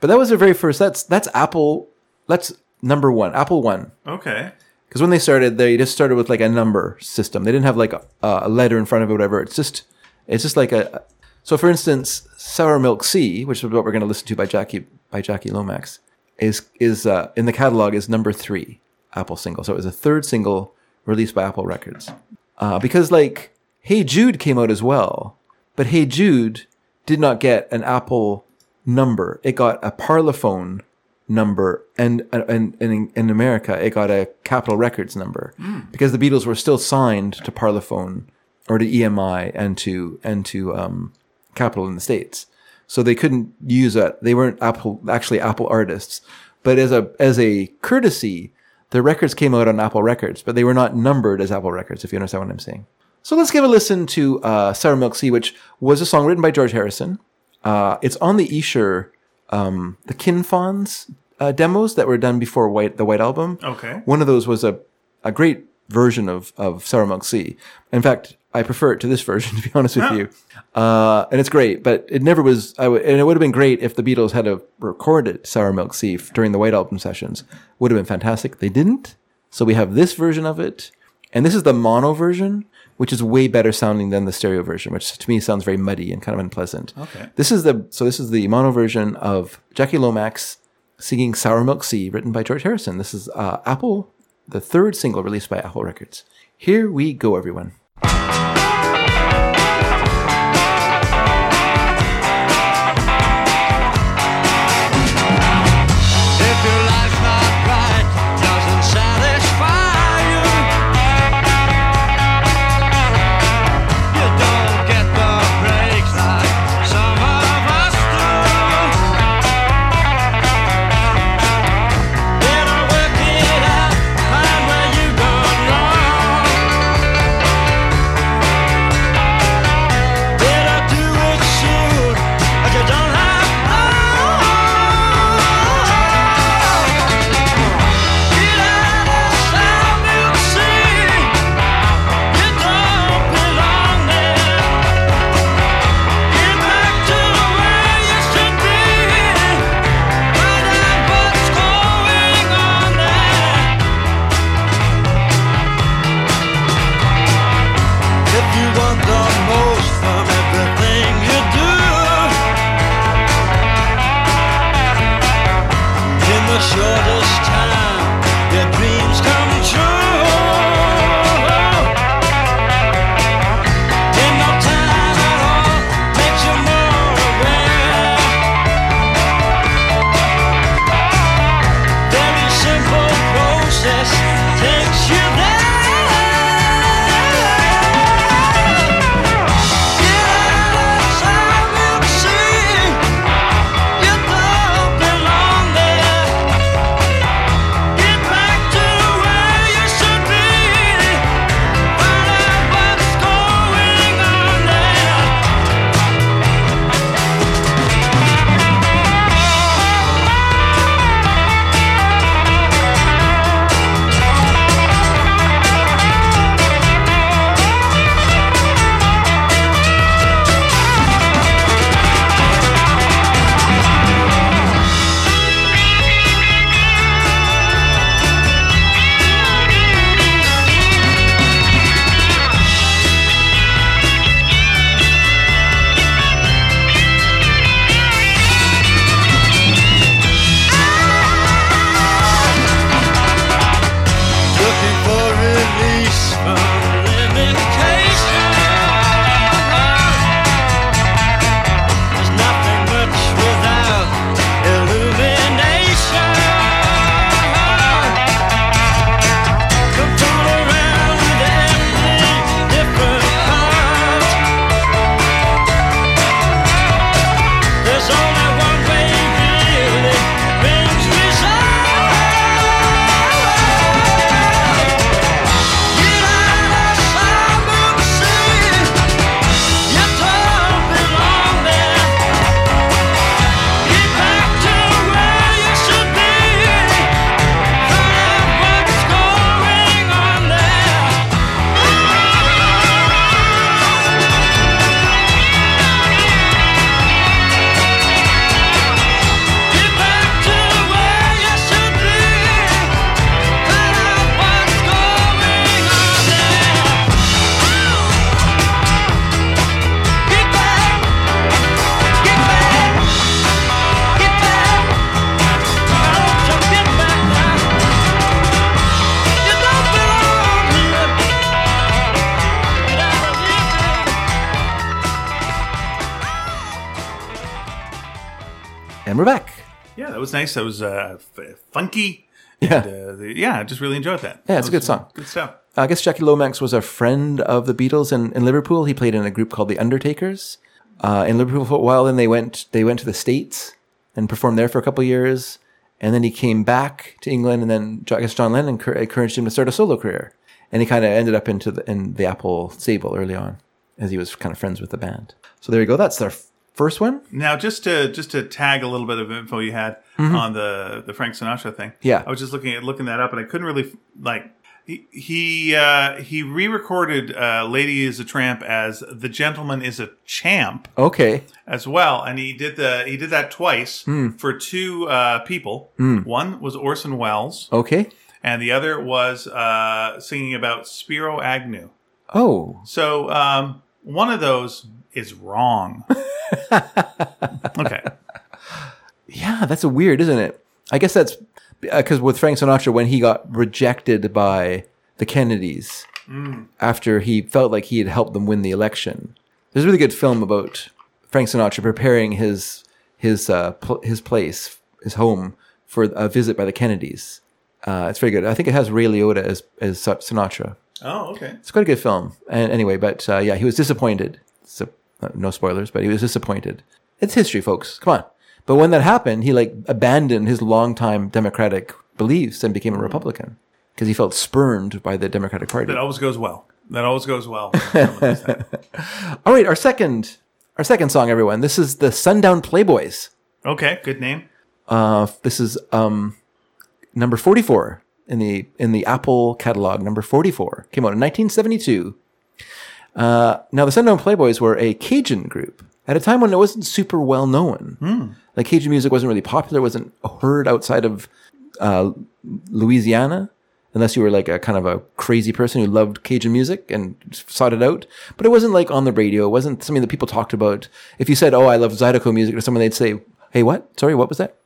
but that was their very first that's that's apple that's number one apple one Okay. because when they started they just started with like a number system they didn't have like a, a letter in front of it whatever it's just it's just like a so for instance sour milk sea which is what we're going to listen to by jackie by jackie lomax is is uh, in the catalog is number three apple single so it was a third single released by apple records uh, because like hey jude came out as well but hey jude did not get an apple number. It got a Parlophone number, and and, and in, in America, it got a Capitol Records number because the Beatles were still signed to Parlophone or to EMI and to and to um, Capitol in the states. So they couldn't use that. They weren't Apple actually Apple artists, but as a as a courtesy, the records came out on Apple Records, but they were not numbered as Apple Records. If you understand what I'm saying. So let's give a listen to uh, Sour Milk Sea, which was a song written by George Harrison. Uh, it's on the Esher, um, the Kinfauns uh, demos that were done before White the White Album. Okay. One of those was a, a great version of, of Sour Milk Sea. In fact, I prefer it to this version, to be honest with Yeah. you. Uh, and it's great, but it never was, I w- and it would have been great if the Beatles had recorded Sour Milk Sea during the White Album sessions. Would have been fantastic. They didn't. So we have this version of it. And this is the mono version, which is way better sounding than the stereo version, which to me sounds very muddy and kind of unpleasant. Okay. This is the, so this is the mono version of Jackie Lomax singing Sour Milk Sea, written by George Harrison. This is uh, Apple, the third single released by Apple Records. Here we go, everyone. Nice. That was uh, f- funky. Yeah. And, uh, yeah, I just really enjoyed that. Yeah, it's a good song. uh, Good stuff. I guess Jackie Lomax was a friend of the Beatles in, in Liverpool. He played in a group called the Undertakers uh, in Liverpool for a while. Then they went they went to the States and performed there for a couple of years. And then he came back to England, and then I guess John Lennon encour- encouraged him to start a solo career. And he kind of ended up into the, in the Apple stable early on, as he was kind of friends with the band. So there you go. That's f- first one. Now, just to just to tag a little bit of info you had on the the Frank Sinatra thing. Mm-hmm. Yeah. I was just looking at looking that up, and I couldn't really like. He he uh, he re-recorded uh, "Lady Is a Tramp" as "The Gentleman Is a Champ" Okay. as well, and he did the he did that twice Hmm. for two uh, people. One was Orson Welles, Okay. and the other was uh, singing about Spiro Agnew. Oh, So um, one of those is wrong. okay. Yeah, that's a weird, isn't it? I guess that's because with Frank Sinatra, when he got rejected by the Kennedys after he felt like he had helped them win the election, there's a really good film about Frank Sinatra preparing his his uh, pl- his place, his home for a visit by the Kennedys. Uh, it's very good. I think it has Ray Liotta as as Sinatra. Oh, okay. It's quite a good film. And anyway, but uh, yeah, he was disappointed. So uh, no spoilers, but he was disappointed. It's history, folks. Come on. But when that happened, he like abandoned his longtime Democratic beliefs and became a Republican because he felt spurned by the Democratic Party. That always goes well. That always goes well. All right, our second, our second song, everyone. This is the Sundown Playboys. okay, good name. Uh, this is um, number forty-four in the in the Apple catalog. Number forty-four came out in 1972. Uh, now the Sundown Playboys were a Cajun group at a time when it wasn't super well known. Like Cajun music wasn't really popular, wasn't heard outside of uh, Louisiana, unless you were like a kind of a crazy person who loved Cajun music and sought it out. But it wasn't like on the radio. It wasn't something that people talked about. If you said, "Oh, I love Zydeco music," to someone, they'd say, "Hey, what? Sorry, what was that?"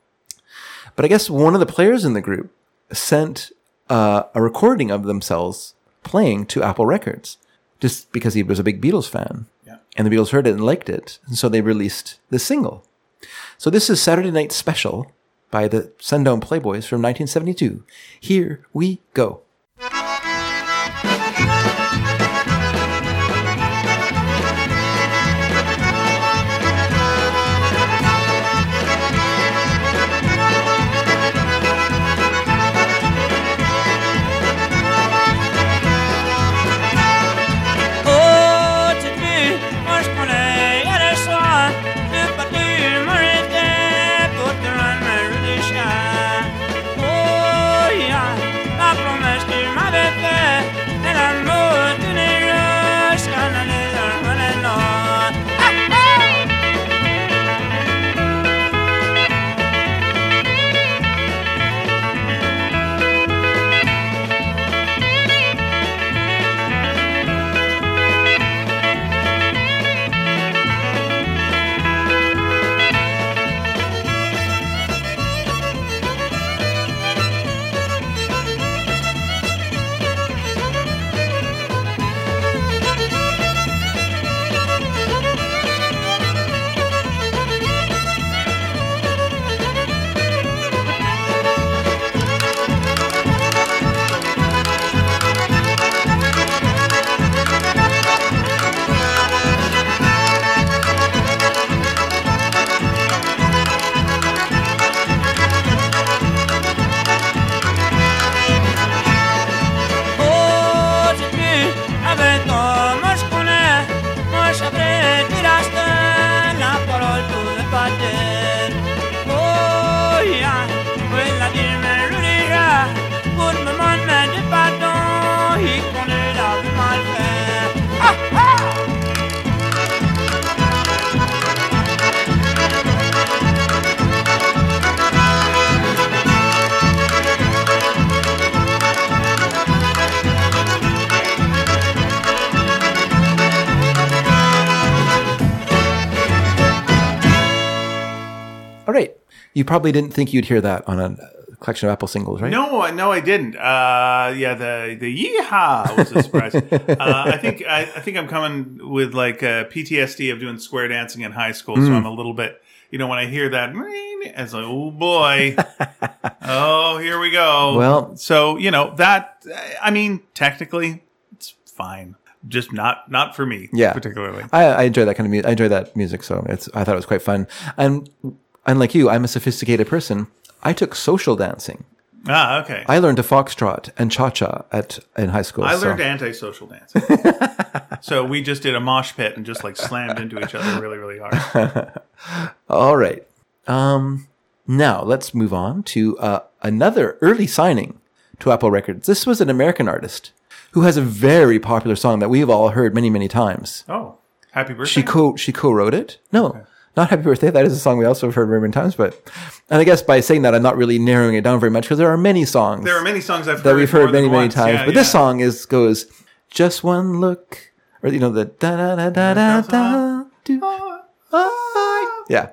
But I guess one of the players in the group sent uh, a recording of themselves playing to Apple Records, just because he was a big Beatles fan. Yeah. And the Beatles heard it and liked it, and so they released the single. So this is Saturday Night Special by the Sundown Playboys from 1972. Here we go. Probably didn't think you'd hear that on a collection of Apple singles, right? No, I- no, I didn't. Uh, yeah, the the yeehaw was a surprise. uh, I think I, I think I'm coming with like PTSD of doing square dancing in high school, so I'm a little bit you know, when I hear that, it's like, oh boy, oh here we go. Well- so you know that. I mean, technically, it's fine. Just not not for me. Yeah. particularly. I, I enjoy that kind of music. I enjoy that music, so it's. I thought it was quite fun. And unlike you, I'm a sophisticated person. I took social dancing. Ah, okay. I learned to foxtrot and cha cha at in high school. I so- learned antisocial dancing. so we just did a mosh pit and just like slammed into each other really, really hard. All right. Um, now let's move on to uh, another early signing to Apple Records. This was an American artist who has a very popular song that we've all heard many, many times. Oh, happy birthday! She co she co-wrote it. No, not Happy Birthday. That is a song we also have heard very many times. But and I guess by saying that, I'm not really narrowing it down very much because there are many songs there are many songs I've that heard we've heard many, many once. times. Yeah, but this song is goes just one look, or you know the da da da da da da. do, I. Yeah,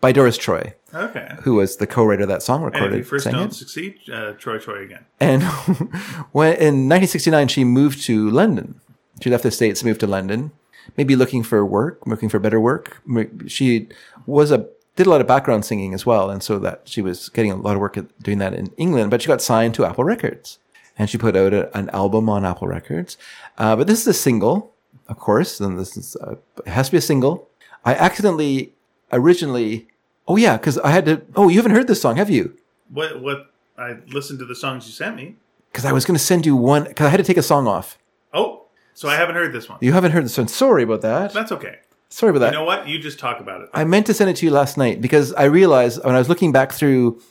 by Doris Troy, Okay. who was the co-writer of that song And if recorded. first don't it. succeed, uh, Troy Troy again. And when in 1969, she moved to London. She left the States, moved to London, maybe looking for work, looking for better work. She was a did a lot of background singing as well, and so that she was getting a lot of work at doing that in England. But she got signed to Apple Records, and she put out a, an album on Apple Records. Uh, but this is a single, of course, and this is uh, it has to be a single. I accidentally originally, oh yeah, because I had to. Oh, you haven't heard this song, have you? What what I listened to the songs you sent me. Because I was going to send you one. Because I had to take a song off. So I haven't heard this one. You haven't heard this one. Sorry about that. That's okay. Sorry about that. You know what? You just talk about it. I meant to send it to you last night because I realized when I was looking back through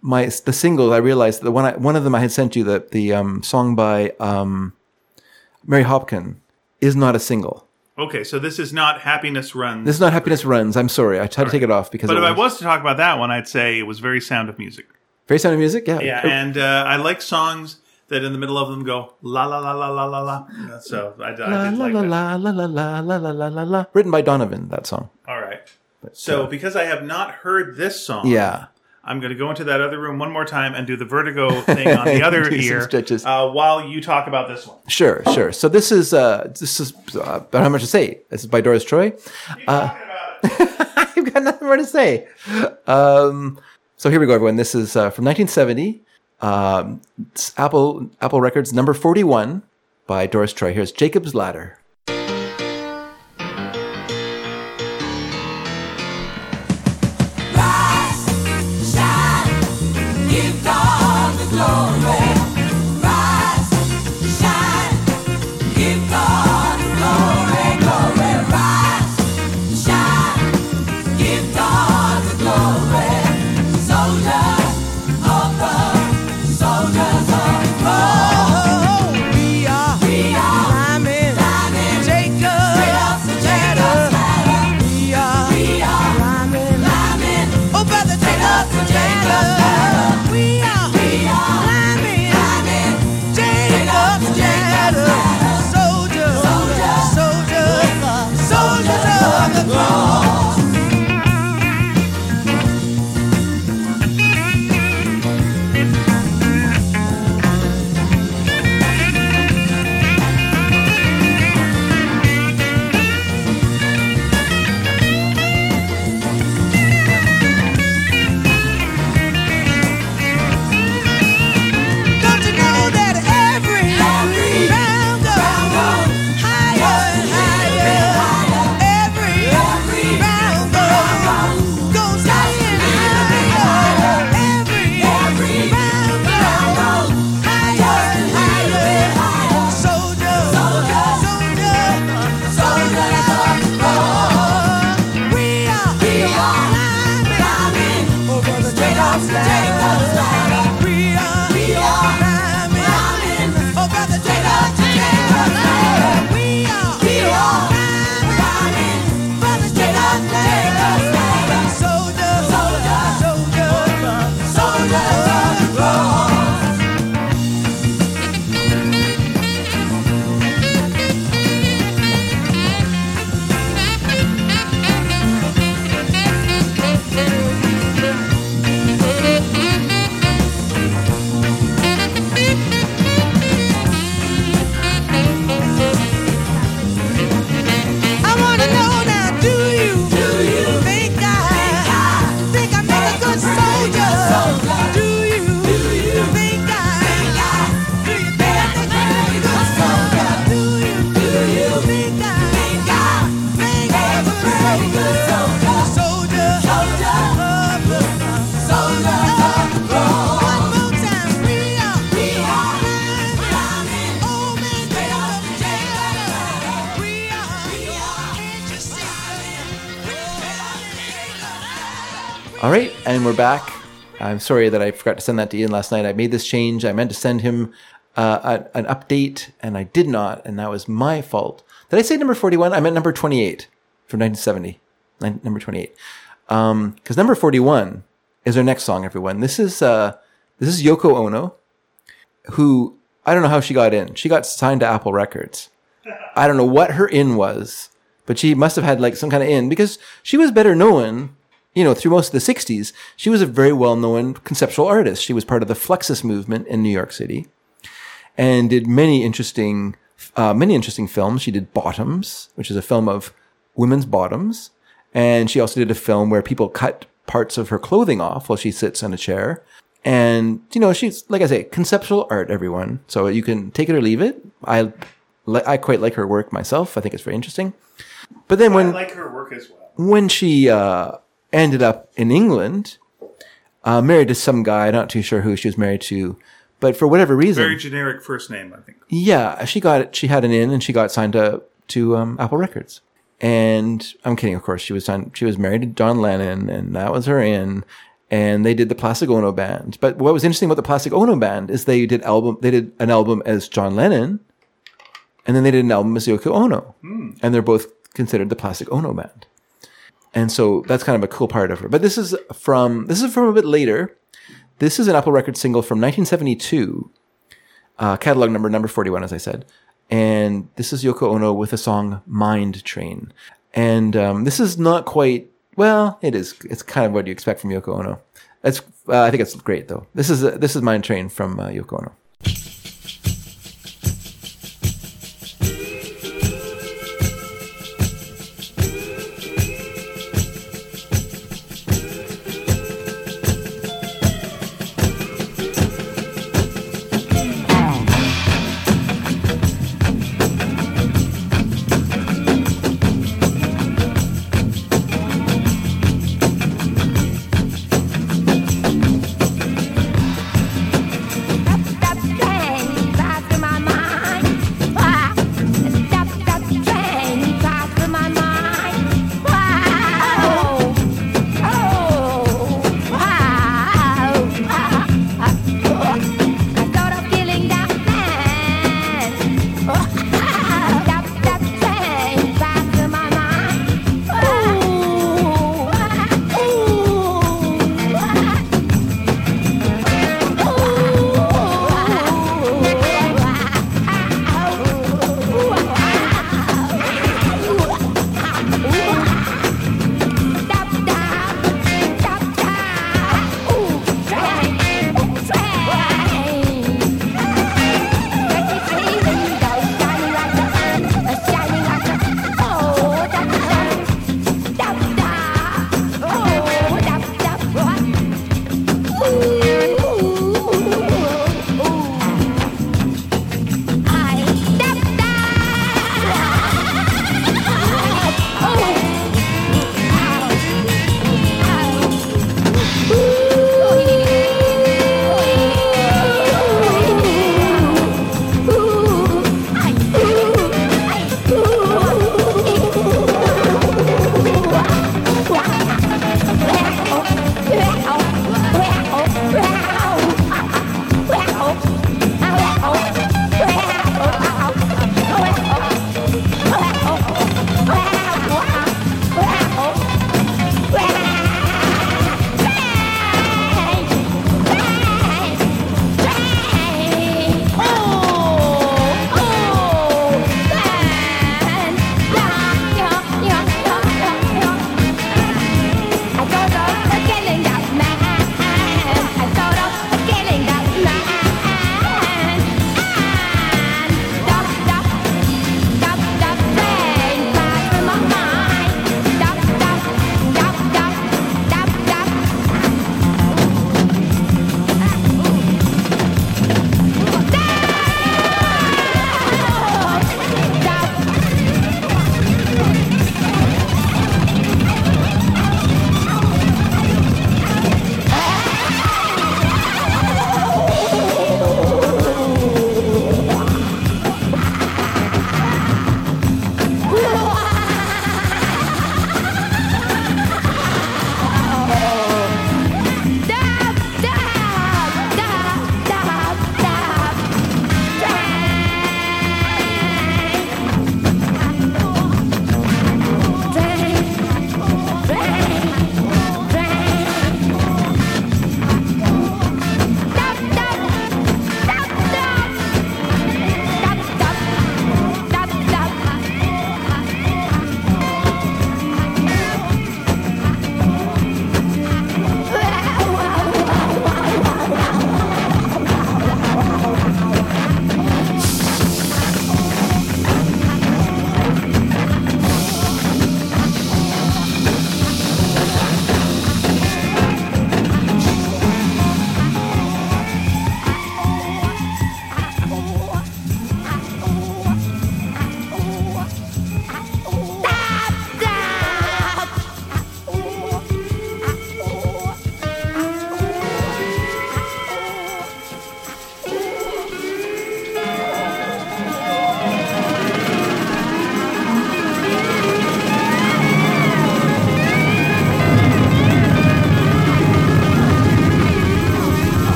my the singles, I realized that one I, one of them I had sent you the the um, song by um, Mary Hopkin is not a single. Okay, so this is not Happiness Runs. This is not Happiness Runs. I'm sorry. I tried to take it off because but if I was was to talk about that one, I'd say it was very Sound of Music. very sound of music. Yeah, Yeah, and uh, I like songs that in the middle of them go la la la la la la la. So I, I la did la like la that. la la la la la la la la la. Written by Donovan. That song. All right. So because I have not heard this song, Yeah. I'm going to go into that other room one more time and do the vertigo thing on the other ear stretches. uh, while you talk about this one. Sure, sure. So this is uh this is uh, I don't have much to say. This is by Doris Troy. Keep talking about it. I've got nothing more to say. Um, so here we go, everyone. This is uh, from 1970. Um, Apple Apple Records number 41 by Doris Troy. Here's Jacob's Ladder. We and we're back. I'm sorry that I forgot to send that to Ian last night. I made this change. I meant to send him uh, a, an update, and I did not, and that was my fault. Did I say number 41? I meant number 28 from 1970. Nin- Number 28. Because number 41 is our next song, everyone. This is uh, this is Yoko Ono, who I don't know how she got in. She got signed to Apple Records. I don't know what her in was, but she must have had like some kind of in because she was better known, you know, through most of the 60s. She was a very well known conceptual artist. She was part of the Fluxus movement in New York City and did many interesting, uh, many interesting films. She did Bottoms, which is a film of women's bottoms. And she also did a film where people cut parts of her clothing off while she sits on a chair. And, you know, she's, like I say, conceptual art, everyone. So you can take it or leave it. I, I quite like her work myself. I think it's very interesting. But then when, like her work as well. when she uh, ended up in England, uh, married to some guy, not too sure who she was married to, but for whatever reason, Very generic first name, I think. yeah, she got it. She had an in, and she got signed to to um, Apple Records. And I'm kidding, of course. She was signed. She was married to John Lennon, and that was her in. And they did the Plastic Ono band. But what was interesting about the Plastic Ono band is they did album. They did an album as John Lennon, and then they did an album as Yoko Ono, and they're both considered the Plastic Ono band. And so that's kind of a cool part of her. But this is from this is from a bit later. This is an Apple Records single from 1972 uh, catalog number number 41 as i said. And this is yoko ono with a song mind train. And um, this is not quite well it is it's kind of what you expect from yoko ono. It's uh, i think it's great though. This is uh, this is mind train from uh, yoko ono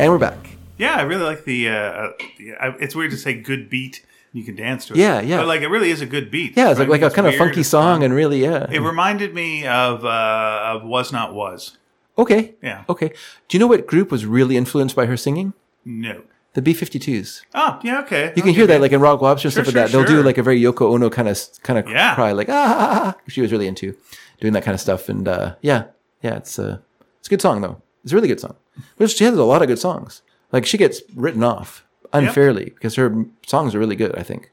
And we're back. Yeah, I really like the. Uh, uh, it's weird to say good beat. You can dance to it. Yeah, yeah. But like, it really is a good beat. Yeah, it's like, right? like a kind of funky song and really, yeah. It reminded me of uh, of was not was. okay. Yeah. Okay. Do you know what group was really influenced by her singing? No. The B 52s. Oh, yeah, okay. You can hear that like in Rock Lobster and Sure, stuff like sure, that. They'll sure. do like a very Yoko Ono kind of kind of Yeah. cry, like ah, ah, ah, ah. She was really into doing that kind of stuff, and uh, yeah, yeah, it's uh, it's a good song though. It's a really good song. But she has a lot of good songs. Like she gets written off unfairly because her songs are really good. I think.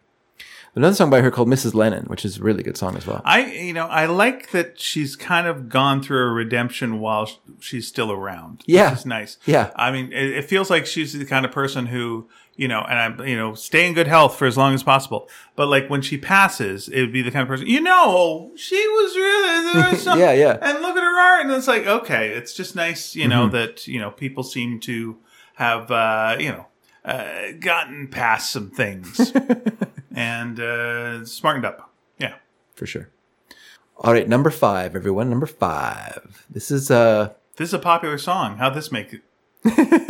Another song by her called Mrs. Lennon, which is a really good song as well. I, you know, I like that she's kind of gone through a redemption while she's still around. Yeah. It's nice. Yeah. I mean, it, it feels like she's the kind of person who, you know, and I'm, you know, stay in good health for as long as possible. But like when she passes, it would be the kind of person, you know, she was really, there was some- Yeah, yeah. And look at her art. And it's like, okay, it's just nice, you Mm-hmm. know, that, you know, people seem to have, uh, you know, uh, gotten past some things and, uh, smartened up. Yeah. for sure. All right, number five, everyone. Number five. This is uh, This is a popular song. How'd this make it?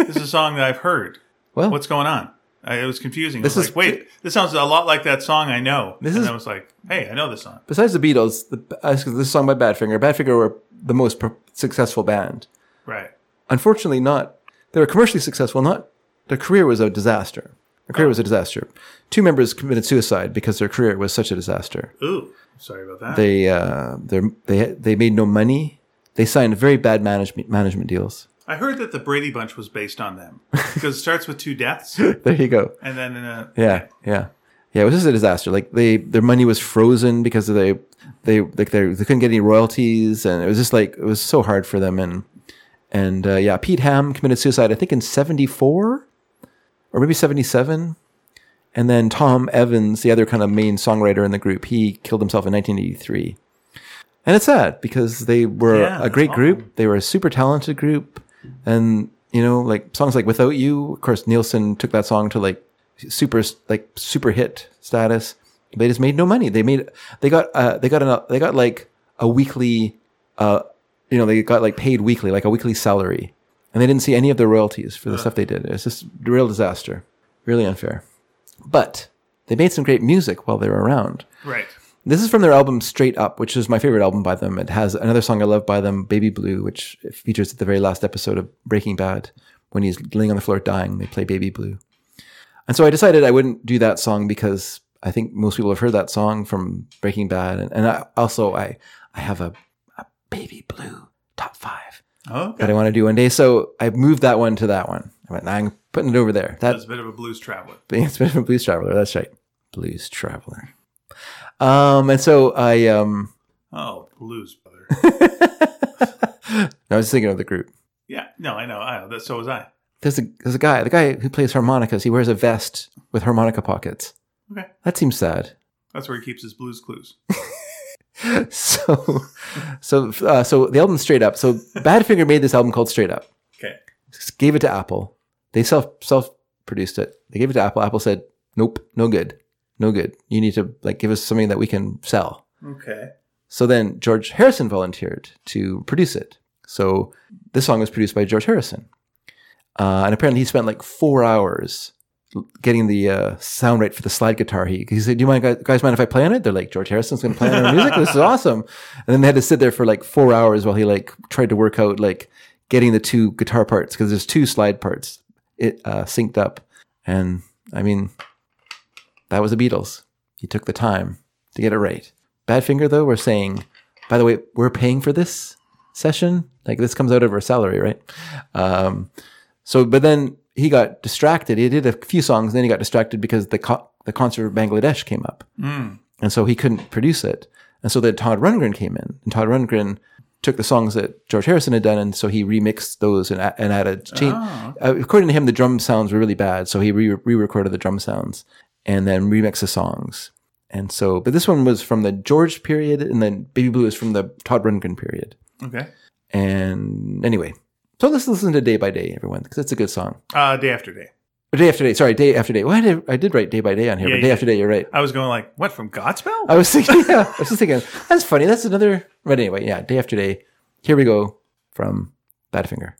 this is a song that I've heard. well, What's going on? I, it was confusing. I This was is- like, wait, this sounds a lot like that song I know. This and is- I was like, hey, I know this song. besides the Beatles, the, uh, this song by Badfinger. Badfinger were the most pro- successful band. Right. Unfortunately, not. They were commercially successful. Not their career was a disaster. Their career was a disaster. Two members committed suicide because their career was such a disaster. Ooh, sorry about that. They uh, they they they made no money. They signed very bad management management deals. I heard that the Brady Bunch was based on them because it starts with two deaths There you go. and then uh, Yeah, yeah, yeah. It was just a disaster. Like they, their money was frozen because they, they, like they, they couldn't get any royalties, and it was just like it was so hard for them. And and uh, yeah, Pete Ham committed suicide. I think in '74 or maybe '77. And then Tom Evans, the other kind of main songwriter in the group, he killed himself in 1983. And it's sad because they were Yeah, a great that's group. They were a super talented group. And, you know, like songs like Without You, of course, Nilsson took that song to like super, like super hit status. They just made no money. They made, they got, uh, they got, an, they got like a weekly, uh, you know, they got like paid weekly, like a weekly salary. And they didn't see any of the royalties for the stuff they did. It's just a real disaster. Really unfair. But they made some great music while they were around. right. This is from their album Straight Up, which is my favorite album by them. It has another song I love by them, Baby Blue, which features at the very last episode of Breaking Bad. When he's laying on the floor dying, they play Baby Blue. And so I decided I wouldn't do that song because I think most people have heard that song from Breaking Bad. And, and I, also, I, I have a, a Baby Blue top five Oh, that I want to do one day. So I moved that one to that one. I went, I'm putting it over there. That, that's a bit of a blues traveler. It's a bit of a Blues Traveler. That's right. Blues Traveler. Um, and so I, um, Oh, blues brother. I was thinking of the group. yeah. No, I know. I know. That, so was I. There's a, there's a guy, the guy who plays harmonicas. He wears a vest with harmonica pockets. Okay. That seems sad. That's where he keeps his blues clues. So, so, uh, so the album Straight Up. So Badfinger made this album called Straight Up. Okay. Gave it to Apple. They self self produced it. They gave it to Apple. Apple said, "Nope, no good, no good. You need to like give us something that we can sell." Okay. So then George Harrison volunteered to produce it. So this song was produced by George Harrison. Uh, and apparently he spent like four hours getting the uh, sound right for the slide guitar. He, he said, do you mind, guys, guys mind if I play on it? They're like, George Harrison's going to play on our music? This is awesome. And then they had to sit there for like four hours while he like tried to work out like getting the two guitar parts because there's two slide parts it uh, synced up. And I mean, that was the Beatles. He took the time to get it right. Badfinger, though, we're saying, by the way, we're paying for this session. Like this comes out of our salary, right? Um, so, but then he got distracted. He did a few songs, and then he got distracted because the co- the concert of Bangladesh came up, and so he couldn't produce it. And so then Todd Rundgren came in, and Todd Rundgren took the songs that George Harrison had done, and so he remixed those and, a- and added. Change. Uh, according to him, the drum sounds were really bad, so he re recorded the drum sounds and then remix the songs. And so, but this one was from the George period, and then Baby Blue is from the Todd Rundgren period. Okay. And anyway, so let's listen to Day by Day, everyone, because it's a good song. Uh, day after day. Or day after day. Sorry, day after day. Well, I did, I did write day by day on here, Yeah, but day you after day, you're right. I was going like, what from Godspell? I was thinking, yeah, I was just thinking, that's funny. That's another. But anyway, yeah, day after day. Here we go from Badfinger.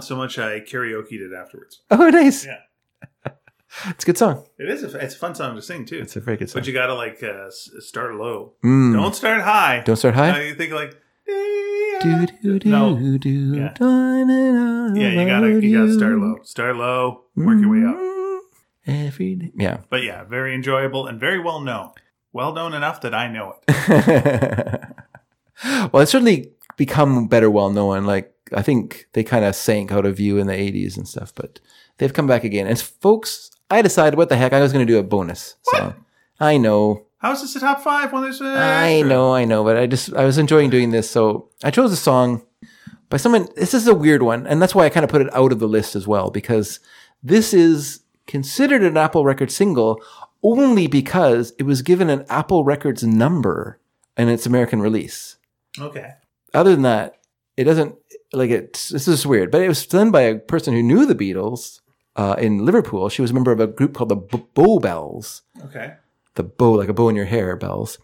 Enjoyed so much I karaokeed it afterwards. Oh, nice. Yeah. It's a good song. It is. A, it's a fun song to sing too. It's a very good song. but you gotta like uh, start low. Mm. Don't start high. Don't start high. you think like. Do, do, do, No. do, Yeah. Yeah, you gotta you gotta start low. Start low. Work your way up. Mm. Every day. Yeah. But yeah, very enjoyable and very well known. Well known enough that I know it. well, it's certainly become better well known. Like I think they kind of sank out of view in the '80s and stuff, but they've come back again. And folks, I decided what the heck I was going to do a bonus song. I know, How is this a top five when there's a I know, I know, but I just I was enjoying doing this, so I chose a song by someone. This is a weird one, and that's why I kind of put it out of the list as well because this is considered an Apple Records single only because it was given an Apple Records number in its American release. Okay. Other than that, it doesn't like it's this is weird. But it was done by a person who knew the Beatles uh, in Liverpool. She was a member of a group called the B- Bow Bells Okay. the bow, like a bow in your hair, bells.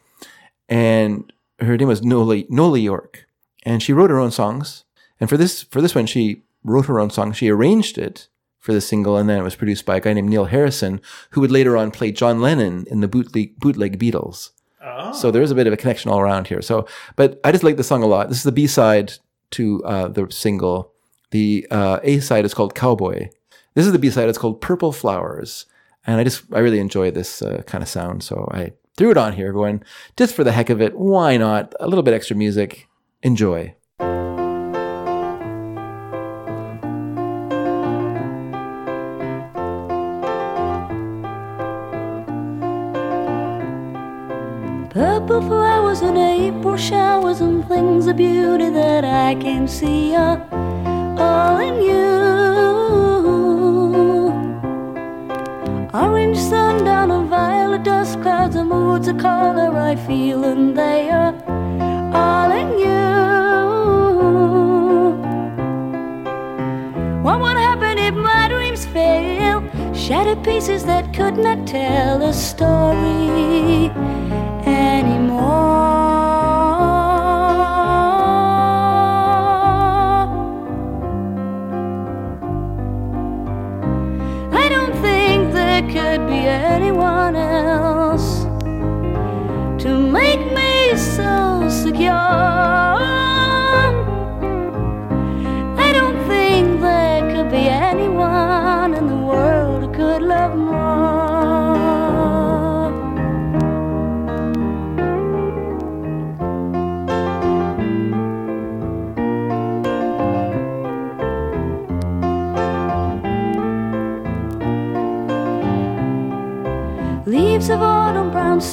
And her name was Nola, Nola York. And she wrote her own songs. And for this, for this one, she wrote her own song. She arranged it for the single. And then it was produced by a guy named Neil Harrison, who would later on play John Lennon in the bootleg, bootleg Beatles. Oh. So there is a bit of a connection all around here. So, but I just like the song a lot. This is the B side to uh, the single. The uh, A side is called Cowboy. This is the B side. It's called Purple Flowers. And I just, I really enjoy this uh, kind of sound. So I threw it on here, going, just for the heck of it, why not? A little bit extra music. Enjoy. Purple flowers and April showers and things of beauty that I can see are all in you. Orange sundown and violet dust clouds and moods of color I feel and they are all in you. What would happen if my dreams fail? Shattered pieces that could not tell a story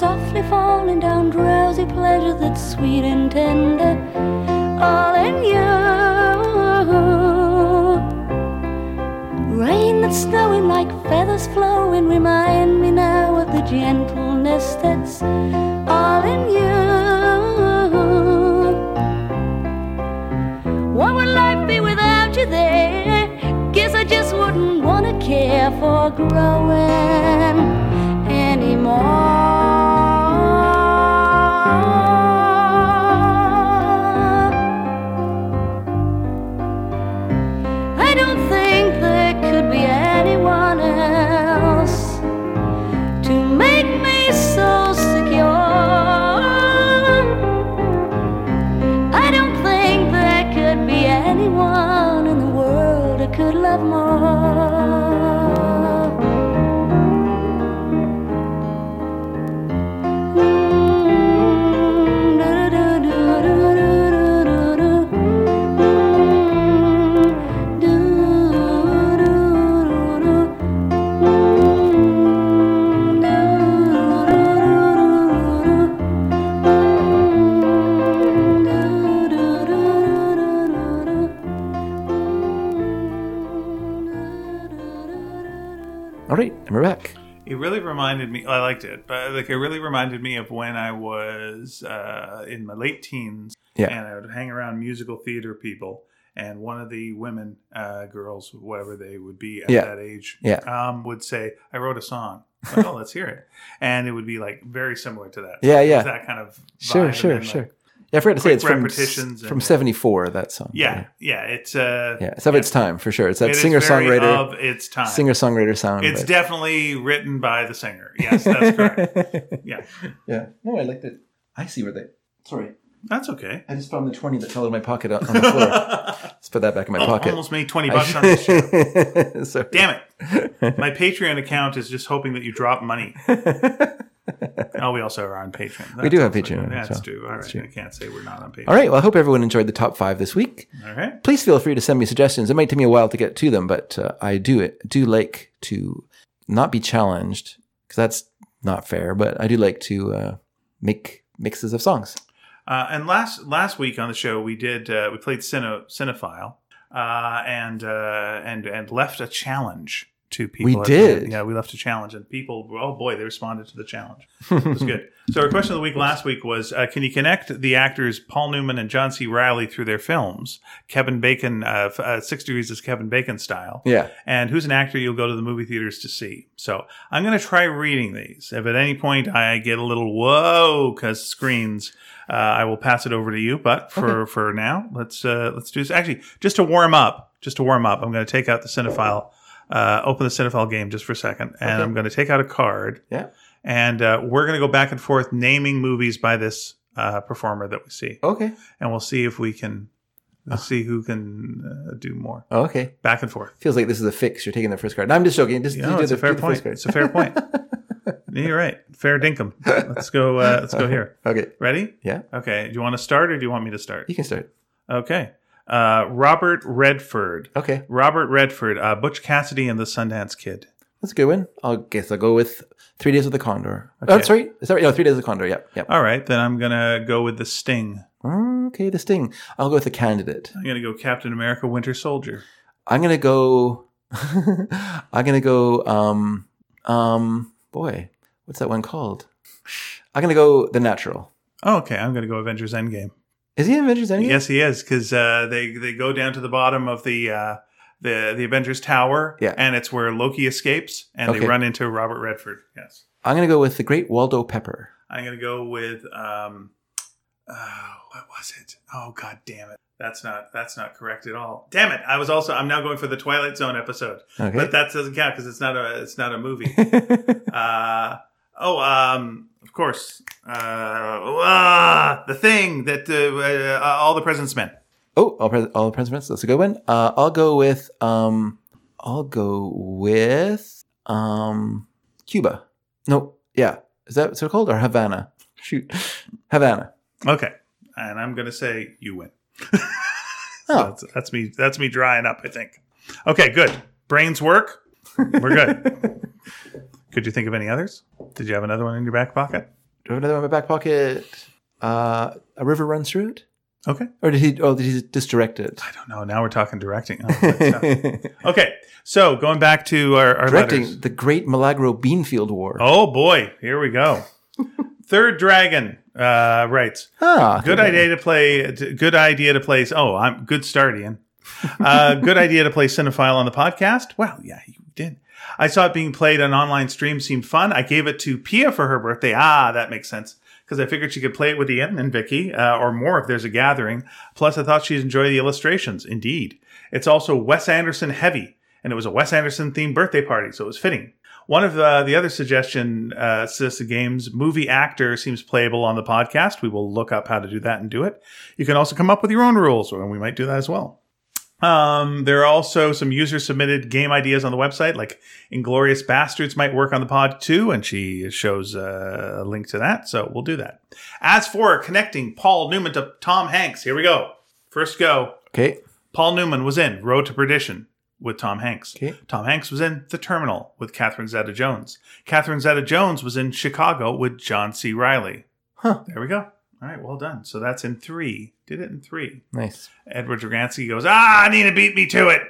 softly falling down, drowsy pleasure that's sweet and tender, all in you. Rain that's snowing like feathers flowing, remind me now of the gentleness that's all in you. What would life be without you there? Guess I just wouldn't wanna care for growing really reminded me. I liked it, but like it really reminded me of when I was uh, in my late teens, Yeah. and I would hang around musical theater people. And one of the women, uh, girls, whatever they would be at Yeah. that age, Yeah. um, would say, "I wrote a song." Like, oh, let's hear it. And it would be like very similar to that. Yeah, yeah. that kind of vibe. Sure, sure, like, sure. Yeah, I forgot to say it's from from 74. That song. Yeah, yeah, it's uh, yeah. It's of its time for sure. It's that it singer songwriter of its time. singer songwriter sound. It's but- definitely written by the singer. Yes, that's correct. Yeah, yeah. No, I liked it. I see where they. Sorry, that's okay. I just found the twenty that fell out of my pocket on, on the floor. Let's put that back in my Oh, pocket. almost made twenty bucks on this show. Damn it! My Patreon account is just hoping that you drop money. Oh, we also are on Patreon. We do have Patreon, That's true. All right, I can't say we're not on Patreon. All right. Well, I hope everyone enjoyed the top five this week. All right. Please feel free to send me suggestions. It might take me a while to get to them, but uh, I do it do like to not be challenged because that's not fair. But I do like to uh, make mixes of songs. Uh, and last last week on the show, we did uh, we played Cine, Cinephile uh, and uh, and and left a challenge to people. We did. yeah. We left a challenge, and people, oh boy, they responded to the challenge. It was good. So our question of the week last week was: uh, Can you connect the actors Paul Newman and John C. Reilly through their films? Kevin Bacon, uh, uh, Six Degrees is Kevin Bacon style. Yeah. and who's an actor you'll go to the movie theaters to see. So I'm going to try reading these. If at any point I get a little whoa because screens, uh, I will pass it over to you. But for for now, let's uh, let's do this. Actually, just to warm up, just to warm up, I'm going to take out the cinephile, uh, open the cinephile game just for a second, and I'm going to take out a card, Yeah. and uh, we're going to go back and forth naming movies by this uh, performer that we see, Okay. and we'll see if we can. We'll see who can uh, do more. Okay. Back and forth. Feels like this is a fix. You're taking the first card. No, I'm just joking. Just No, do it's the, a fair point. It's a fair point. You're right. Fair dinkum. Let's go. Uh, let's go here. Okay. Ready? Yeah. Okay. Do you want to start or do you want me to start? You can start. Okay. Uh, Robert Redford. Okay. Robert Redford. Uh, Butch Cassidy and the Sundance Kid. That's a good one. I guess I'll go with Three Days of the Condor. Oh, sorry. Sorry. No, Three Days of the Condor. Yep. Yep. All right. Then I'm gonna go with the Sting. Okay. The Sting. I'll go with the candidate. I'm gonna go Captain America: Winter Soldier. I'm gonna go. I'm gonna go. Um. Um. Boy, what's that one called? I'm gonna go The Natural. Oh, okay. I'm gonna go Avengers: Endgame. Is he in Avengers Endgame? Yes, he is because uh, they they go down to the bottom of the. Uh, the, the Avengers Tower, Yeah. and it's where Loki escapes, and Okay. they run into Robert Redford. Yes, I'm gonna go with the Great Waldo Pepper. I'm gonna go with um, uh, what was it? Oh god damn it! That's not that's not correct at all. Damn it! I was also I'm now going for the Twilight Zone episode, Okay. but that doesn't count because it's not a it's not a movie. uh, oh, um, of course, uh, ah, the thing that uh, uh, all the President's Men. oh, all, pres- all presidents. That's a good one. Uh, I'll go with. Um. I'll go with. Um. Cuba. No. Yeah. Is that it called? Or Havana? Shoot. Havana. Okay, and I'm gonna say you win. Oh. That's, that's me. That's me drying up. I think. Okay, good. Brains work. We're good. Could you think of any others? Did you have another one in your back pocket? Do I have another one in my back pocket? Uh, a river runs through it. Okay. Or did he? Oh, did he just direct it? I don't know. Now we're talking directing. Oh, okay, so going back to our, our Directing letters. the Great Milagro Beanfield War. Oh boy, here we go. Third Dragon uh, writes. ah, Good idea to play. Good idea to play. Oh, I'm good start, Ian. Uh, good idea to play Cinephile on the podcast. Well, yeah, you did. I saw it being played on online stream. Seemed fun. I gave it to Pia for her birthday. Ah, that makes sense because I figured she could play it with Ian and Vicky, uh, or more if there's a gathering. Plus, I thought she'd enjoy the illustrations. Indeed, it's also Wes Anderson heavy, and it was a Wes Anderson themed birthday party, so it was fitting. One of uh, the other suggestion uh, suggested games, movie actor seems playable on the podcast. We will look up how to do that and do it. You can also come up with your own rules, and we might do that as well. Um, there are also some user submitted game ideas on the website, like Inglorious Bastards might work on the pod too, and she shows uh, a link to that, so we'll do that. As for connecting Paul Newman to Tom Hanks, here we go. First go. Okay. Paul Newman was in Road to Perdition with Tom Hanks. Okay. Tom Hanks was in The Terminal with Catherine Zeta Jones. Catherine Zeta Jones was in Chicago with John C. Reilly. Huh. There we go. All right, well done. So that's in three. Did it in three. Nice. Edward Dragansky goes, Ah, Nina beat me to it.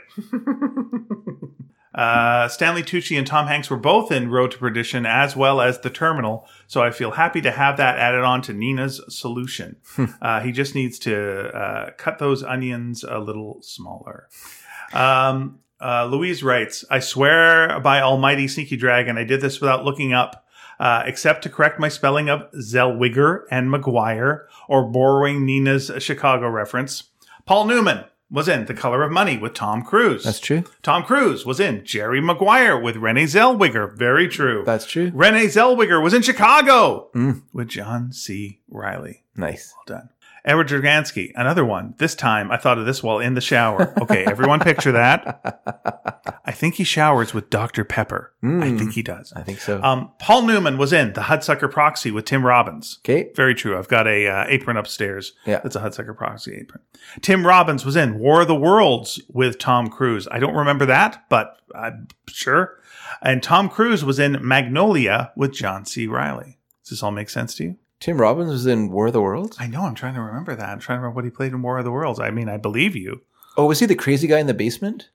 uh, Stanley Tucci and Tom Hanks were both in Road to Perdition as well as The Terminal, so I feel happy to have that added on to Nina's solution. uh, he just needs to uh, cut those onions a little smaller. Um, uh, Louise writes, I swear by Almighty Sneaky Dragon, I did this without looking up uh, except to correct my spelling of Zellweger and McGuire, or borrowing Nina's Chicago reference. Paul Newman was in The Color of Money with Tom Cruise. That's true. Tom Cruise was in Jerry Maguire with Renee Zellweger. Very true. That's true. Renee Zellweger was in Chicago Mm. with John C. Reilly. Nice. Well done. Edward Dragansky, another one. This time I thought of this while in the shower. Okay, everyone picture that. I think he showers with Dr. Pepper. I think he does. I think so. Um, Paul Newman was in The Hudsucker Proxy with Tim Robbins. okay. Very true. I've got a uh, apron upstairs. Yeah. That's a Hudsucker Proxy apron. Tim Robbins was in War of the Worlds with Tom Cruise. I don't remember that, but I'm sure. And Tom Cruise was in Magnolia with John C. Reilly. Does this all make sense to you? Tim Robbins was in War of the Worlds. I know. I'm trying to remember that. I'm trying to remember what he played in War of the Worlds. I mean, I believe you. Oh, was he the crazy guy in the basement?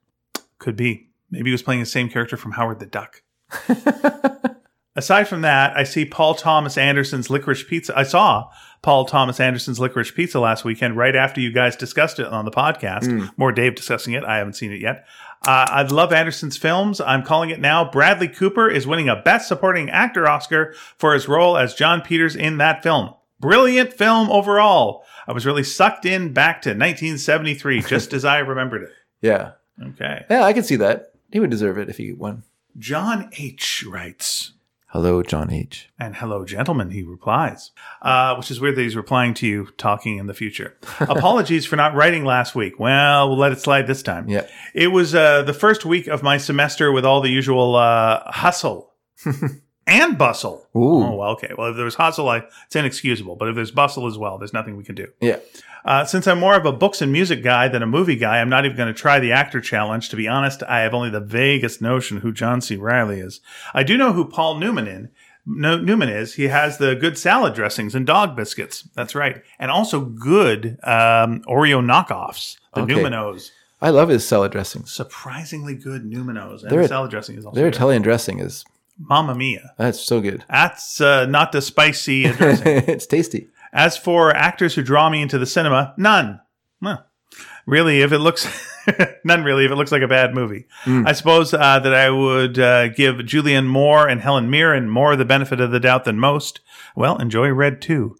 Could be. Maybe he was playing the same character from Howard the Duck. Aside from that, I see Paul Thomas Anderson's Licorice Pizza. I saw Paul Thomas Anderson's Licorice Pizza last weekend, right after you guys discussed it on the podcast. Hmm. More Dave discussing it. I haven't seen it yet. Uh, I love Anderson's films. I'm calling it now. Bradley Cooper is winning a Best Supporting Actor Oscar for his role as Jon Peters in that film. Brilliant film overall. I was really sucked in back to 1973, just as I remembered it. Yeah. Okay. Yeah, I can see that. He would deserve it if he won. John H. writes, Hello, John H. and hello, gentlemen, he replies, uh, which is weird that he's replying to you talking in the future. Apologies for not writing last week. Well, we'll let it slide this time. Yeah. It was uh, the first week of my semester with all the usual uh, hustle and bustle. Ooh. Oh, well, okay. Well, if there's hustle, I, it's inexcusable. But if there's bustle as well, there's nothing we can do. Yeah. Uh, since I'm more of a books and music guy than a movie guy, I'm not even going to try the actor challenge. To be honest, I have only the vaguest notion who John C. Reilly is. I do know who Paul Newman in. No, Newman is. He has the good salad dressings and dog biscuits. That's right, and also good um, Oreo knockoffs. The Okay. Newman-O's, I love his salad dressings. surprisingly good Newman-O's, and Their- the salad dressing is also Their good. Italian dressing is Mamma mia! that's so good. That's uh, not the spicy it's tasty. As for actors who draw me into the cinema, none. Well, really, if it looks none, really, if it looks like a bad movie, I suppose uh, that I would uh, give Julianne Moore and Helen Mirren more the benefit of the doubt than most. Well, enjoy Red too.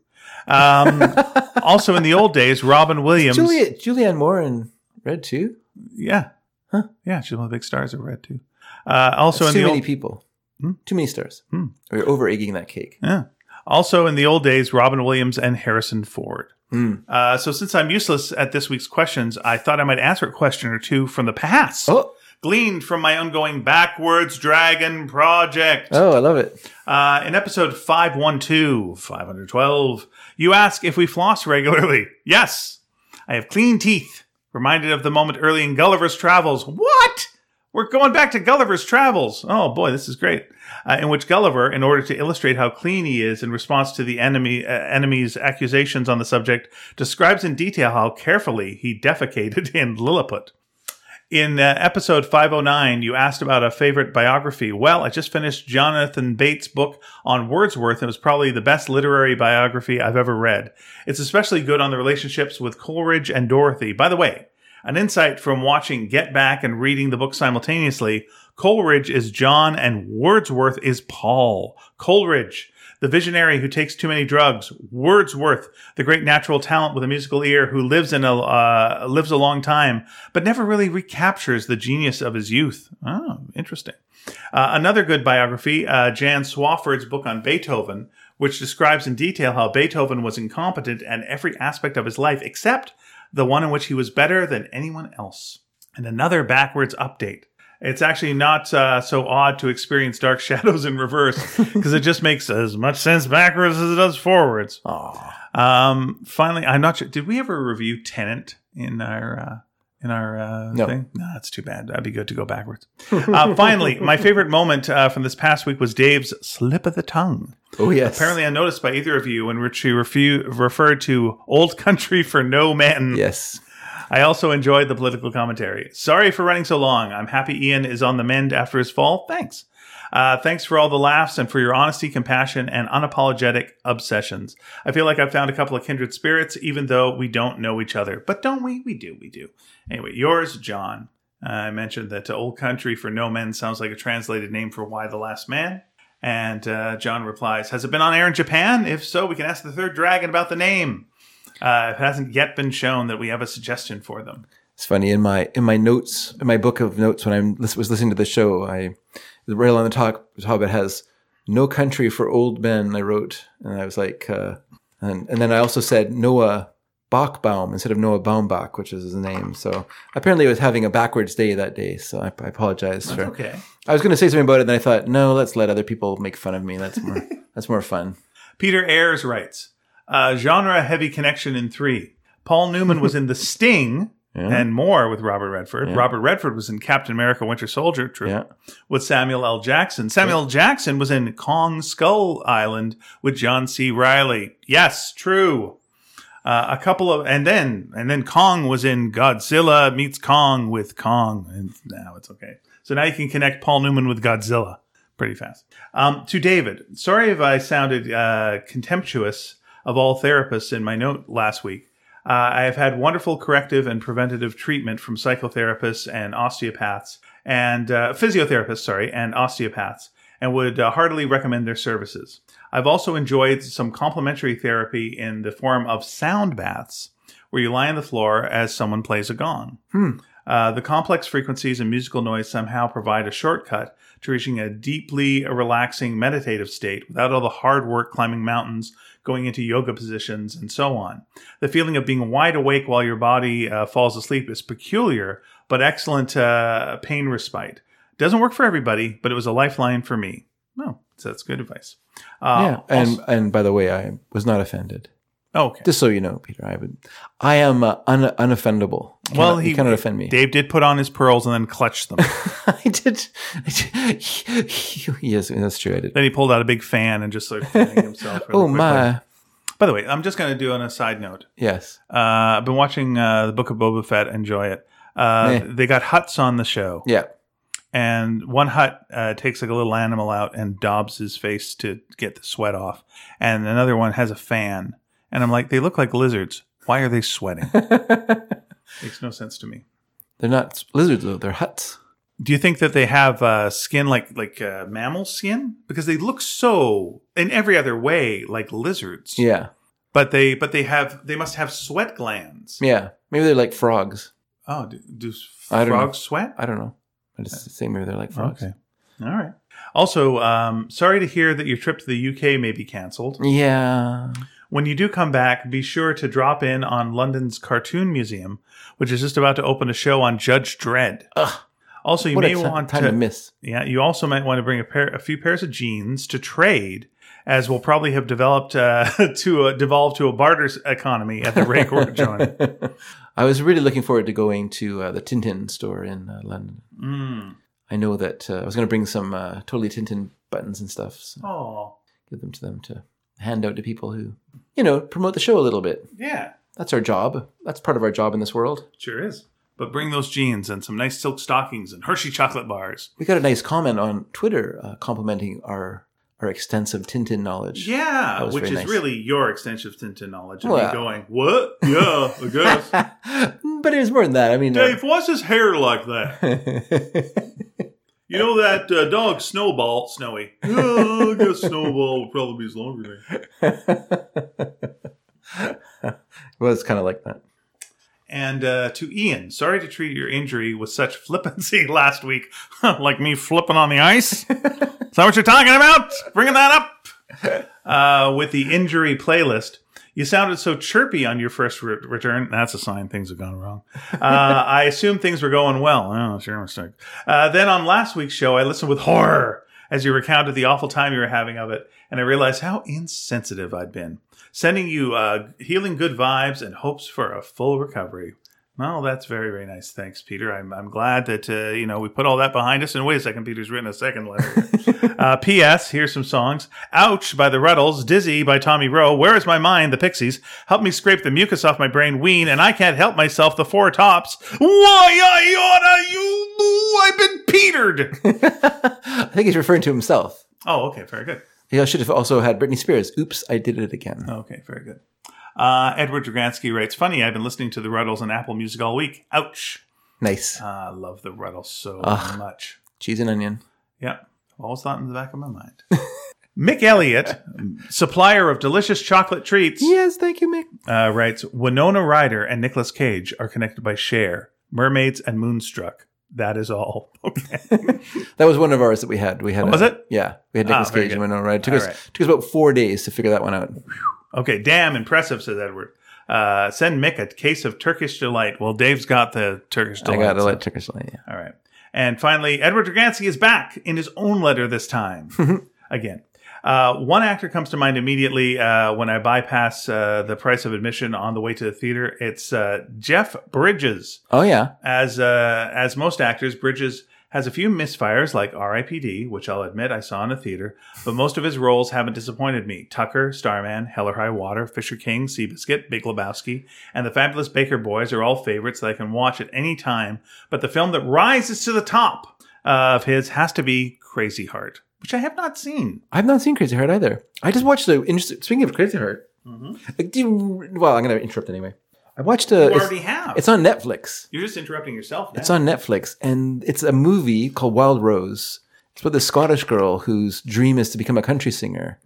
Um, also, in the old days, Robin Williams. Julia Julianne Moore and Red too. yeah, huh? yeah, she's one of the big stars of Red too. Uh, also, That's in too the many old, people. Hmm? Too many stars. Or you're over egging that cake. Yeah. Also, in the old days, Robin Williams and Harrison Ford. Mm. Uh, so, since I'm useless at this week's questions, I thought I might answer a question or two from the past, Oh, gleaned from my ongoing Backwards Dragon project. oh, I love it. Uh, in episode 512, 512, you ask if we floss regularly. Yes, I have clean teeth. Reminded of the moment early in Gulliver's Travels. What? We're going back to Gulliver's Travels. Oh boy, this is great. Uh, in which Gulliver, in order to illustrate how clean he is in response to the enemy uh, enemy's accusations on the subject, describes in detail how carefully he defecated in Lilliput. In uh, episode 509, you asked about a favorite biography. Well, I just finished Jonathan Bates' book on Wordsworth. And it was probably the best literary biography I've ever read. It's especially good on the relationships with Coleridge and Dorothy. By the way, an insight from watching Get Back and reading the book simultaneously Coleridge is John and Wordsworth is Paul. Coleridge, the visionary who takes too many drugs. Wordsworth, the great natural talent with a musical ear who lives in a uh, lives a long time, but never really recaptures the genius of his youth. Oh, interesting. Uh, another good biography, uh, Jan Swafford's book on Beethoven, which describes in detail how Beethoven was incompetent in every aspect of his life except the one in which he was better than anyone else. And another backwards update. It's actually not uh, so odd to experience Dark Shadows in reverse because it just makes as much sense backwards as it does forwards. Um, finally, I'm not sure. Did we ever review Tenet in our uh, in our uh, No. thing? No, that's too bad. That'd be good to go backwards. uh, finally, my favorite moment uh, from this past week was Dave's slip of the tongue. Oh yes. Apparently unnoticed by either of you, in which he refu- referred to "old country for no men." Yes. I also enjoyed the political commentary. Sorry for running so long. I'm happy Ian is on the mend after his fall. Thanks. Uh, thanks for all the laughs and for your honesty, compassion, and unapologetic obsessions. I feel like I've found a couple of kindred spirits, even though we don't know each other. But don't we? We do. We do. Anyway, yours, John. Uh, I mentioned that uh, Old Country for No Men sounds like a translated name for Y: The Last Man. And uh, John replies, Has it been on air in Japan? If so, we can ask the third dragon about the name. Uh, it hasn't yet been shown that we have a suggestion for them. It's funny in my in my notes in my book of notes when I was listening to the show, I right on the top top it has "No Country for Old Men." I wrote, and I was like, uh, and and then I also said Noah Bachbaum instead of Noah Baumbach, which is his name. So apparently, I was having a backwards day that day. So I, I apologize for. Okay. I was going to say something about it, then I thought, no, let's let other people make fun of me. That's more that's more fun. Peter Ayers writes, uh, genre heavy connection in three. Paul Newman was in The Sting and more with Robert Redford. Robert Redford was in Captain America Winter Soldier, true, Yeah. with Samuel L. Jackson. Samuel L. Jackson was in Kong Skull Island with John C. Reilly. Yes, true. Uh, a couple of, and then, and then Kong was in Godzilla meets Kong with Kong. And now it's okay. So now you can connect Paul Newman with Godzilla pretty fast. Um, to David, sorry if I sounded uh, contemptuous of all therapists in my note last week. Uh, I have had wonderful corrective and preventative treatment from psychotherapists and osteopaths and uh, physiotherapists, sorry, and osteopaths, and would uh, heartily recommend their services. I've also enjoyed some complementary therapy in the form of sound baths, where you lie on the floor as someone plays a gong. Uh, the complex frequencies and musical noise somehow provide a shortcut to reaching a deeply relaxing meditative state without all the hard work climbing mountains, going into yoga positions, and so on. The feeling of being wide awake while your body uh, falls asleep is peculiar, but excellent uh, pain respite. Doesn't work for everybody, but it was a lifeline for me. No, so that's good advice. Uh, yeah. And also- and by the way, I was not offended. okay. Just so you know, Peter, I would, I am uh, un, unoffendable. You well, he cannot offend me. Dave did put on his pearls and then clutched them. I did. I did. yes, that's true. I did. then he pulled out a big fan and just started fanning himself. really Oh quickly. my. By the way, I'm just going to do on a side note. Yes. Uh, I've been watching uh, the Book of Boba Fett. Enjoy it. Uh, They got Hutts on the show, Yeah. And one Hutt uh, takes like a little animal out and daubs his face to get the sweat off, and another one has a fan. And I'm like, they look like lizards. Why are they sweating? Makes no sense to me. They're not lizards though. They're Hutts. Do you think that they have uh, skin like like uh, mammal skin? Because they look so in every other way like lizards. Yeah. But they but they have they must have sweat glands. Yeah. Maybe they're like frogs. Oh, do, do I don't know. frogs sweat? I don't know. I just say maybe they're like frogs. Okay. All right. Also, um, sorry to hear that your trip to the UK may be cancelled. Yeah. When you do come back, be sure to drop in on London's Cartoon Museum, which is just about to open a show on Judge Dredd. Ugh. Also, you What may want time to to miss. Yeah, you also might want to bring a pair, a few pairs of jeans to trade, as we'll probably have developed uh, to a, devolve to a barter economy at the rate we're joining. I was really looking forward to going to uh, the Tintin store in uh, London. Mm. I know that uh, I was going to bring some uh, totally Tintin buttons and stuff. So Oh, give them to them to hand out to people who, you know, promote the show a little bit. yeah, That's our job. That's part of our job in this world. sure is. But bring those jeans and some nice silk stockings and Hershey chocolate bars. We got a nice comment on Twitter uh, complimenting our our extensive Tintin knowledge. Yeah, which is nice. really your extensive Tintin knowledge. And Well. going, what? Yeah, I guess. but it was more than that. I mean, uh, Dave, why's his hair like that? You know that uh, dog Snowball, Snowy? Yeah, I guess Snowball would probably be his longer name. it was kind of like that. And uh, to Ian, sorry to treat your injury with such flippancy last week, like me flipping on the ice. Is that what you're talking about? Bringing that up uh, with the injury playlist. You sounded so chirpy on your first re- return. That's a sign things have gone wrong. Uh, I assume things were going well. Oh, sure mistake. Uh, then on last week's show, I listened with horror as you recounted the awful time you were having of it, and I realized how insensitive I'd been. Sending you uh, healing good vibes and hopes for a full recovery. Well, that's very, very nice. Thanks, Peter. I'm, I'm glad that, uh, you know, we put all that behind us. And wait a second, Peter's written a second letter. uh, P.S. Here's some songs. Ouch by the Rutles. Dizzy by Tommy Roe. Where is my mind? The Pixies. Help me scrape the mucus off my brain. Ween. And I can't help myself. The Four Tops. Why I oughta you? I've been petered. I think he's referring to himself. oh, okay. Very good. He should have also had Britney Spears. Oops, I did it again. Okay, very good. Uh, Edward Dragansky writes, Funny, I've been listening to the Rutles on Apple Music all week. Ouch. Nice. Uh, I love the Rutles so Ugh. much. Cheese and onion. Yeah. Always thought in the back of my mind. Mick Elliott, supplier of delicious chocolate treats, Yes, thank you, Mick. uh, writes Winona Ryder and Nicolas Cage are connected by Cher, mermaids, and Moonstruck. That is all. Okay. That was one of ours that we had. We had. Oh, was a- it? Yeah, we had Nicolas Ah, very Cage. Winona Ryder. It took All us right. took us about four days to figure that one out. Okay, damn impressive, says Edward. Uh, send Mick a case of Turkish delight. Well, Dave's got the Turkish delight. I got to so- Turkish Delight, Yeah. All right. And finally, Edward Dragansky is back in his own letter this time. Again. Uh, one actor comes to mind immediately uh, when I bypass uh, the price of admission on the way to the theater. It's uh, Jeff Bridges. Oh yeah, As uh, as most actors, Bridges has a few misfires like R.I.P.D., which I'll admit I saw in a theater, but most of his roles haven't disappointed me. Tucker, Starman, Hell or High Water, Fisher King, Seabiscuit, Big Lebowski, and The Fabulous Baker Boys are all favorites that I can watch at any time, but the film that rises to the top uh, of his has to be Crazy Heart, which I have not seen. I've not seen Crazy Heart either. I just watched the. Interesting, speaking of Crazy Heart, like, do you- well, I'm going to interrupt anyway. I watched a. You it's- already have. It's on Netflix. You're just interrupting yourself now. It's on Netflix, and it's a movie called Wild Rose. It's about this Scottish girl whose dream is to become a country singer,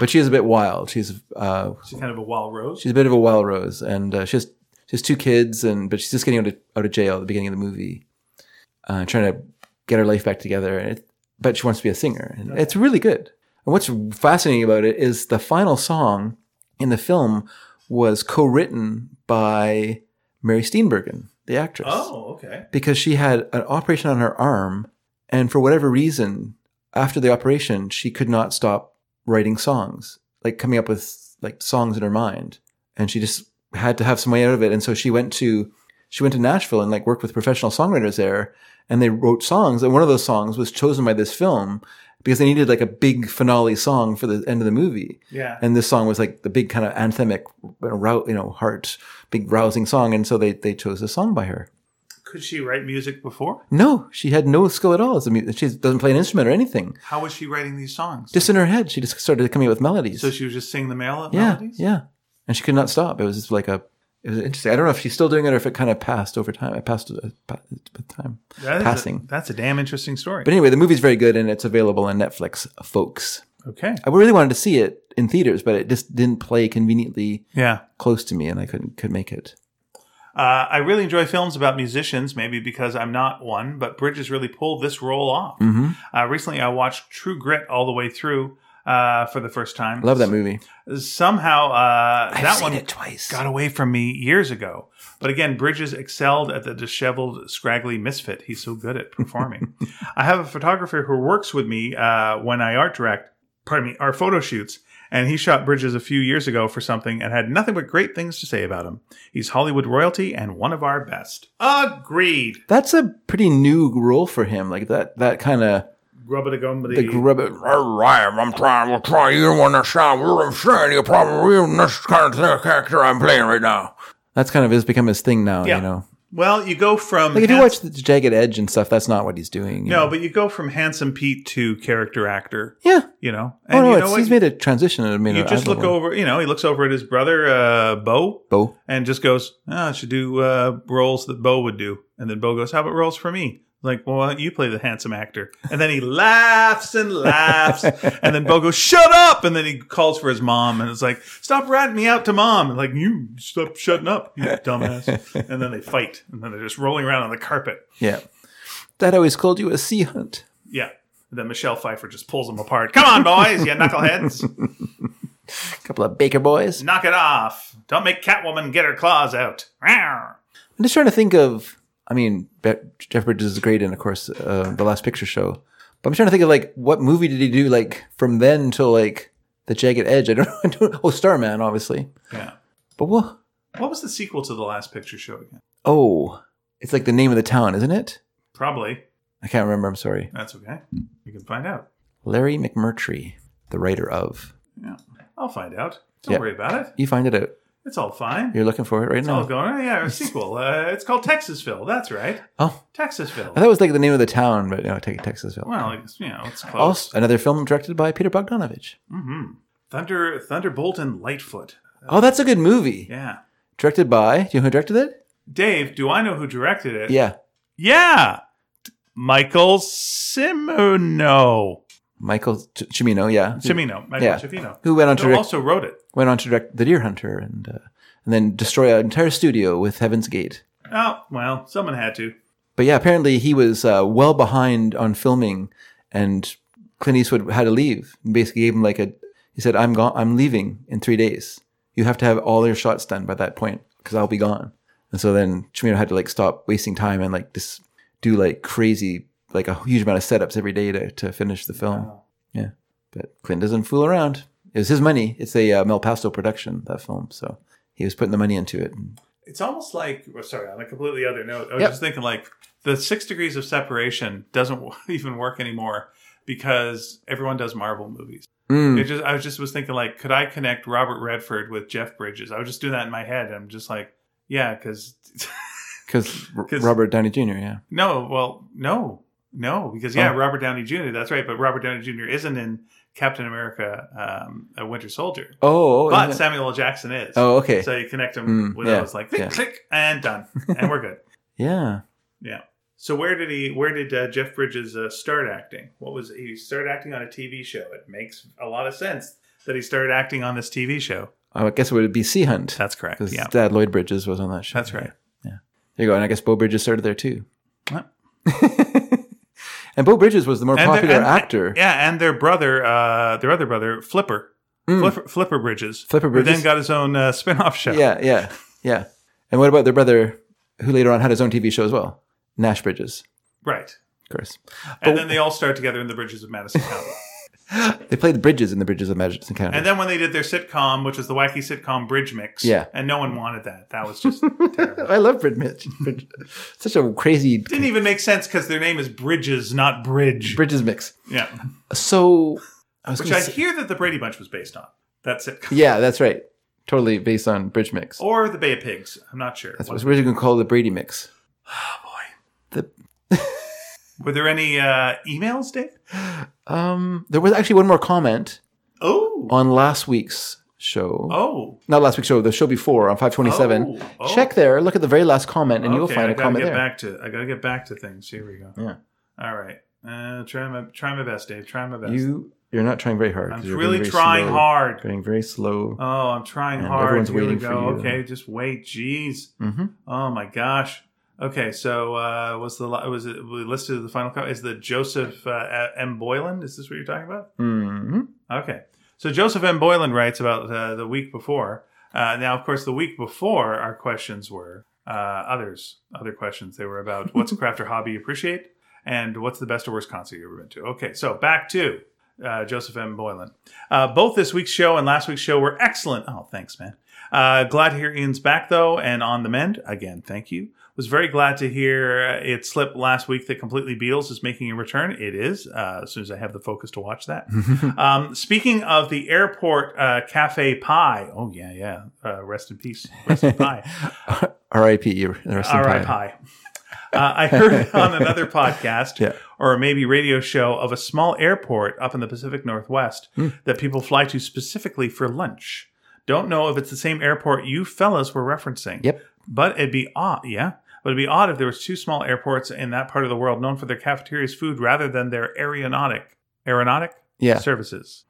but she is a bit wild. She's uh, She's kind of a wild rose. she's a bit of a wild rose, and uh, she has she has two kids, and but she's just getting out of, out of jail at the beginning of the movie, uh, trying to get her life back together. And it, but she wants to be a singer, and it's really good. And what's fascinating about it is the final song in the film was co-written by Mary Steenburgen, the actress oh, okay. because she had an operation on her arm, and for whatever reason, after the operation, she could not stop writing songs, like coming up with like songs in her mind, and she just had to have some way out of it. And so she went to she went to Nashville and like worked with professional songwriters there, and they wrote songs. And one of those songs was chosen by this film because they needed like a big finale song for the end of the movie. Yeah. And this song was like the big kind of anthemic, you know, heart, big rousing song. And so they, they chose a song by her. Could she write music before? No, she had no skill at all. As a mu- she doesn't play an instrument or anything. How was she writing these songs? Just in her head, she just started coming up with melodies. so she was just singing the mel- yeah, melodies? yeah, and she could not stop. It was just like a. It was interesting. I don't know if she's still doing it or if it kind of passed over time. It passed uh, with time, That is a- passing. that's a damn interesting story. But anyway, the movie's very good and it's available on Netflix, folks. okay. I really wanted to see it in theaters, but it just didn't play conveniently Yeah. close to me, and I couldn't could make it. Uh, I really enjoy films about musicians, maybe because I'm not one, but Bridges really pulled this role off. Mm-hmm. Uh, recently, I watched True Grit all the way through uh, for the first time. Love that movie. Somehow, uh, that one twice. got away from me years ago. But again, Bridges excelled at the disheveled, scraggly misfit. He's so good at performing. I have a photographer who works with me uh, when I art direct, pardon me, our photo shoots. And he shot Bridges a few years ago for something and had nothing but great things to say about him. He's Hollywood royalty and one of our best. Agreed. That's a pretty new role for him. Like that that kind of Rub it a gum, the grub. All right, I'm trying to try you want to sound real insane. You probably in this kind of thing- character I'm playing right now. That's kind of has become his thing now. Yeah. You know, Well, you go from like if you hands- watch the Jagged Edge and stuff, that's not what he's doing. you no, know? but you go from handsome Pete to character actor. yeah. You know, Oh no, you it's, he's made a transition. I mean, you just look over, you know, he looks over at his brother, uh, Bo, Bo. and just goes, oh, I should do uh, roles that Bo would do. And then Bo goes, How about roles for me? Like, well, why don't you play the handsome actor. And then he laughs and laughs. and then Bo goes, Shut up. And then he calls for his mom and it's like, Stop ratting me out to mom. And like, you stop shutting up, you dumbass. and then they fight. And then they're just rolling around on the carpet. Yeah. Dad always called you a sea hunt. Yeah. And then Michelle Pfeiffer just pulls them apart. Come on, boys, you knuckleheads. A couple of baker boys. Knock it off. Don't make Catwoman get her claws out. I'm just trying to think of. I mean, Jeff Bridges is great in, of course, uh, the Last Picture Show. But I'm trying to think of like what movie did he do like from then till like the Jagged Edge? I don't know. I don't, oh, Starman, obviously. Yeah. But what? What was the sequel to the last picture show again? Oh, it's like the name of the town, isn't it? Probably. I can't remember. I'm sorry. That's okay. You can find out. Larry McMurtry, the writer of. Yeah. I'll find out. Don't Yeah. worry about it. You find it out. It's all fine. You're looking for it right It's all now. going. Oh, yeah, a sequel. Uh, it's called Texasville. That's right. Oh, Texasville. I thought it was like the name of the town, but no, take Texasville. well, it's, you know, it's close. Also, another film directed by Peter Bogdanovich. Mm-hmm. Thunder, Thunderbolt, and Lightfoot. Oh, that's a good movie. Yeah. Directed by. Do you know who directed it? Dave, do I know who directed it? Yeah. Yeah. Michael Cimino. Michael Ch- Cimino, yeah, Cimino, Michael yeah, Cimino, who went on to direct, also wrote it. went on to direct The Deer Hunter and uh, and then destroy an entire studio with Heaven's Gate. Oh well, someone had to. But yeah, apparently he was uh, well behind on filming, and Clint Eastwood had to leave. And basically gave him like a. He said, "I'm gone. I'm leaving in three days. You have to have all your shots done by that point because I'll be gone." And so then Cimino had to like stop wasting time and like just do like crazy, like a huge amount of setups every day to to finish the film. Yeah, but Clint doesn't fool around. It was his money. It's a uh, Malpaso production that film, so he was putting the money into it. It's almost like, well, sorry, on a completely other note, I was Yep. just thinking like the six degrees of separation doesn't even work anymore because everyone does Marvel movies. Mm. It just, I was just was thinking like, could I connect Robert Redford with Jeff Bridges? I was just doing that in my head. I'm just like, yeah, because because Robert Downey Jr. Yeah. no, well, no, no, because yeah, Oh. Robert Downey Jr. That's right, but Robert Downey Jr. isn't in Captain America: um, A Winter Soldier, Oh, but yeah. Samuel L. Jackson is. oh, okay. So you connect them Mm, with yeah, those like click, yeah. click, and done, and we're good. yeah. Yeah. So where did he? Where did uh, Jeff Bridges uh, start acting? What was he started acting on a TV show? It makes a lot of sense that he started acting on this TV show. I guess it would be Sea Hunt. That's correct. Because Yeah, Dad Lloyd Bridges was on that show. that's right. Yeah. There you go. And I guess Beau Bridges started there too. What? and Beau Bridges was the more And popular and- actor. Yeah, and their brother, uh, their other brother, Flipper, Flipper, Flipper Bridges. Flipper who then got his own uh, spin-off show. yeah, yeah, yeah. And what about their brother, who later on had his own TV show as well? Nash Bridges, Right. of course. And then they all start together in the Bridges of Madison County. They played the bridges in the Bridges of Madison County. and then when they did their sitcom, which was the wacky sitcom Bridge Mix, Yeah. and no one wanted that. That was just terrible. I love Bridge. Bridge, such a crazy Didn't even make sense because their name is Bridges, not Bridge. Bridges mix. Yeah. So I was Which I say- hear that the Brady Bunch was based on. That's it. yeah, that's right. Totally based on Bridge mix. Or the Bay of Pigs. I'm not sure. That's what we're going to call the Brady mix. oh boy. The Were there any uh, emails, Dave? um, there was actually one more comment Oh. on last week's show. Oh. Not last week's show, the show before on 527. Oh, oh. Check there, look at the very last comment, and you'll Okay, find I a comment get there. back to I gotta get back to things. Here we go. Yeah. All right. Uh, try my try my best, Dave. Try my best. You you're not trying very hard. I'm really very trying slow. hard. Going very slow. Oh, I'm trying hard. everyone's Here we waiting for you. Okay, just wait. Jeez. hmm Oh my gosh. Okay, so uh, was the was it we listed the final comment? Is the Joseph uh, M. Boylan? Is this what you're talking about? hmm Okay. So Joseph M. Boylan writes about uh, the week before. Uh, now, of course, the week before, our questions were uh, others. Other questions. They were about what's a craft or hobby you appreciate, and what's the best or worst concert you've ever been to. Okay, so back to uh, Joseph M. Boylan. Uh, both this week's show and last week's show were excellent. Oh, thanks, man. Uh, glad to hear Ian's back though, and on the mend again. Thank you. Was very glad to hear uh, it slipped last week that Completely Beatles is making a return. It is uh, as soon as I have the focus to watch that. um, speaking of the airport uh, cafe pie. Oh yeah, yeah. Uh, rest in peace. Rest in pie. R.I.P. Rest in R.I. pie. Pie. Uh, I heard on another podcast Yeah. or maybe radio show of a small airport up in the Pacific Northwest Hmm. that people fly to specifically for lunch. Don't know if it's the same airport you fellas were referencing. Yep. But it'd be odd, yeah. But it'd be odd if there was two small airports in that part of the world known for their cafeteria's food rather than their aeronautic aeronautic Yeah. services.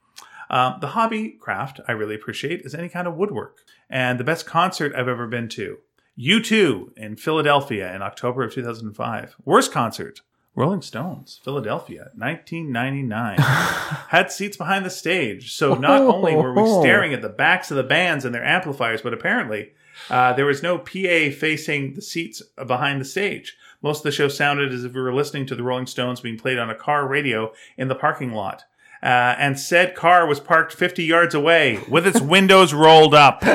Um, the hobby craft I really appreciate is any kind of woodwork. And the best concert I've ever been to, U2 in Philadelphia in October of 2005. Worst concert, Rolling Stones, Philadelphia, 1999. Had seats behind the stage. So not only were we staring at the backs of the bands and their amplifiers, but apparently uh, there was no PA facing the seats behind the stage. Most of the show sounded as if we were listening to the Rolling Stones being played on a car radio in the parking lot. Uh, and said car was parked 50 yards away with its windows rolled up.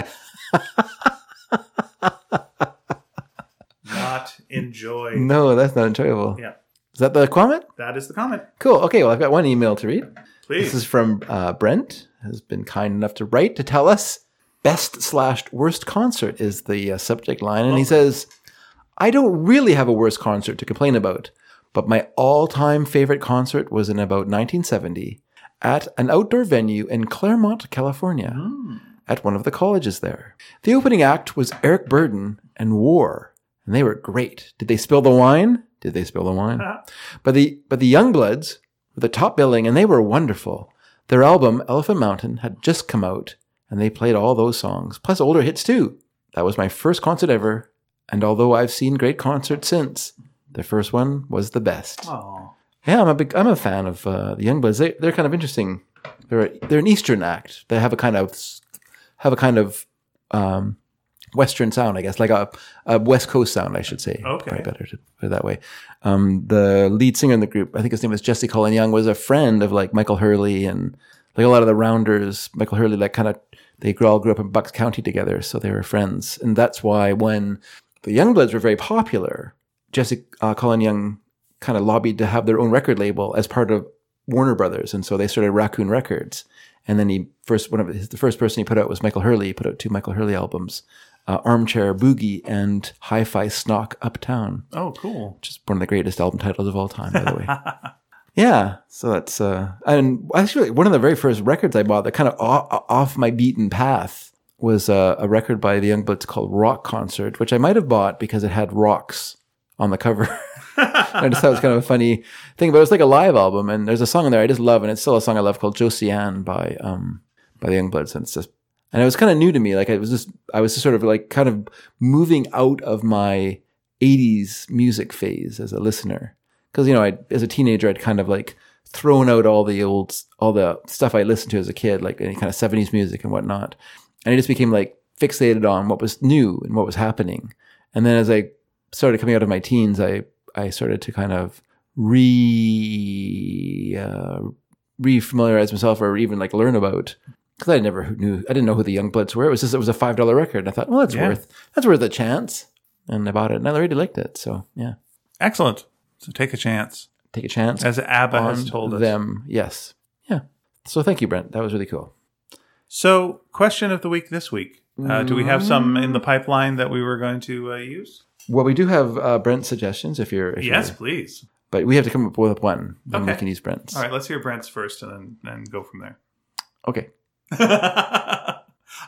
Not enjoy. No, that's not enjoyable. Yeah, Is that the comment? that is the comment. Cool. Okay, well, I've got one email to read. Please. This is from uh, Brent, has been kind enough to write to tell us best slash worst concert is the uh, subject line. And he says, I don't really have a worst concert to complain about, but my all time favorite concert was in about 1970 at an outdoor venue in Claremont, California, at one of the colleges there. The opening act was Eric Burdon and War, and they were great. Did they spill the wine? Did they spill the wine? but the but the Youngbloods were the top billing, and they were wonderful. Their album, Elephant Mountain, had just come out, and they played all those songs, plus older hits too. That was my first concert ever, and although I've seen great concerts since, the first one was the best. Oh, Yeah, I'm a big, I'm a fan of uh, the Youngbloods. They, they're kind of interesting. They're a, they're an Eastern act. They have a kind of have a kind of um, Western sound, I guess, like a, a West Coast sound, I should say. Okay. Probably better to put it that way. Um, the lead singer in the group, I think his name was Jesse Colin Young, was a friend of like Michael Hurley and like a lot of the Rounders. Michael Hurley, like kind of they grew- all grew up in Bucks County together, so they were friends, and that's why when the Youngbloods were very popular, Jesse uh, Colin Young kind of lobbied to have their own record label as part of Warner Brothers, and so they started Raccoon Records. And then he first one of his, the first person he put out was Michael Hurley. He put out two Michael Hurley albums, uh, Armchair Boogie and Hi-Fi Snock Uptown, oh, cool. which is one of the greatest album titles of all time, by the way. yeah, so that's uh, and actually one of the very first records I bought that kind of off, off my beaten path was uh, a record by the Youngbloods called Rock Concert, which I might have bought because it had rocks on the cover. I just thought it was kind of a funny thing, but it was like a live album, and there's a song in there I just love, and it's still a song I love called Josiane by um by the Youngbloods, and it's just and it was kind of new to me. Like I was just I was just sort of like kind of moving out of my '80s music phase as a listener, because you know I as a teenager I'd kind of like thrown out all the old all the stuff I listened to as a kid, like any kind of '70s music and whatnot, and I just became like fixated on what was new and what was happening. And then as I started coming out of my teens, I I started to kind of re uh, re-familiarize myself or even like learn about because I never knew I didn't know who the Youngbloods were. It was just it was a five dollar record, and I thought, well, that's Yeah. worth that's worth a chance, and I bought it, and I really liked it. So yeah, Excellent. So take a chance, take a chance as ABBA has told us. them. Yes, yeah. So thank you, Brent. That was really cool. So, question of the week this week. Uh, do we have some in the pipeline that we were going to uh, use? Well, we do have uh, Brent's suggestions if you're if Yes, you're- please. but we have to come up with one. Then we Okay. can use Brent's. All right, let's hear Brent's first, and then and go from there. Okay.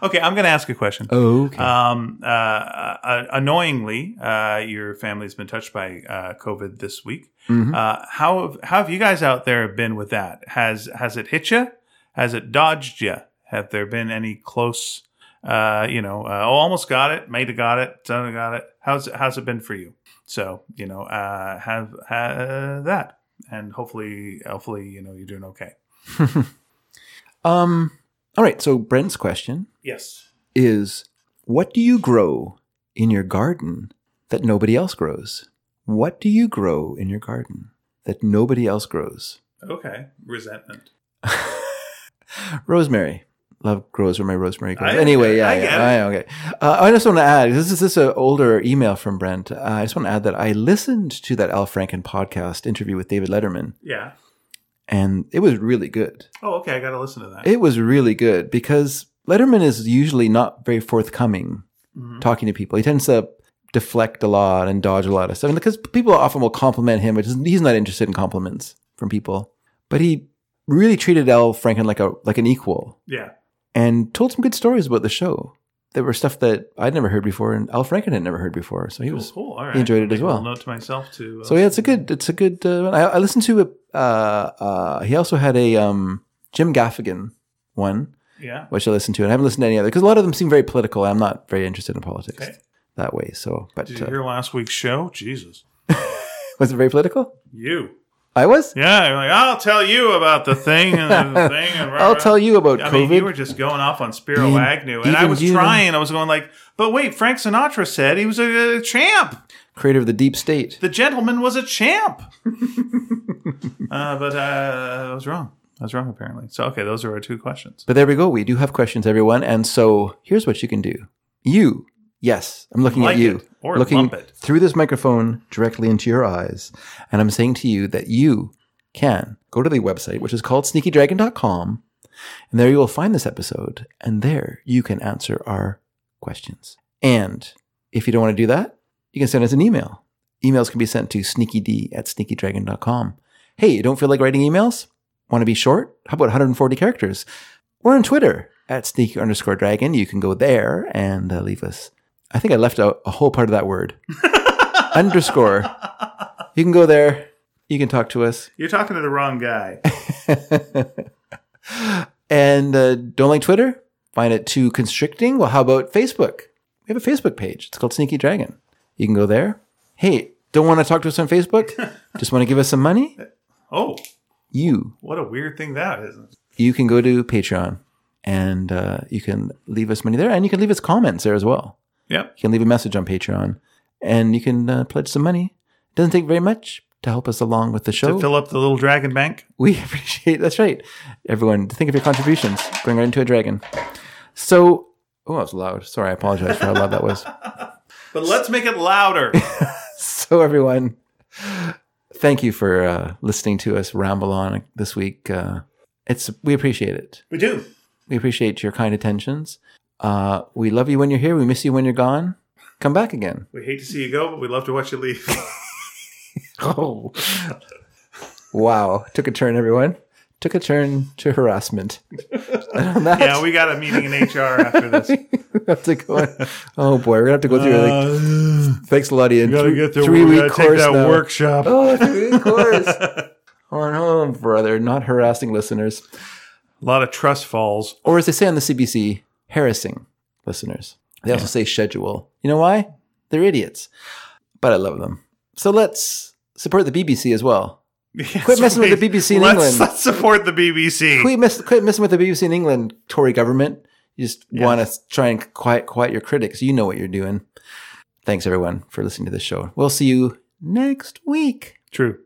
okay, I'm going to ask a question. Okay. Um, uh, uh, annoyingly, uh, your family's been touched by uh, COVID this week. Mhm. Uh, how have, how have you guys out there been with that? Has has it hit you? Has it dodged you? Have there been any close? Uh, you know, uh, oh, almost got it, might have got it, done got it. How's how's it been for you? So you know, uh, have have that, and hopefully, hopefully, you know, you're doing okay. um. All right. So Brent's question Yes. is, what do you grow in your garden that nobody else grows? What do you grow in your garden that nobody else grows? Okay. Resentment. Rosemary. Love grows where my rosemary grows. I- anyway, yeah, I yeah, get it. I- okay. Uh, I just want to add this is this is an older email from Brent. Uh, I just want to add that I listened to that Al Franken podcast interview with David Letterman, Yeah. And it was really good. Oh, okay. I got to listen to that. It was really good because Letterman is usually not very forthcoming mm-hmm. talking to people. He tends to deflect a lot and dodge a lot of stuff. And because people often will compliment him, but he's not interested in compliments from people. But he really treated Al Franken like a like an equal yeah. and told some good stories about the show. There were stuff that I'd never heard before and Al Franken had never heard before. So he was cool. All right. he enjoyed it as well. Note to myself to. uh, so yeah, it's a good it's a good uh, I, I listened to it uh uh he also had a um Jim Gaffigan one Yeah. which I listened to, and I haven't listened to any other because a lot of them seem very political. I'm not very interested in politics Okay. that way. So, but Did you uh, hear last week's show? Jesus. was it very political? You. I was. Yeah. You're like, I'll tell you about the thing and the thing. And I'll tell you about I COVID. mean, you were just going off on Spiro Agnew, and I was trying. I was going like, but wait, Frank Sinatra said he was a, a champ. Creator of the Deep State. The gentleman was a champ. uh, but uh, I was wrong. I was wrong apparently. So okay, those are our two questions. But there we go. We do have questions, everyone. And so here's what you can do. You, yes, I'm looking Like at you, it or looking through this microphone directly into your eyes, and I'm saying to you that you can go to the website, which is called sneakydragon.com, and there you will find this episode, and there you can answer our questions. And if you don't want to do that, you can send us an email. Emails can be sent to sneakyd at sneakydragon.com. Hey, you don't feel like writing emails? Want to be short? How about 140 characters? We're on Twitter at sneaky underscore dragon. You can go there and uh, leave us. I think I left out a whole part of that word. underscore. You can go there. You can talk to us. You're talking to the wrong guy. And uh, don't like Twitter? Find it too constricting? Well, how about Facebook? We have a Facebook page. It's called Sneaky Dragon. You can go there. Hey, don't want to talk to us on Facebook? Just want to give us some money? Oh, You what a weird thing that is. you can go to Patreon and uh, you can leave us money there, and you can leave us comments there as well. Yep. You can leave a message on Patreon, and you can uh, pledge some money. It doesn't take very much to help us along with the show. To fill up the little dragon bank. we appreciate that's right. Everyone, think of your contributions going right into a dragon. So, oh, that was loud. Sorry, I apologize for how loud that was. But let's make it louder. So, everyone, thank you for uh, listening to us ramble on this week. Uh, it's we appreciate it. we do. We appreciate your kind attentions. Uh, we love you when you're here. We miss you when you're gone. Come back again. We hate to see you go, but we love to watch you leave. Oh, wow! Took a turn, everyone. Took a turn to harassment. That, yeah, we got a meeting in HR after this. we have to go. On. Oh boy, we're gonna have to go through. like, thanks a lot, Ian. gotta Three- get there. three week course that now. workshop. Oh, three week course. oh no, brother, not harassing listeners, A lot of trust falls. or as they say on the CBC, harassing listeners. They also say schedule. You know why? They're idiots, but I love them. So let's support the BBC as well. Quit messing with the BBC in let's, England. Let's support the BBC. Quit, mess, quit messing with the BBC in England, Tory government. You just want to try and quiet quiet your critics. You know what you're doing. Thanks everyone for listening to this show. We'll see you next week. True.